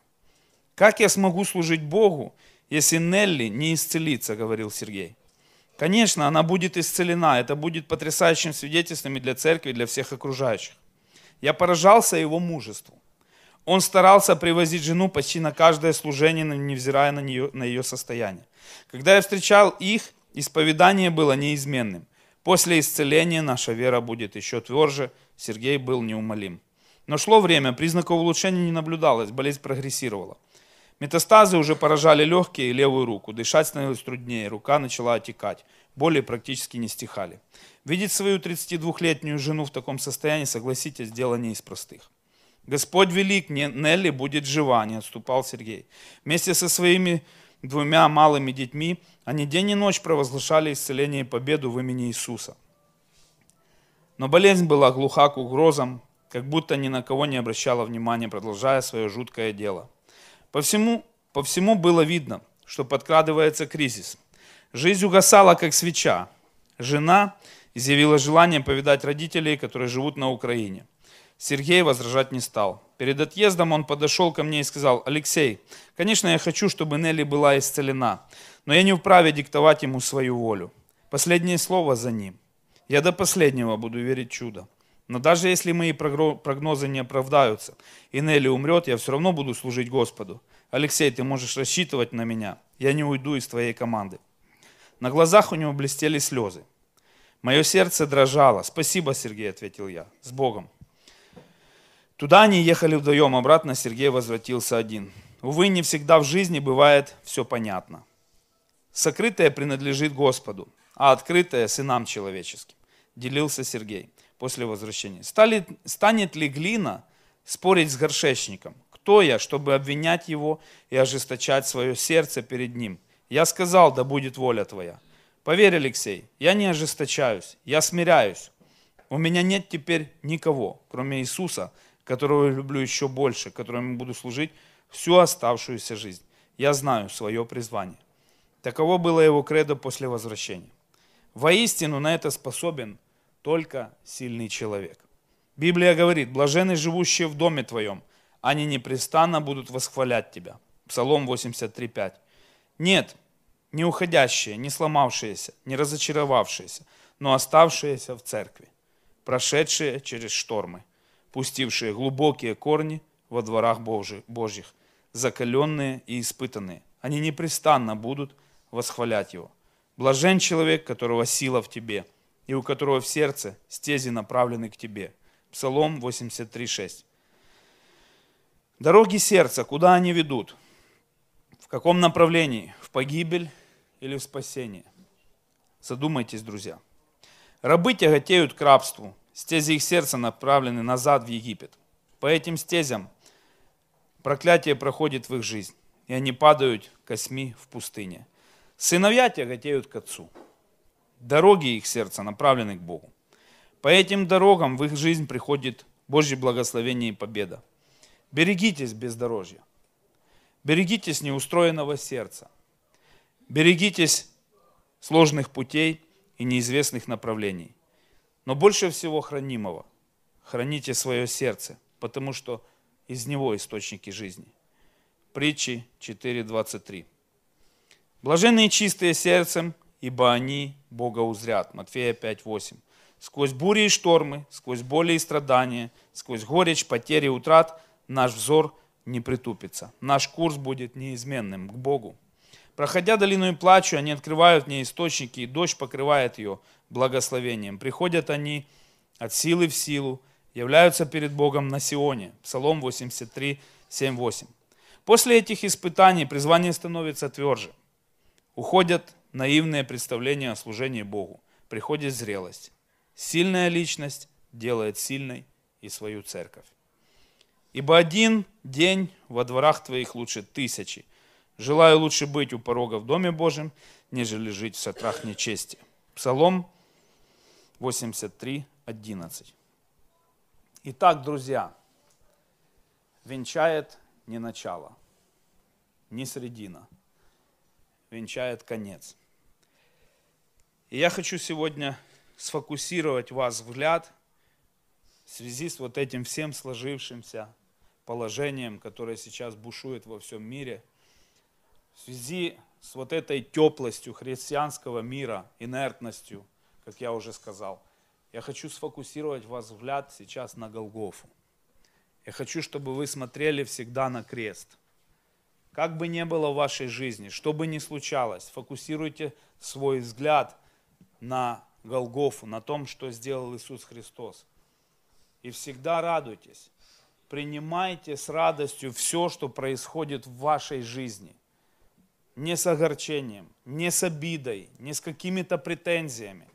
Как я смогу служить Богу, если Нелли не исцелится, говорил Сергей. Конечно, она будет исцелена. Это будет потрясающим свидетельством и для церкви, и для всех окружающих. Я поражался его мужеству. Он старался привозить жену почти на каждое служение, невзирая на, нее, на ее состояние. Когда я встречал их, исповедание было неизменным. После исцеления наша вера будет еще тверже. Сергей был неумолим. Но шло время, признаков улучшения не наблюдалось, болезнь прогрессировала. Метастазы уже поражали легкие и левую руку. Дышать становилось труднее, рука начала отекать. Боли практически не стихали. Видеть свою 32-летнюю жену в таком состоянии, согласитесь, дело не из простых. Господь велик, не Нелли будет жива, не отступал Сергей. Вместе со своими двумя малыми детьми они день и ночь провозглашали исцеление и победу в имени Иисуса. Но болезнь была глуха к угрозам, как будто ни на кого не обращала внимания, продолжая свое жуткое дело – по всему, по всему было видно, что подкрадывается кризис. Жизнь угасала, как свеча. Жена изъявила желание повидать родителей, которые живут на Украине. Сергей возражать не стал. Перед отъездом он подошел ко мне и сказал, Алексей, конечно, я хочу, чтобы Нелли была исцелена, но я не вправе диктовать ему свою волю. Последнее слово за ним. Я до последнего буду верить чудо. Но даже если мои прогнозы не оправдаются, и Нелли умрет, я все равно буду служить Господу. Алексей, ты можешь рассчитывать на меня. Я не уйду из твоей команды. На глазах у него блестели слезы. Мое сердце дрожало. Спасибо, Сергей, ответил я. С Богом. Туда они ехали вдвоем, обратно Сергей возвратился один. Увы, не всегда в жизни бывает все понятно. Сокрытое принадлежит Господу, а открытое сынам человеческим, делился Сергей после возвращения. Стали, станет ли глина спорить с горшечником? Кто я, чтобы обвинять его и ожесточать свое сердце перед ним? Я сказал, да будет воля твоя. Поверь, Алексей, я не ожесточаюсь, я смиряюсь. У меня нет теперь никого, кроме Иисуса, которого я люблю еще больше, которому буду служить всю оставшуюся жизнь. Я знаю свое призвание. Таково было его кредо после возвращения. Воистину на это способен только сильный человек. Библия говорит, блажены живущие в доме твоем, они непрестанно будут восхвалять тебя. Псалом 83.5. Нет, не уходящие, не сломавшиеся, не разочаровавшиеся, но оставшиеся в церкви, прошедшие через штормы, пустившие глубокие корни во дворах Божьих, закаленные и испытанные. Они непрестанно будут восхвалять Его. Блажен человек, которого сила в тебе – и у которого в сердце стези направлены к тебе. Псалом 83.6. Дороги сердца, куда они ведут? В каком направлении? В погибель или в спасение? Задумайтесь, друзья. Рабы тяготеют к рабству. Стези их сердца направлены назад в Египет. По этим стезям проклятие проходит в их жизнь. и они падают косьми в пустыне. Сыновья тяготеют к отцу. Дороги их сердца направлены к Богу. По этим дорогам в их жизнь приходит Божье благословение и победа. Берегитесь бездорожья. Берегитесь неустроенного сердца. Берегитесь сложных путей и неизвестных направлений. Но больше всего хранимого. Храните свое сердце, потому что из него источники жизни. Притчи 4.23. Блаженные чистые сердцем, ибо они Бога узрят. Матфея 5.8. Сквозь бури и штормы, сквозь боли и страдания, сквозь горечь, потери утрат наш взор не притупится. Наш курс будет неизменным к Богу. Проходя долину и плачу, они открывают мне источники, и дождь покрывает ее благословением. Приходят они от силы в силу, являются перед Богом на Сионе. Псалом 83, 7, 8. После этих испытаний призвание становится тверже. Уходят наивные представления о служении Богу. Приходит зрелость. Сильная личность делает сильной и свою церковь. Ибо один день во дворах твоих лучше тысячи. Желаю лучше быть у порога в Доме Божьем, нежели жить в сатрах нечести. Псалом 83, 11. Итак, друзья, венчает не начало, не середина, венчает конец. И я хочу сегодня сфокусировать вас взгляд в связи с вот этим всем сложившимся положением, которое сейчас бушует во всем мире, в связи с вот этой теплостью христианского мира, инертностью, как я уже сказал, я хочу сфокусировать вас взгляд сейчас на Голгофу. Я хочу, чтобы вы смотрели всегда на крест. Как бы ни было в вашей жизни, что бы ни случалось, фокусируйте свой взгляд на Голгофу, на том, что сделал Иисус Христос. И всегда радуйтесь. Принимайте с радостью все, что происходит в вашей жизни. Не с огорчением, не с обидой, не с какими-то претензиями.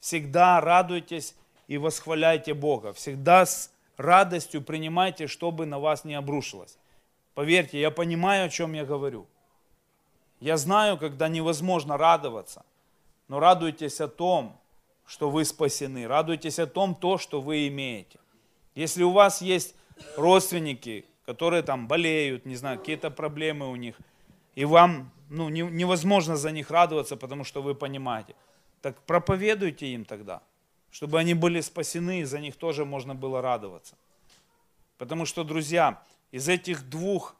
Всегда радуйтесь и восхваляйте Бога. Всегда с радостью принимайте, чтобы на вас не обрушилось. Поверьте, я понимаю, о чем я говорю. Я знаю, когда невозможно радоваться – но радуйтесь о том, что вы спасены. Радуйтесь о том, то, что вы имеете. Если у вас есть родственники, которые там болеют, не знаю, какие-то проблемы у них, и вам ну, не, невозможно за них радоваться, потому что вы понимаете, так проповедуйте им тогда, чтобы они были спасены, и за них тоже можно было радоваться. Потому что, друзья, из этих двух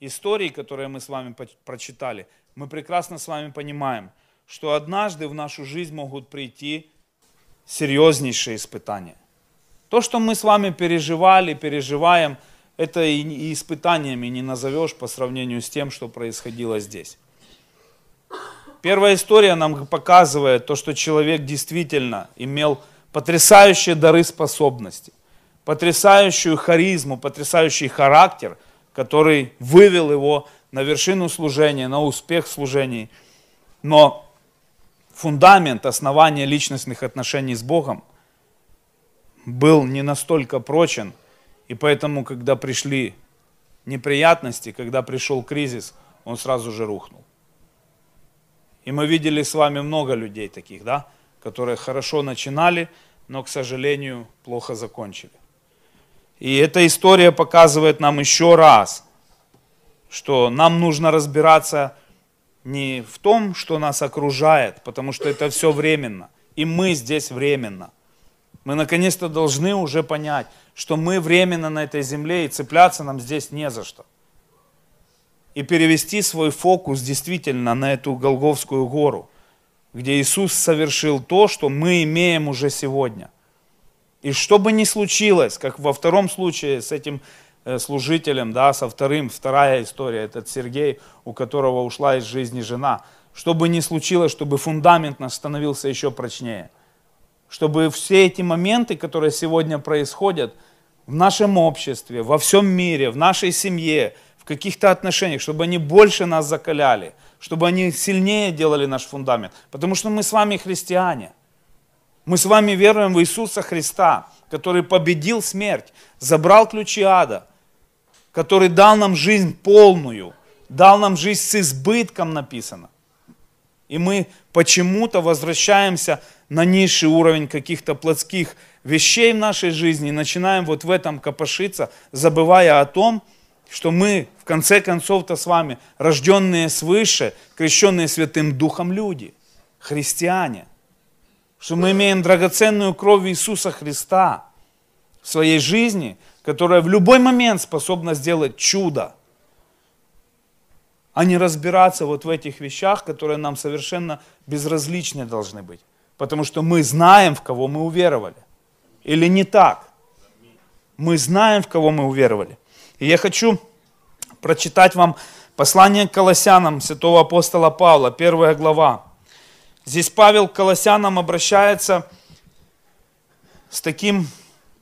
историй, которые мы с вами прочитали, мы прекрасно с вами понимаем – что однажды в нашу жизнь могут прийти серьезнейшие испытания. То, что мы с вами переживали, переживаем, это и испытаниями не назовешь по сравнению с тем, что происходило здесь. Первая история нам показывает то, что человек действительно имел потрясающие дары способности, потрясающую харизму, потрясающий характер, который вывел его на вершину служения, на успех в служении. Но фундамент, основание личностных отношений с Богом был не настолько прочен, и поэтому, когда пришли неприятности, когда пришел кризис, он сразу же рухнул. И мы видели с вами много людей таких, да, которые хорошо начинали, но, к сожалению, плохо закончили. И эта история показывает нам еще раз, что нам нужно разбираться не в том, что нас окружает, потому что это все временно. И мы здесь временно. Мы наконец-то должны уже понять, что мы временно на этой земле и цепляться нам здесь не за что. И перевести свой фокус действительно на эту Голговскую гору, где Иисус совершил то, что мы имеем уже сегодня. И что бы ни случилось, как во втором случае с этим Э, служителем, да, со вторым, вторая история, этот Сергей, у которого ушла из жизни жена. Что бы ни случилось, чтобы фундамент наш становился еще прочнее. Чтобы все эти моменты, которые сегодня происходят в нашем обществе, во всем мире, в нашей семье, в каких-то отношениях, чтобы они больше нас закаляли, чтобы они сильнее делали наш фундамент. Потому что мы с вами христиане. Мы с вами веруем в Иисуса Христа, который победил смерть, забрал ключи ада, который дал нам жизнь полную, дал нам жизнь с избытком написано. И мы почему-то возвращаемся на низший уровень каких-то плотских вещей в нашей жизни и начинаем вот в этом копошиться, забывая о том, что мы в конце концов-то с вами рожденные свыше, крещенные Святым Духом люди, христиане, что мы имеем драгоценную кровь Иисуса Христа в своей жизни, которая в любой момент способна сделать чудо, а не разбираться вот в этих вещах, которые нам совершенно безразличны должны быть. Потому что мы знаем, в кого мы уверовали. Или не так? Мы знаем, в кого мы уверовали. И я хочу прочитать вам послание к Колоссянам святого апостола Павла, первая глава. Здесь Павел к Колоссянам обращается с таким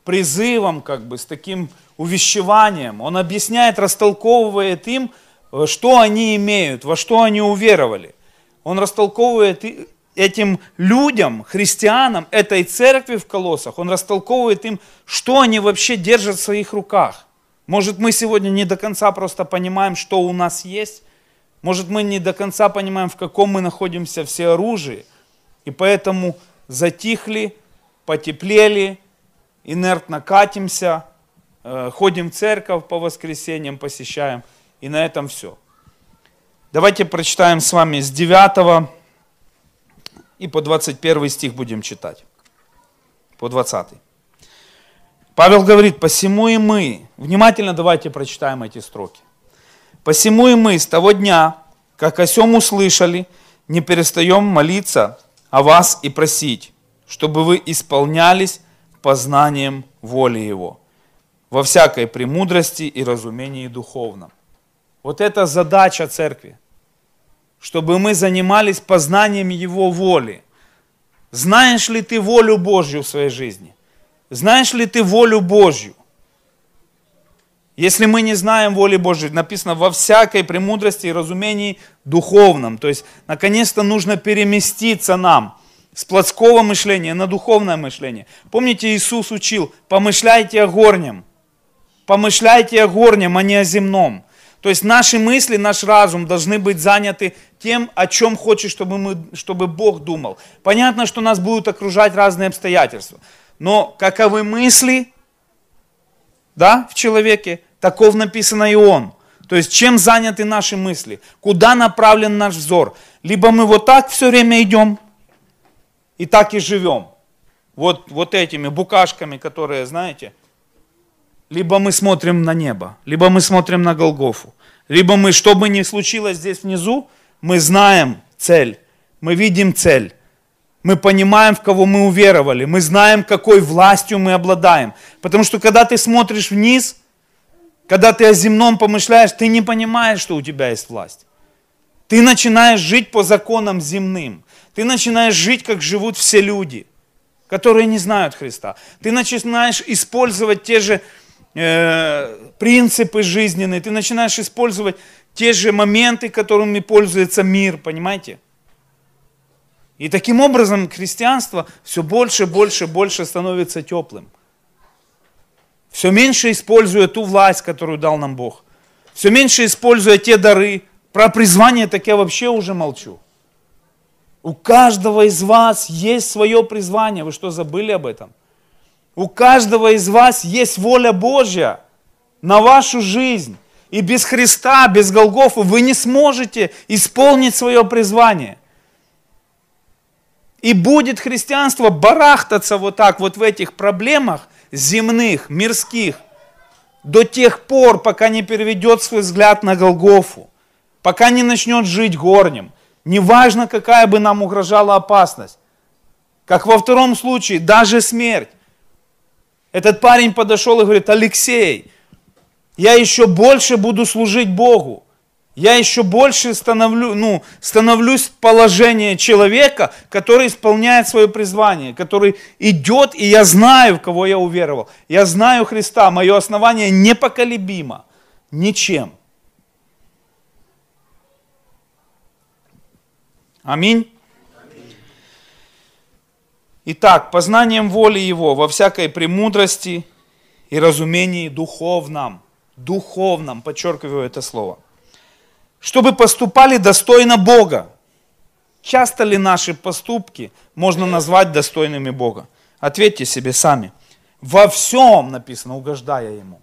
призывом, как бы, с таким увещеванием. Он объясняет, растолковывает им, что они имеют, во что они уверовали. Он растолковывает этим людям, христианам, этой церкви в Колоссах, он растолковывает им, что они вообще держат в своих руках. Может, мы сегодня не до конца просто понимаем, что у нас есть. Может, мы не до конца понимаем, в каком мы находимся все оружии. И поэтому затихли, потеплели, инертно катимся, э, ходим в церковь по воскресеньям, посещаем. И на этом все. Давайте прочитаем с вами с 9 и по 21 стих будем читать. По 20. Павел говорит, посему и мы, внимательно давайте прочитаем эти строки. Посему и мы с того дня, как о сем услышали, не перестаем молиться о вас и просить, чтобы вы исполнялись познанием воли Его, во всякой премудрости и разумении духовном. Вот это задача церкви, чтобы мы занимались познанием Его воли. Знаешь ли ты волю Божью в своей жизни? Знаешь ли ты волю Божью? Если мы не знаем воли Божьей, написано во всякой премудрости и разумении духовном. То есть, наконец-то нужно переместиться нам с плотского мышления на духовное мышление. Помните, Иисус учил, помышляйте о горнем. Помышляйте о горнем, а не о земном. То есть наши мысли, наш разум должны быть заняты тем, о чем хочет, чтобы, мы, чтобы Бог думал. Понятно, что нас будут окружать разные обстоятельства. Но каковы мысли да, в человеке, таков написано и он. То есть чем заняты наши мысли, куда направлен наш взор. Либо мы вот так все время идем и так и живем. Вот, вот этими букашками, которые, знаете, либо мы смотрим на небо, либо мы смотрим на Голгофу, либо мы, что бы ни случилось здесь внизу, мы знаем цель, мы видим цель. Мы понимаем, в кого мы уверовали. Мы знаем, какой властью мы обладаем. Потому что когда ты смотришь вниз, когда ты о земном помышляешь, ты не понимаешь, что у тебя есть власть. Ты начинаешь жить по законам земным. Ты начинаешь жить, как живут все люди, которые не знают Христа. Ты начинаешь использовать те же э, принципы жизненные, ты начинаешь использовать те же моменты, которыми пользуется мир, понимаете? И таким образом христианство все больше, больше, больше становится теплым. Все меньше используя ту власть, которую дал нам Бог. Все меньше используя те дары. Про призвание так я вообще уже молчу. У каждого из вас есть свое призвание. Вы что, забыли об этом? У каждого из вас есть воля Божья на вашу жизнь. И без Христа, без Голгофа вы не сможете исполнить свое призвание – и будет христианство барахтаться вот так вот в этих проблемах земных, мирских, до тех пор, пока не переведет свой взгляд на Голгофу, пока не начнет жить горнем. Неважно, какая бы нам угрожала опасность. Как во втором случае, даже смерть. Этот парень подошел и говорит, Алексей, я еще больше буду служить Богу я еще больше становлю, ну, становлюсь в положение человека, который исполняет свое призвание, который идет, и я знаю, в кого я уверовал. Я знаю Христа, мое основание непоколебимо, ничем. Аминь. Итак, познанием воли Его во всякой премудрости и разумении духовном, духовном, подчеркиваю это слово – чтобы поступали достойно Бога. Часто ли наши поступки можно назвать достойными Бога? Ответьте себе сами. Во всем написано, угождая Ему.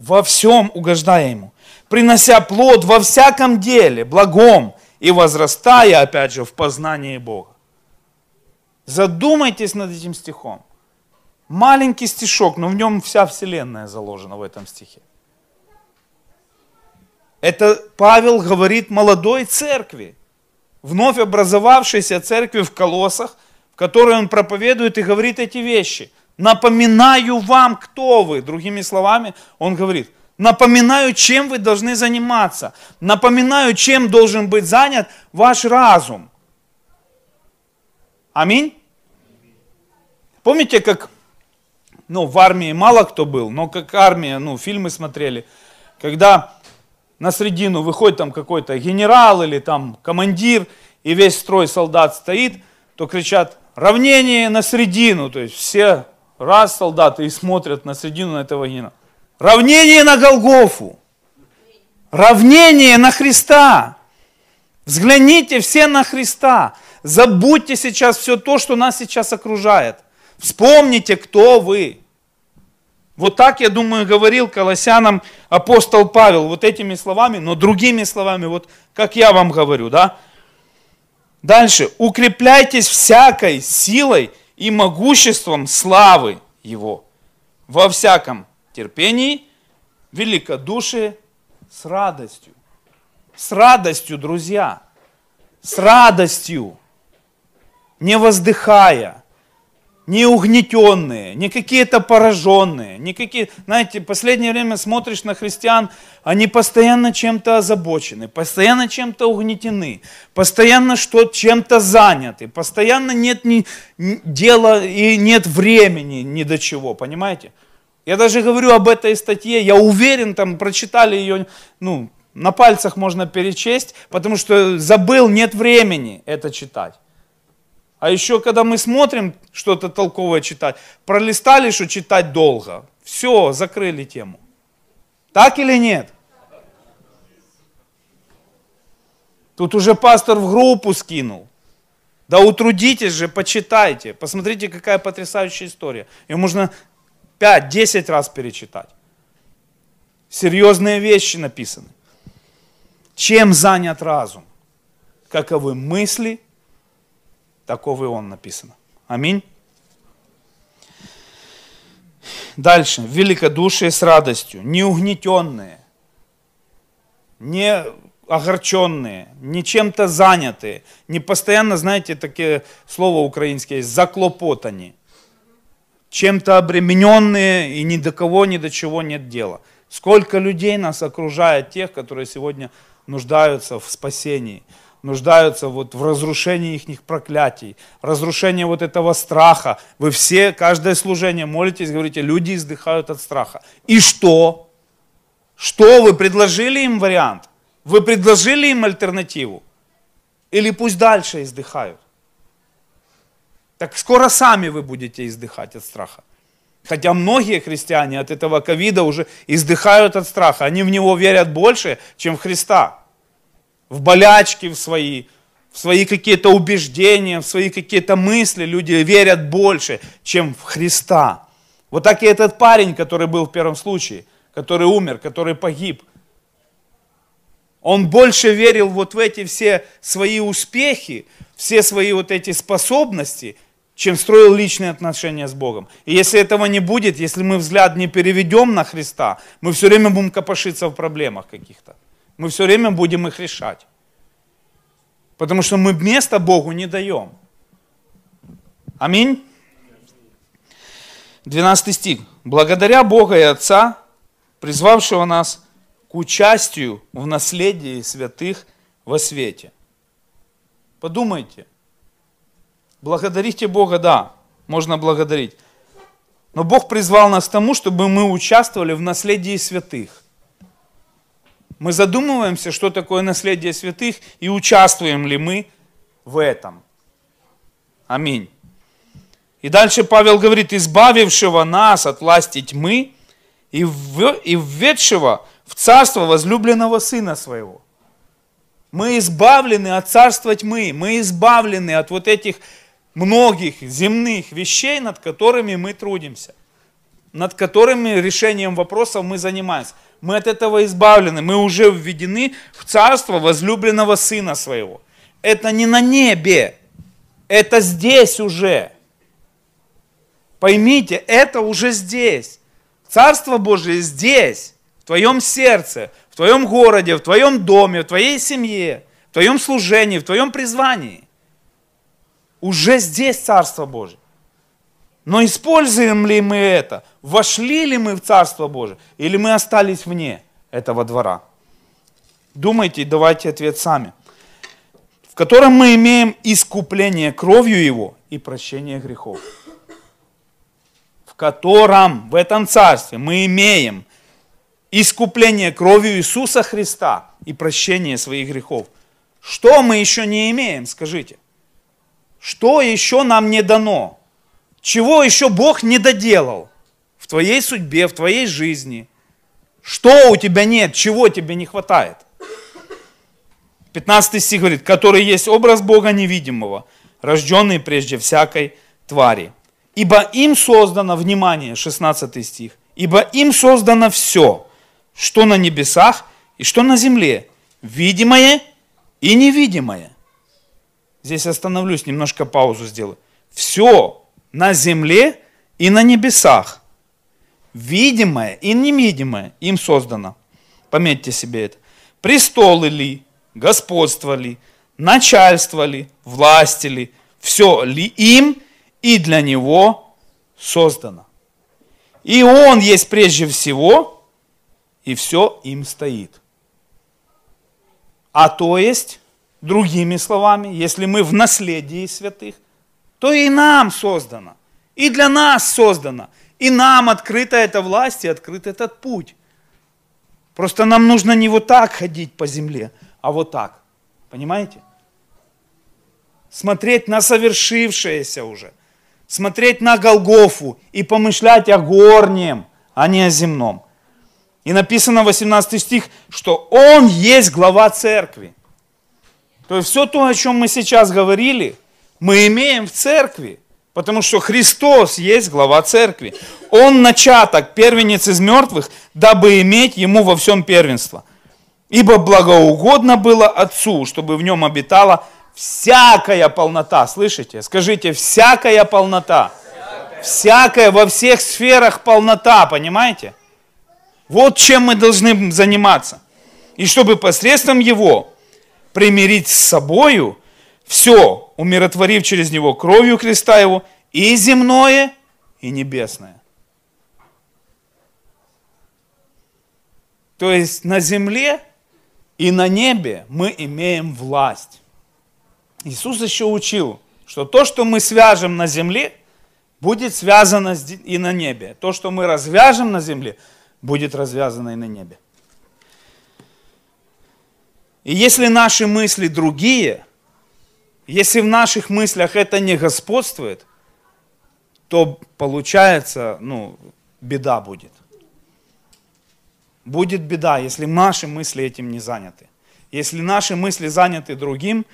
Во всем угождая Ему. Принося плод во всяком деле, благом и возрастая, опять же, в познании Бога. Задумайтесь над этим стихом. Маленький стишок, но в нем вся вселенная заложена в этом стихе. Это Павел говорит молодой церкви, вновь образовавшейся церкви в Колосах, в которой он проповедует и говорит эти вещи. Напоминаю вам, кто вы. Другими словами, он говорит, напоминаю, чем вы должны заниматься. Напоминаю, чем должен быть занят ваш разум. Аминь. Помните, как ну, в армии мало кто был, но как армия, ну, фильмы смотрели, когда на средину выходит там какой-то генерал или там командир, и весь строй солдат стоит, то кричат «равнение на средину», то есть все раз солдаты и смотрят на средину этого генерала. Равнение на Голгофу. Равнение на Христа. Взгляните все на Христа. Забудьте сейчас все то, что нас сейчас окружает. Вспомните, кто вы. Вот так, я думаю, говорил колоссянам апостол Павел, вот этими словами, но другими словами, вот как я вам говорю, да. Дальше. Укрепляйтесь всякой силой и могуществом славы Его. Во всяком терпении, великодушие, с радостью. С радостью, друзья. С радостью. Не воздыхая не угнетенные, не какие-то пораженные, не какие... Знаете, в последнее время смотришь на христиан, они постоянно чем-то озабочены, постоянно чем-то угнетены, постоянно что чем-то заняты, постоянно нет ни, ни дела и нет времени ни до чего, понимаете? Я даже говорю об этой статье, я уверен, там прочитали ее, ну, на пальцах можно перечесть, потому что забыл, нет времени это читать. А еще, когда мы смотрим что-то толковое читать, пролистали, что читать долго. Все, закрыли тему. Так или нет? Тут уже пастор в группу скинул. Да утрудитесь же, почитайте. Посмотрите, какая потрясающая история. Ее можно 5-10 раз перечитать. Серьезные вещи написаны. Чем занят разум? Каковы мысли, таков и он написано. Аминь. Дальше. Великодушие с радостью. Не угнетенные, не огорченные, не чем-то занятые, не постоянно, знаете, такие слова украинские есть, заклопотани, чем-то обремененные и ни до кого, ни до чего нет дела. Сколько людей нас окружает тех, которые сегодня нуждаются в спасении – нуждаются вот в разрушении их проклятий, разрушении вот этого страха. Вы все, каждое служение молитесь, говорите, люди издыхают от страха. И что? Что вы предложили им вариант? Вы предложили им альтернативу? Или пусть дальше издыхают? Так скоро сами вы будете издыхать от страха. Хотя многие христиане от этого ковида уже издыхают от страха. Они в него верят больше, чем в Христа в болячки в свои, в свои какие-то убеждения, в свои какие-то мысли люди верят больше, чем в Христа. Вот так и этот парень, который был в первом случае, который умер, который погиб. Он больше верил вот в эти все свои успехи, все свои вот эти способности, чем строил личные отношения с Богом. И если этого не будет, если мы взгляд не переведем на Христа, мы все время будем копошиться в проблемах каких-то. Мы все время будем их решать. Потому что мы места Богу не даем. Аминь. 12 стих. Благодаря Бога и Отца, призвавшего нас к участию в наследии святых во свете. Подумайте. Благодарите Бога, да, можно благодарить. Но Бог призвал нас к тому, чтобы мы участвовали в наследии святых мы задумываемся, что такое наследие святых и участвуем ли мы в этом. Аминь. И дальше Павел говорит, избавившего нас от власти тьмы и, в, и введшего в царство возлюбленного сына своего. Мы избавлены от царства тьмы. Мы избавлены от вот этих многих земных вещей, над которыми мы трудимся. Над которыми решением вопросов мы занимаемся. Мы от этого избавлены. Мы уже введены в царство возлюбленного Сына Своего. Это не на небе. Это здесь уже. Поймите, это уже здесь. Царство Божие здесь, в твоем сердце, в твоем городе, в твоем доме, в твоей семье, в твоем служении, в твоем призвании. Уже здесь Царство Божие. Но используем ли мы это? Вошли ли мы в Царство Божие? Или мы остались вне этого двора? Думайте, давайте ответ сами. В котором мы имеем искупление кровью Его и прощение грехов. В котором, в этом царстве мы имеем искупление кровью Иисуса Христа и прощение своих грехов. Что мы еще не имеем, скажите? Что еще нам не дано? Чего еще Бог не доделал в твоей судьбе, в твоей жизни? Что у тебя нет, чего тебе не хватает? 15 стих говорит, который есть образ Бога невидимого, рожденный прежде всякой твари. Ибо им создано, внимание, 16 стих, ибо им создано все, что на небесах и что на земле, видимое и невидимое. Здесь остановлюсь, немножко паузу сделаю. Все на земле и на небесах, видимое и невидимое им создано. Пометьте себе это. Престолы ли, господство ли, начальство ли, власти ли, все ли им и для него создано. И он есть прежде всего, и все им стоит. А то есть, другими словами, если мы в наследии святых, то и нам создано, и для нас создано, и нам открыта эта власть и открыт этот путь. Просто нам нужно не вот так ходить по земле, а вот так. Понимаете? Смотреть на совершившееся уже. Смотреть на Голгофу и помышлять о горнем, а не о земном. И написано 18 стих, что Он есть глава церкви. То есть все то, о чем мы сейчас говорили, мы имеем в церкви. Потому что Христос есть глава церкви. Он начаток, первенец из мертвых, дабы иметь ему во всем первенство. Ибо благоугодно было Отцу, чтобы в нем обитала всякая полнота. Слышите? Скажите, всякая полнота. Всякая во всех сферах полнота, понимаете? Вот чем мы должны заниматься. И чтобы посредством его примирить с собою все, умиротворив через него кровью креста его, и земное, и небесное. То есть на земле и на небе мы имеем власть. Иисус еще учил, что то, что мы свяжем на земле, будет связано и на небе. То, что мы развяжем на земле, будет развязано и на небе. И если наши мысли другие, если в наших мыслях это не господствует, то получается, ну, беда будет будет беда, если наши мысли этим не заняты. Если наши мысли заняты другим,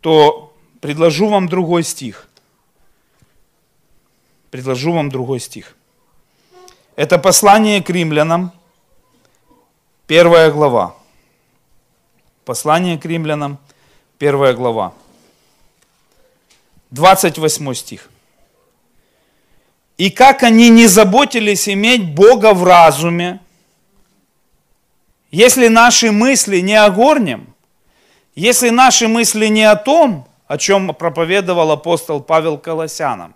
то предложу вам другой стих. Предложу вам другой стих. Это послание к римлянам, первая глава. Послание к римлянам, первая глава. 28 стих. И как они не заботились иметь Бога в разуме, если наши мысли не о горнем, если наши мысли не о том, о чем проповедовал апостол Павел Колосянам,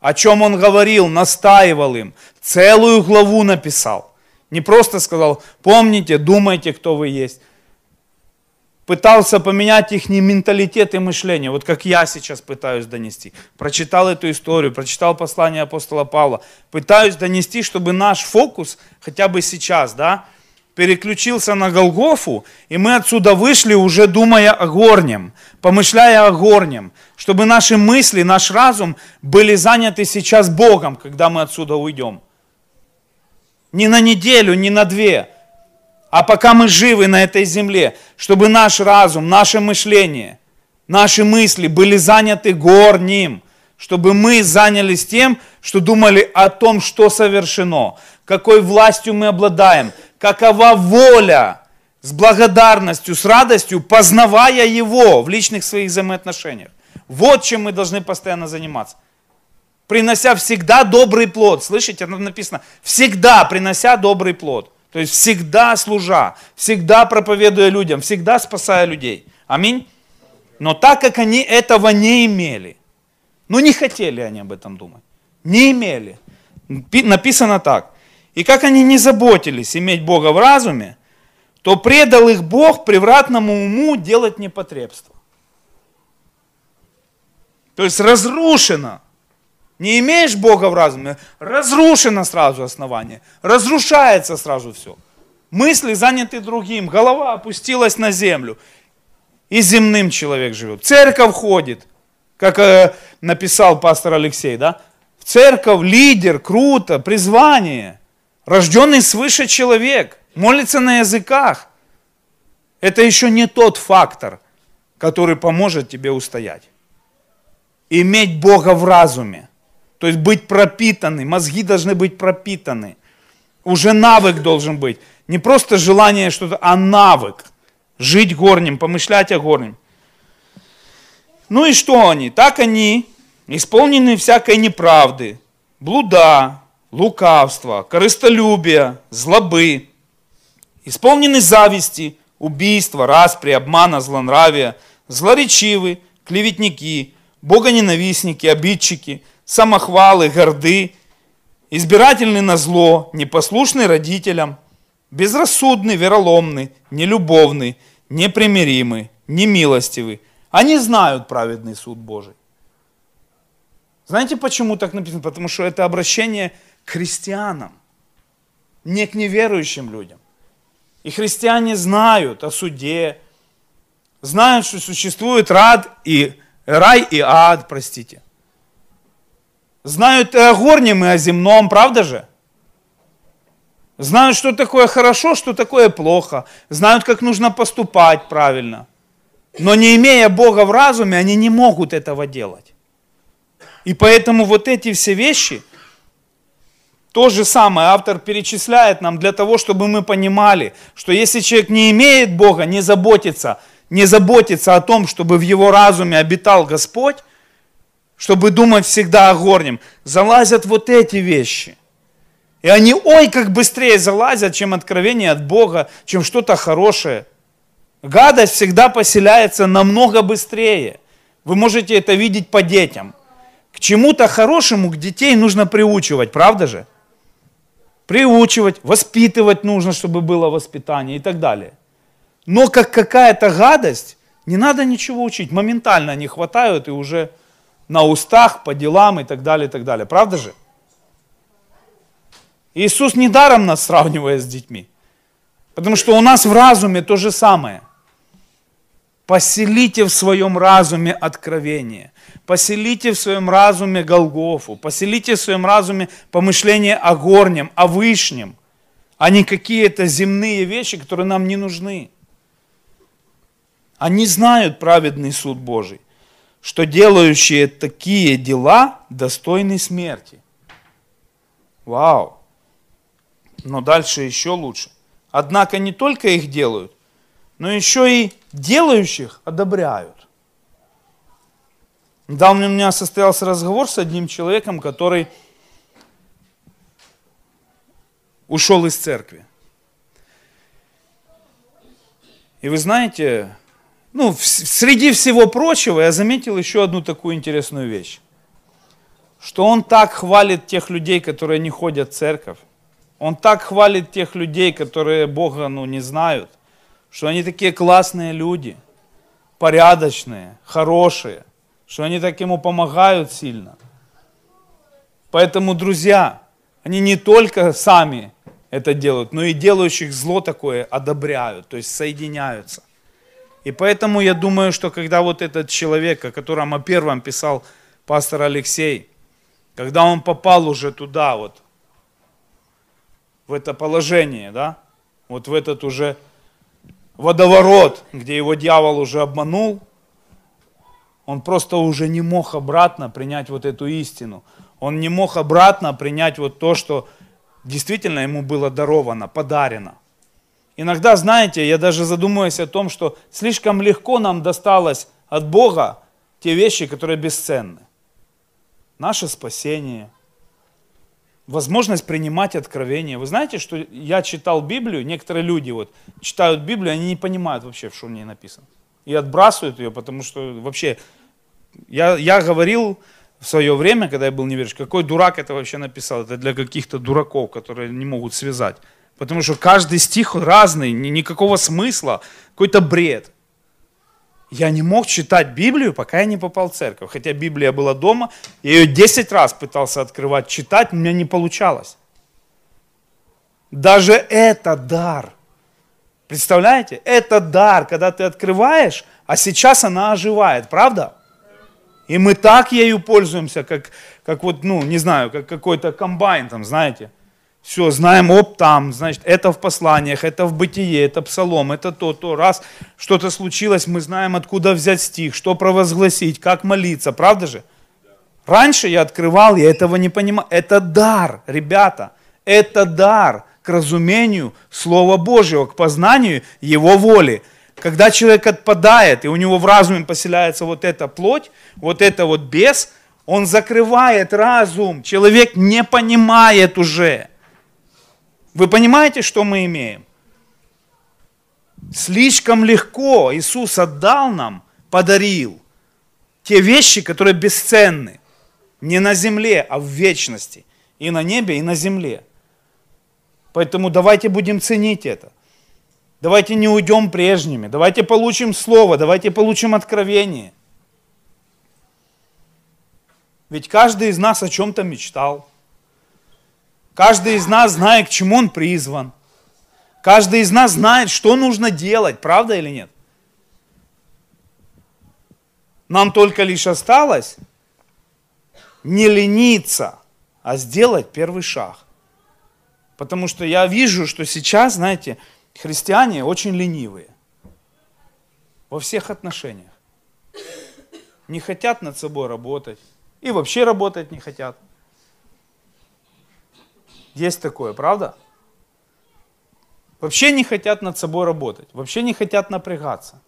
о чем он говорил, настаивал им, целую главу написал. Не просто сказал, помните, думайте, кто вы есть. Пытался поменять их менталитет и мышление, вот как я сейчас пытаюсь донести. Прочитал эту историю, прочитал послание апостола Павла. Пытаюсь донести, чтобы наш фокус хотя бы сейчас, да, переключился на Голгофу, и мы отсюда вышли уже думая о горнем, помышляя о горнем, чтобы наши мысли, наш разум были заняты сейчас Богом, когда мы отсюда уйдем. Не на неделю, не на две, А пока мы живы на этой земле, чтобы наш разум, наше мышление, наши мысли были заняты горним, чтобы мы занялись тем, что думали о том, что совершено, какой властью мы обладаем, какова воля, с благодарностью, с радостью, познавая Его в личных своих взаимоотношениях. Вот чем мы должны постоянно заниматься. Принося всегда добрый плод. Слышите, написано, всегда принося добрый плод. То есть всегда служа, всегда проповедуя людям, всегда спасая людей. Аминь. Но так как они этого не имели, ну не хотели они об этом думать, не имели. Написано так. И как они не заботились иметь Бога в разуме, то предал их Бог превратному уму делать непотребство. То есть разрушено. Не имеешь Бога в разуме, разрушено сразу основание, разрушается сразу все. Мысли заняты другим, голова опустилась на землю. И земным человек живет. Церковь ходит, как э, написал пастор Алексей, да? В церковь лидер, круто, призвание. Рожденный свыше человек молится на языках. Это еще не тот фактор, который поможет тебе устоять. Иметь Бога в разуме. То есть быть пропитанный, мозги должны быть пропитаны. Уже навык должен быть. Не просто желание что-то, а навык. Жить горним, помышлять о горнем. Ну и что они? Так они исполнены всякой неправды, блуда, лукавства, корыстолюбия, злобы, исполнены зависти, убийства, распри, обмана, злонравия, злоречивы, клеветники, богоненавистники, обидчики, самохвалы, горды, избирательны на зло, непослушны родителям, безрассудны, вероломны, нелюбовны, непримиримы, немилостивы. Они знают праведный суд Божий. Знаете, почему так написано? Потому что это обращение к христианам, не к неверующим людям. И христиане знают о суде, знают, что существует рад и, рай и ад, простите. Знают о горнем, и о земном, правда же? Знают, что такое хорошо, что такое плохо. Знают, как нужно поступать правильно. Но не имея Бога в разуме, они не могут этого делать. И поэтому вот эти все вещи – то же самое автор перечисляет нам для того, чтобы мы понимали, что если человек не имеет Бога, не заботится, не заботится о том, чтобы в его разуме обитал Господь, чтобы думать всегда о горнем, залазят вот эти вещи. И они, ой, как быстрее залазят, чем откровение от Бога, чем что-то хорошее. Гадость всегда поселяется намного быстрее. Вы можете это видеть по детям. К чему-то хорошему к детей нужно приучивать, правда же? приучивать, воспитывать нужно, чтобы было воспитание и так далее. Но как какая-то гадость, не надо ничего учить, моментально они хватают и уже на устах, по делам и так далее, и так далее. Правда же? Иисус недаром нас сравнивает с детьми. Потому что у нас в разуме то же самое. Поселите в своем разуме откровение. Поселите в своем разуме Голгофу. Поселите в своем разуме помышление о горнем, о вышнем, а не какие-то земные вещи, которые нам не нужны. Они знают праведный суд Божий, что делающие такие дела достойны смерти. Вау! Но дальше еще лучше. Однако не только их делают, но еще и делающих одобряют. Недавно у меня состоялся разговор с одним человеком, который ушел из церкви. И вы знаете, ну, среди всего прочего я заметил еще одну такую интересную вещь. Что он так хвалит тех людей, которые не ходят в церковь. Он так хвалит тех людей, которые Бога ну, не знают что они такие классные люди, порядочные, хорошие, что они так ему помогают сильно. Поэтому, друзья, они не только сами это делают, но и делающих зло такое одобряют, то есть соединяются. И поэтому я думаю, что когда вот этот человек, о котором о первом писал пастор Алексей, когда он попал уже туда, вот, в это положение, да, вот в этот уже водоворот, где его дьявол уже обманул, он просто уже не мог обратно принять вот эту истину. Он не мог обратно принять вот то, что действительно ему было даровано, подарено. Иногда, знаете, я даже задумываюсь о том, что слишком легко нам досталось от Бога те вещи, которые бесценны. Наше спасение, возможность принимать откровения. Вы знаете, что я читал Библию, некоторые люди вот читают Библию, они не понимают вообще, что в ней написано. И отбрасывают ее, потому что вообще, я, я говорил в свое время, когда я был неверующий, какой дурак это вообще написал, это для каких-то дураков, которые не могут связать. Потому что каждый стих разный, ни- никакого смысла, какой-то бред. Я не мог читать Библию, пока я не попал в церковь. Хотя Библия была дома, я ее 10 раз пытался открывать, читать, у меня не получалось. Даже это дар. Представляете? Это дар, когда ты открываешь, а сейчас она оживает, правда? И мы так ею пользуемся, как, как вот, ну, не знаю, как какой-то комбайн там, знаете. Все, знаем, оп, там, значит, это в посланиях, это в бытие, это псалом, это то, то. Раз что-то случилось, мы знаем, откуда взять стих, что провозгласить, как молиться, правда же? Раньше я открывал, я этого не понимал. Это дар, ребята, это дар к разумению Слова Божьего, к познанию Его воли. Когда человек отпадает, и у него в разуме поселяется вот эта плоть, вот это вот бес, он закрывает разум. Человек не понимает уже. Вы понимаете, что мы имеем? Слишком легко Иисус отдал нам, подарил те вещи, которые бесценны. Не на земле, а в вечности. И на небе, и на земле. Поэтому давайте будем ценить это. Давайте не уйдем прежними. Давайте получим слово, давайте получим откровение. Ведь каждый из нас о чем-то мечтал. Каждый из нас знает, к чему он призван. Каждый из нас знает, что нужно делать, правда или нет? Нам только лишь осталось не лениться, а сделать первый шаг. Потому что я вижу, что сейчас, знаете, христиане очень ленивые. Во всех отношениях. Не хотят над собой работать. И вообще работать не хотят. Есть такое, правда? Вообще не хотят над собой работать. Вообще не хотят напрягаться.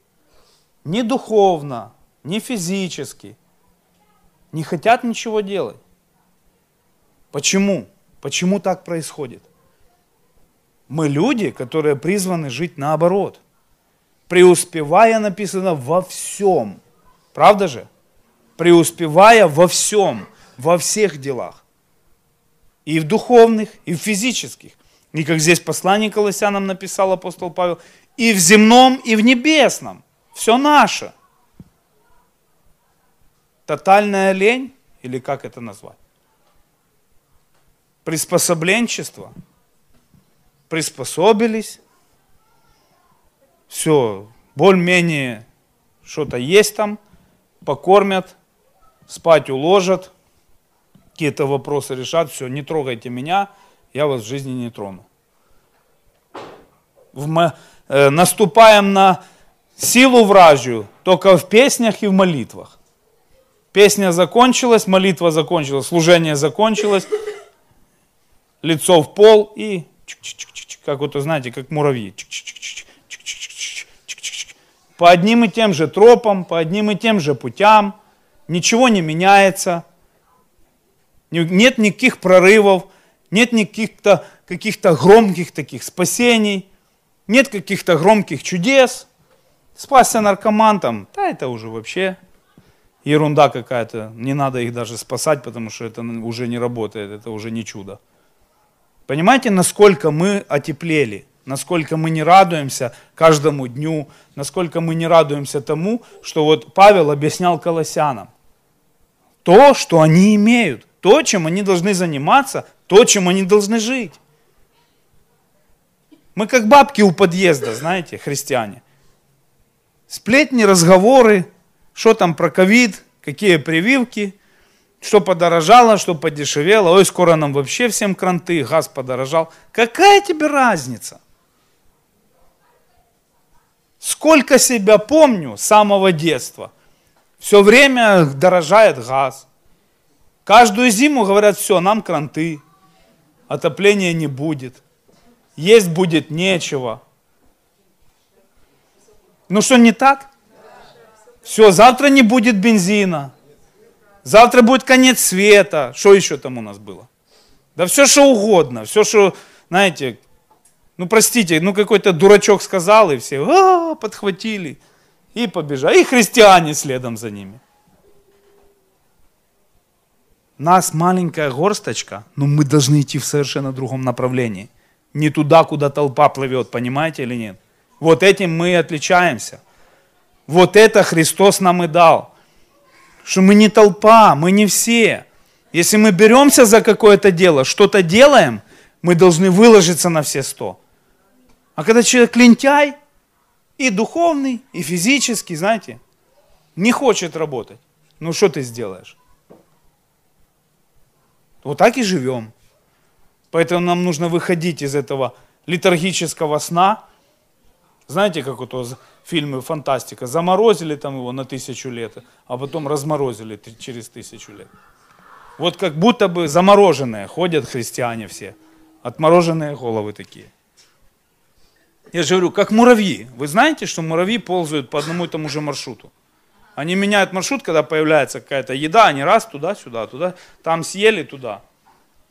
Ни духовно, ни физически. Не хотят ничего делать. Почему? Почему так происходит? Мы люди, которые призваны жить наоборот. Преуспевая написано во всем. Правда же? Преуспевая во всем, во всех делах. И в духовных, и в физических. И как здесь послание Колоссянам написал апостол Павел, и в земном, и в небесном. Все наше. Тотальная лень, или как это назвать? Приспособленчество. Приспособились. Все, более-менее что-то есть там, покормят, спать уложат, какие-то вопросы решат, все, не трогайте меня, я вас в жизни не трону. В э, наступаем на силу вражью только в песнях и в молитвах. Песня закончилась, молитва закончилась, служение закончилось, лицо в пол и как вот, знаете, как муравьи. По одним и тем же тропам, по одним и тем же путям, ничего не меняется, нет никаких прорывов, нет никаких-то каких-то громких таких спасений, нет каких-то громких чудес. Спасся наркоман там, да это уже вообще ерунда какая-то. Не надо их даже спасать, потому что это уже не работает, это уже не чудо. Понимаете, насколько мы отеплели, насколько мы не радуемся каждому дню, насколько мы не радуемся тому, что вот Павел объяснял колоссянам. То, что они имеют, то, чем они должны заниматься, то, чем они должны жить. Мы как бабки у подъезда, знаете, христиане. Сплетни, разговоры, что там про ковид, какие прививки, что подорожало, что подешевело. Ой, скоро нам вообще всем кранты, газ подорожал. Какая тебе разница? сколько себя помню с самого детства, все время дорожает газ. Каждую зиму говорят, все, нам кранты, отопления не будет, есть будет нечего. Ну что, не так? Все, завтра не будет бензина. Завтра будет конец света. Что еще там у нас было? Да все, что угодно. Все, что, знаете, ну простите, ну какой-то дурачок сказал, и все а, подхватили и побежали. И христиане следом за ними. Нас маленькая горсточка, но мы должны идти в совершенно другом направлении. Не туда, куда толпа плывет, понимаете или нет? Вот этим мы и отличаемся. Вот это Христос нам и дал. Что мы не толпа, мы не все. Если мы беремся за какое-то дело, что-то делаем, мы должны выложиться на все сто. А когда человек лентяй, и духовный, и физический, знаете, не хочет работать, ну что ты сделаешь? Вот так и живем. Поэтому нам нужно выходить из этого литургического сна. Знаете, как вот в фильме фантастика, заморозили там его на тысячу лет, а потом разморозили через тысячу лет. Вот как будто бы замороженные ходят христиане все, отмороженные головы такие. Я же говорю, как муравьи. Вы знаете, что муравьи ползают по одному и тому же маршруту? Они меняют маршрут, когда появляется какая-то еда, они раз туда-сюда, туда, там съели, туда.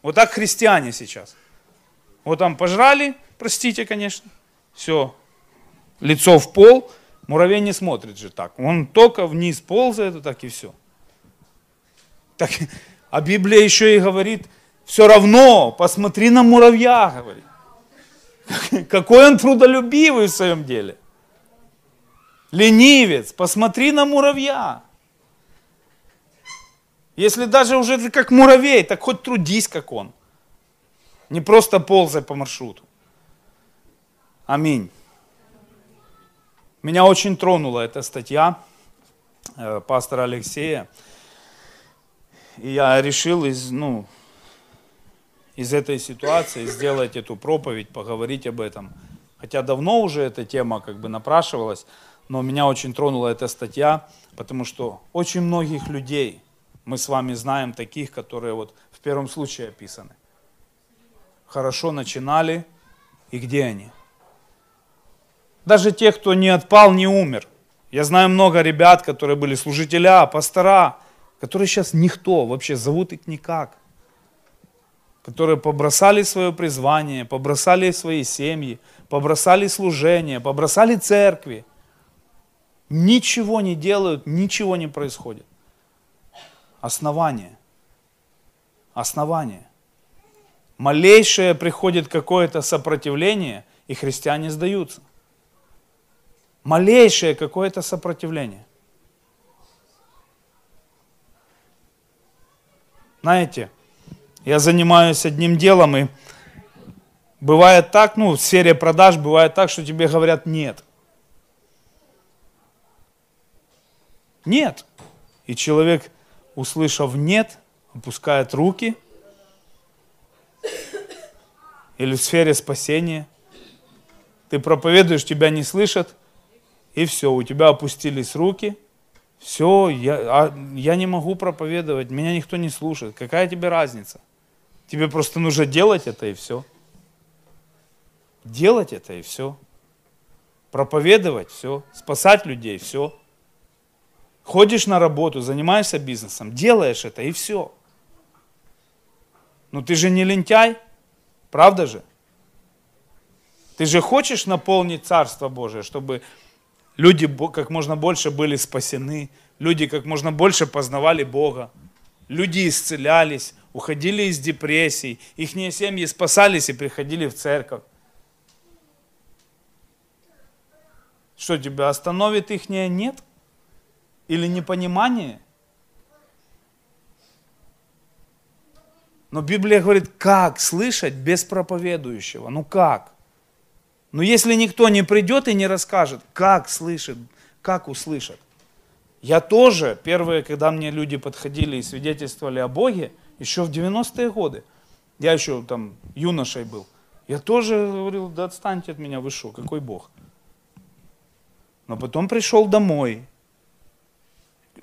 Вот так христиане сейчас. Вот там пожрали, простите, конечно, все, лицо в пол, муравей не смотрит же так. Он только вниз ползает, так и все. Так, а Библия еще и говорит, все равно, посмотри на муравья, говорит. Какой он трудолюбивый в своем деле. Ленивец, посмотри на муравья. Если даже уже ты как муравей, так хоть трудись, как он. Не просто ползай по маршруту. Аминь. Меня очень тронула эта статья э, пастора Алексея. И я решил из, ну, из этой ситуации сделать эту проповедь, поговорить об этом. Хотя давно уже эта тема как бы напрашивалась, но меня очень тронула эта статья, потому что очень многих людей мы с вами знаем таких, которые вот в первом случае описаны. Хорошо начинали, и где они? Даже те, кто не отпал, не умер. Я знаю много ребят, которые были служителя, пастора, которые сейчас никто, вообще зовут их никак. Которые побросали свое призвание, побросали свои семьи, побросали служение, побросали церкви. Ничего не делают, ничего не происходит. Основание. Основание. Малейшее приходит какое-то сопротивление, и христиане сдаются. Малейшее какое-то сопротивление. Знаете, я занимаюсь одним делом, и бывает так, ну, в сфере продаж бывает так, что тебе говорят нет. Нет. И человек, услышав нет, опускает руки. Или в сфере спасения. Ты проповедуешь, тебя не слышат, и все, у тебя опустились руки – все, я, а, я не могу проповедовать, меня никто не слушает. Какая тебе разница? Тебе просто нужно делать это и все. Делать это и все. Проповедовать все. Спасать людей все. Ходишь на работу, занимаешься бизнесом, делаешь это и все. Но ты же не лентяй, правда же? Ты же хочешь наполнить Царство Божие, чтобы люди как можно больше были спасены, люди как можно больше познавали Бога, люди исцелялись, уходили из депрессий, их семьи спасались и приходили в церковь. Что тебя остановит их нет? Или непонимание? Но Библия говорит, как слышать без проповедующего? Ну как? Но если никто не придет и не расскажет, как слышит, как услышат. Я тоже, первые, когда мне люди подходили и свидетельствовали о Боге, еще в 90-е годы, я еще там юношей был, я тоже говорил, да отстаньте от меня, вы что, какой Бог? Но потом пришел домой.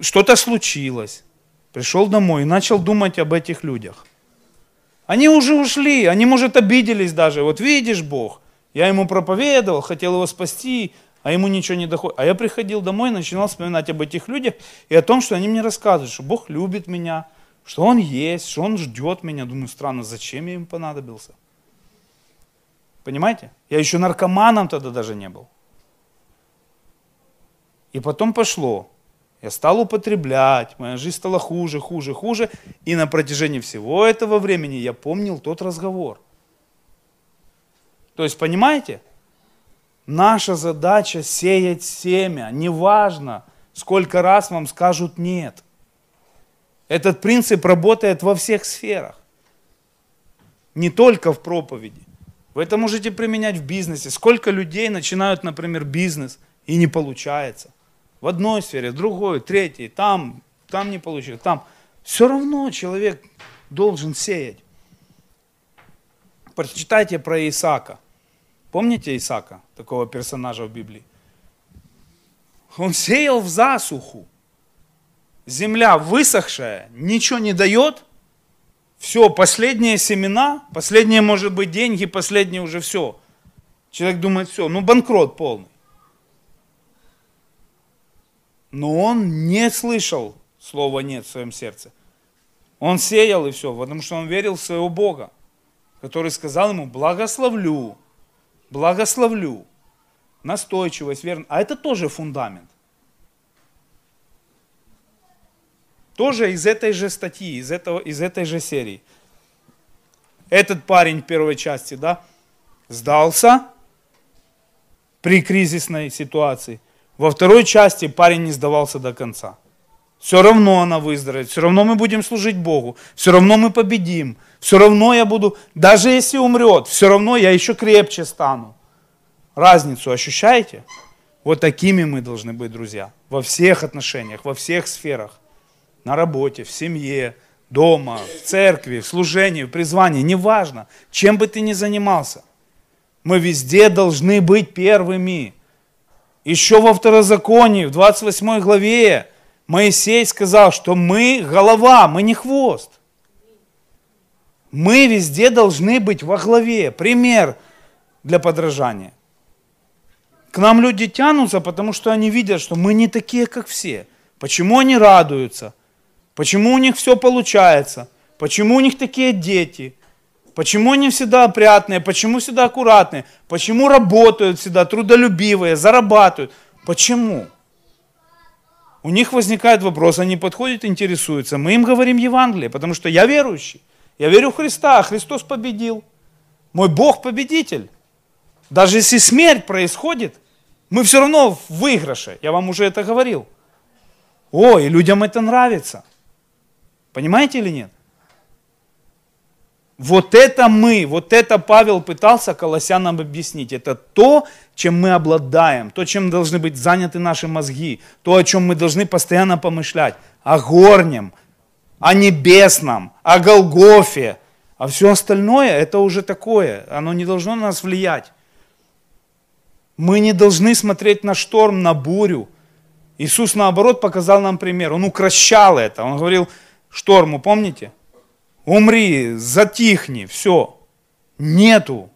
Что-то случилось. Пришел домой и начал думать об этих людях. Они уже ушли, они, может, обиделись даже. Вот видишь, Бог, я ему проповедовал, хотел его спасти, а ему ничего не доходит. А я приходил домой и начинал вспоминать об этих людях и о том, что они мне рассказывают, что Бог любит меня, что Он есть, что Он ждет меня. Думаю, странно, зачем я им понадобился? Понимаете? Я еще наркоманом тогда даже не был. И потом пошло. Я стал употреблять, моя жизнь стала хуже, хуже, хуже. И на протяжении всего этого времени я помнил тот разговор. То есть, понимаете? Наша задача сеять семя. Неважно, сколько раз вам скажут нет. Этот принцип работает во всех сферах. Не только в проповеди. Вы это можете применять в бизнесе. Сколько людей начинают, например, бизнес и не получается. В одной сфере, в другой, третьей, там, там не получилось, там. Все равно человек должен сеять. Прочитайте про Исаака. Помните Исаака, такого персонажа в Библии? Он сеял в засуху. Земля высохшая, ничего не дает. Все, последние семена, последние, может быть, деньги, последние уже все. Человек думает, все, ну банкрот полный. Но он не слышал слова «нет» в своем сердце. Он сеял и все, потому что он верил в своего Бога, который сказал ему «благословлю, благословлю». Настойчивость, верно. А это тоже фундамент. Тоже из этой же статьи, из, этого, из этой же серии. Этот парень в первой части, да, сдался при кризисной ситуации. Во второй части парень не сдавался до конца. Все равно она выздоровеет, все равно мы будем служить Богу, все равно мы победим, все равно я буду, даже если умрет, все равно я еще крепче стану. Разницу ощущаете? Вот такими мы должны быть, друзья, во всех отношениях, во всех сферах. На работе, в семье, дома, в церкви, в служении, в призвании, неважно, чем бы ты ни занимался. Мы везде должны быть первыми. Еще во второзаконии, в 28 главе, Моисей сказал, что мы голова, мы не хвост. Мы везде должны быть во главе. Пример для подражания. К нам люди тянутся, потому что они видят, что мы не такие, как все. Почему они радуются? Почему у них все получается? Почему у них такие дети? Почему они всегда опрятные? Почему всегда аккуратные? Почему работают всегда трудолюбивые, зарабатывают? Почему? У них возникает вопрос, они подходят, интересуются. Мы им говорим Евангелие, потому что я верующий. Я верю в Христа, а Христос победил. Мой Бог победитель. Даже если смерть происходит, мы все равно в выигрыше. Я вам уже это говорил. О, и людям это нравится. Понимаете или нет? Вот это мы, вот это Павел пытался Колоссянам объяснить. Это то, чем мы обладаем, то, чем должны быть заняты наши мозги, то, о чем мы должны постоянно помышлять. О горнем, о небесном, о Голгофе. А все остальное, это уже такое, оно не должно на нас влиять. Мы не должны смотреть на шторм, на бурю. Иисус, наоборот, показал нам пример. Он укращал это. Он говорил шторму, помните? Умри, затихни, все. Нету.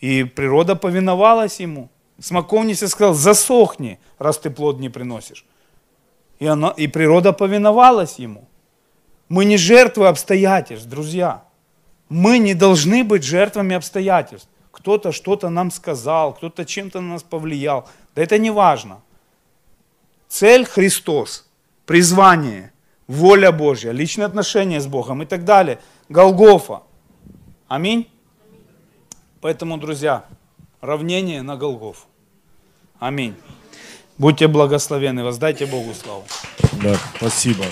И природа повиновалась ему. Смоковница сказал, засохни, раз ты плод не приносишь. И, она, и природа повиновалась ему. Мы не жертвы обстоятельств, друзья. Мы не должны быть жертвами обстоятельств. Кто-то что-то нам сказал, кто-то чем-то на нас повлиял. Да это не важно. Цель Христос, призвание – воля Божья, личные отношения с Богом и так далее. Голгофа. Аминь. Поэтому, друзья, равнение на Голгоф. Аминь. Будьте благословены, воздайте Богу славу. Да, спасибо.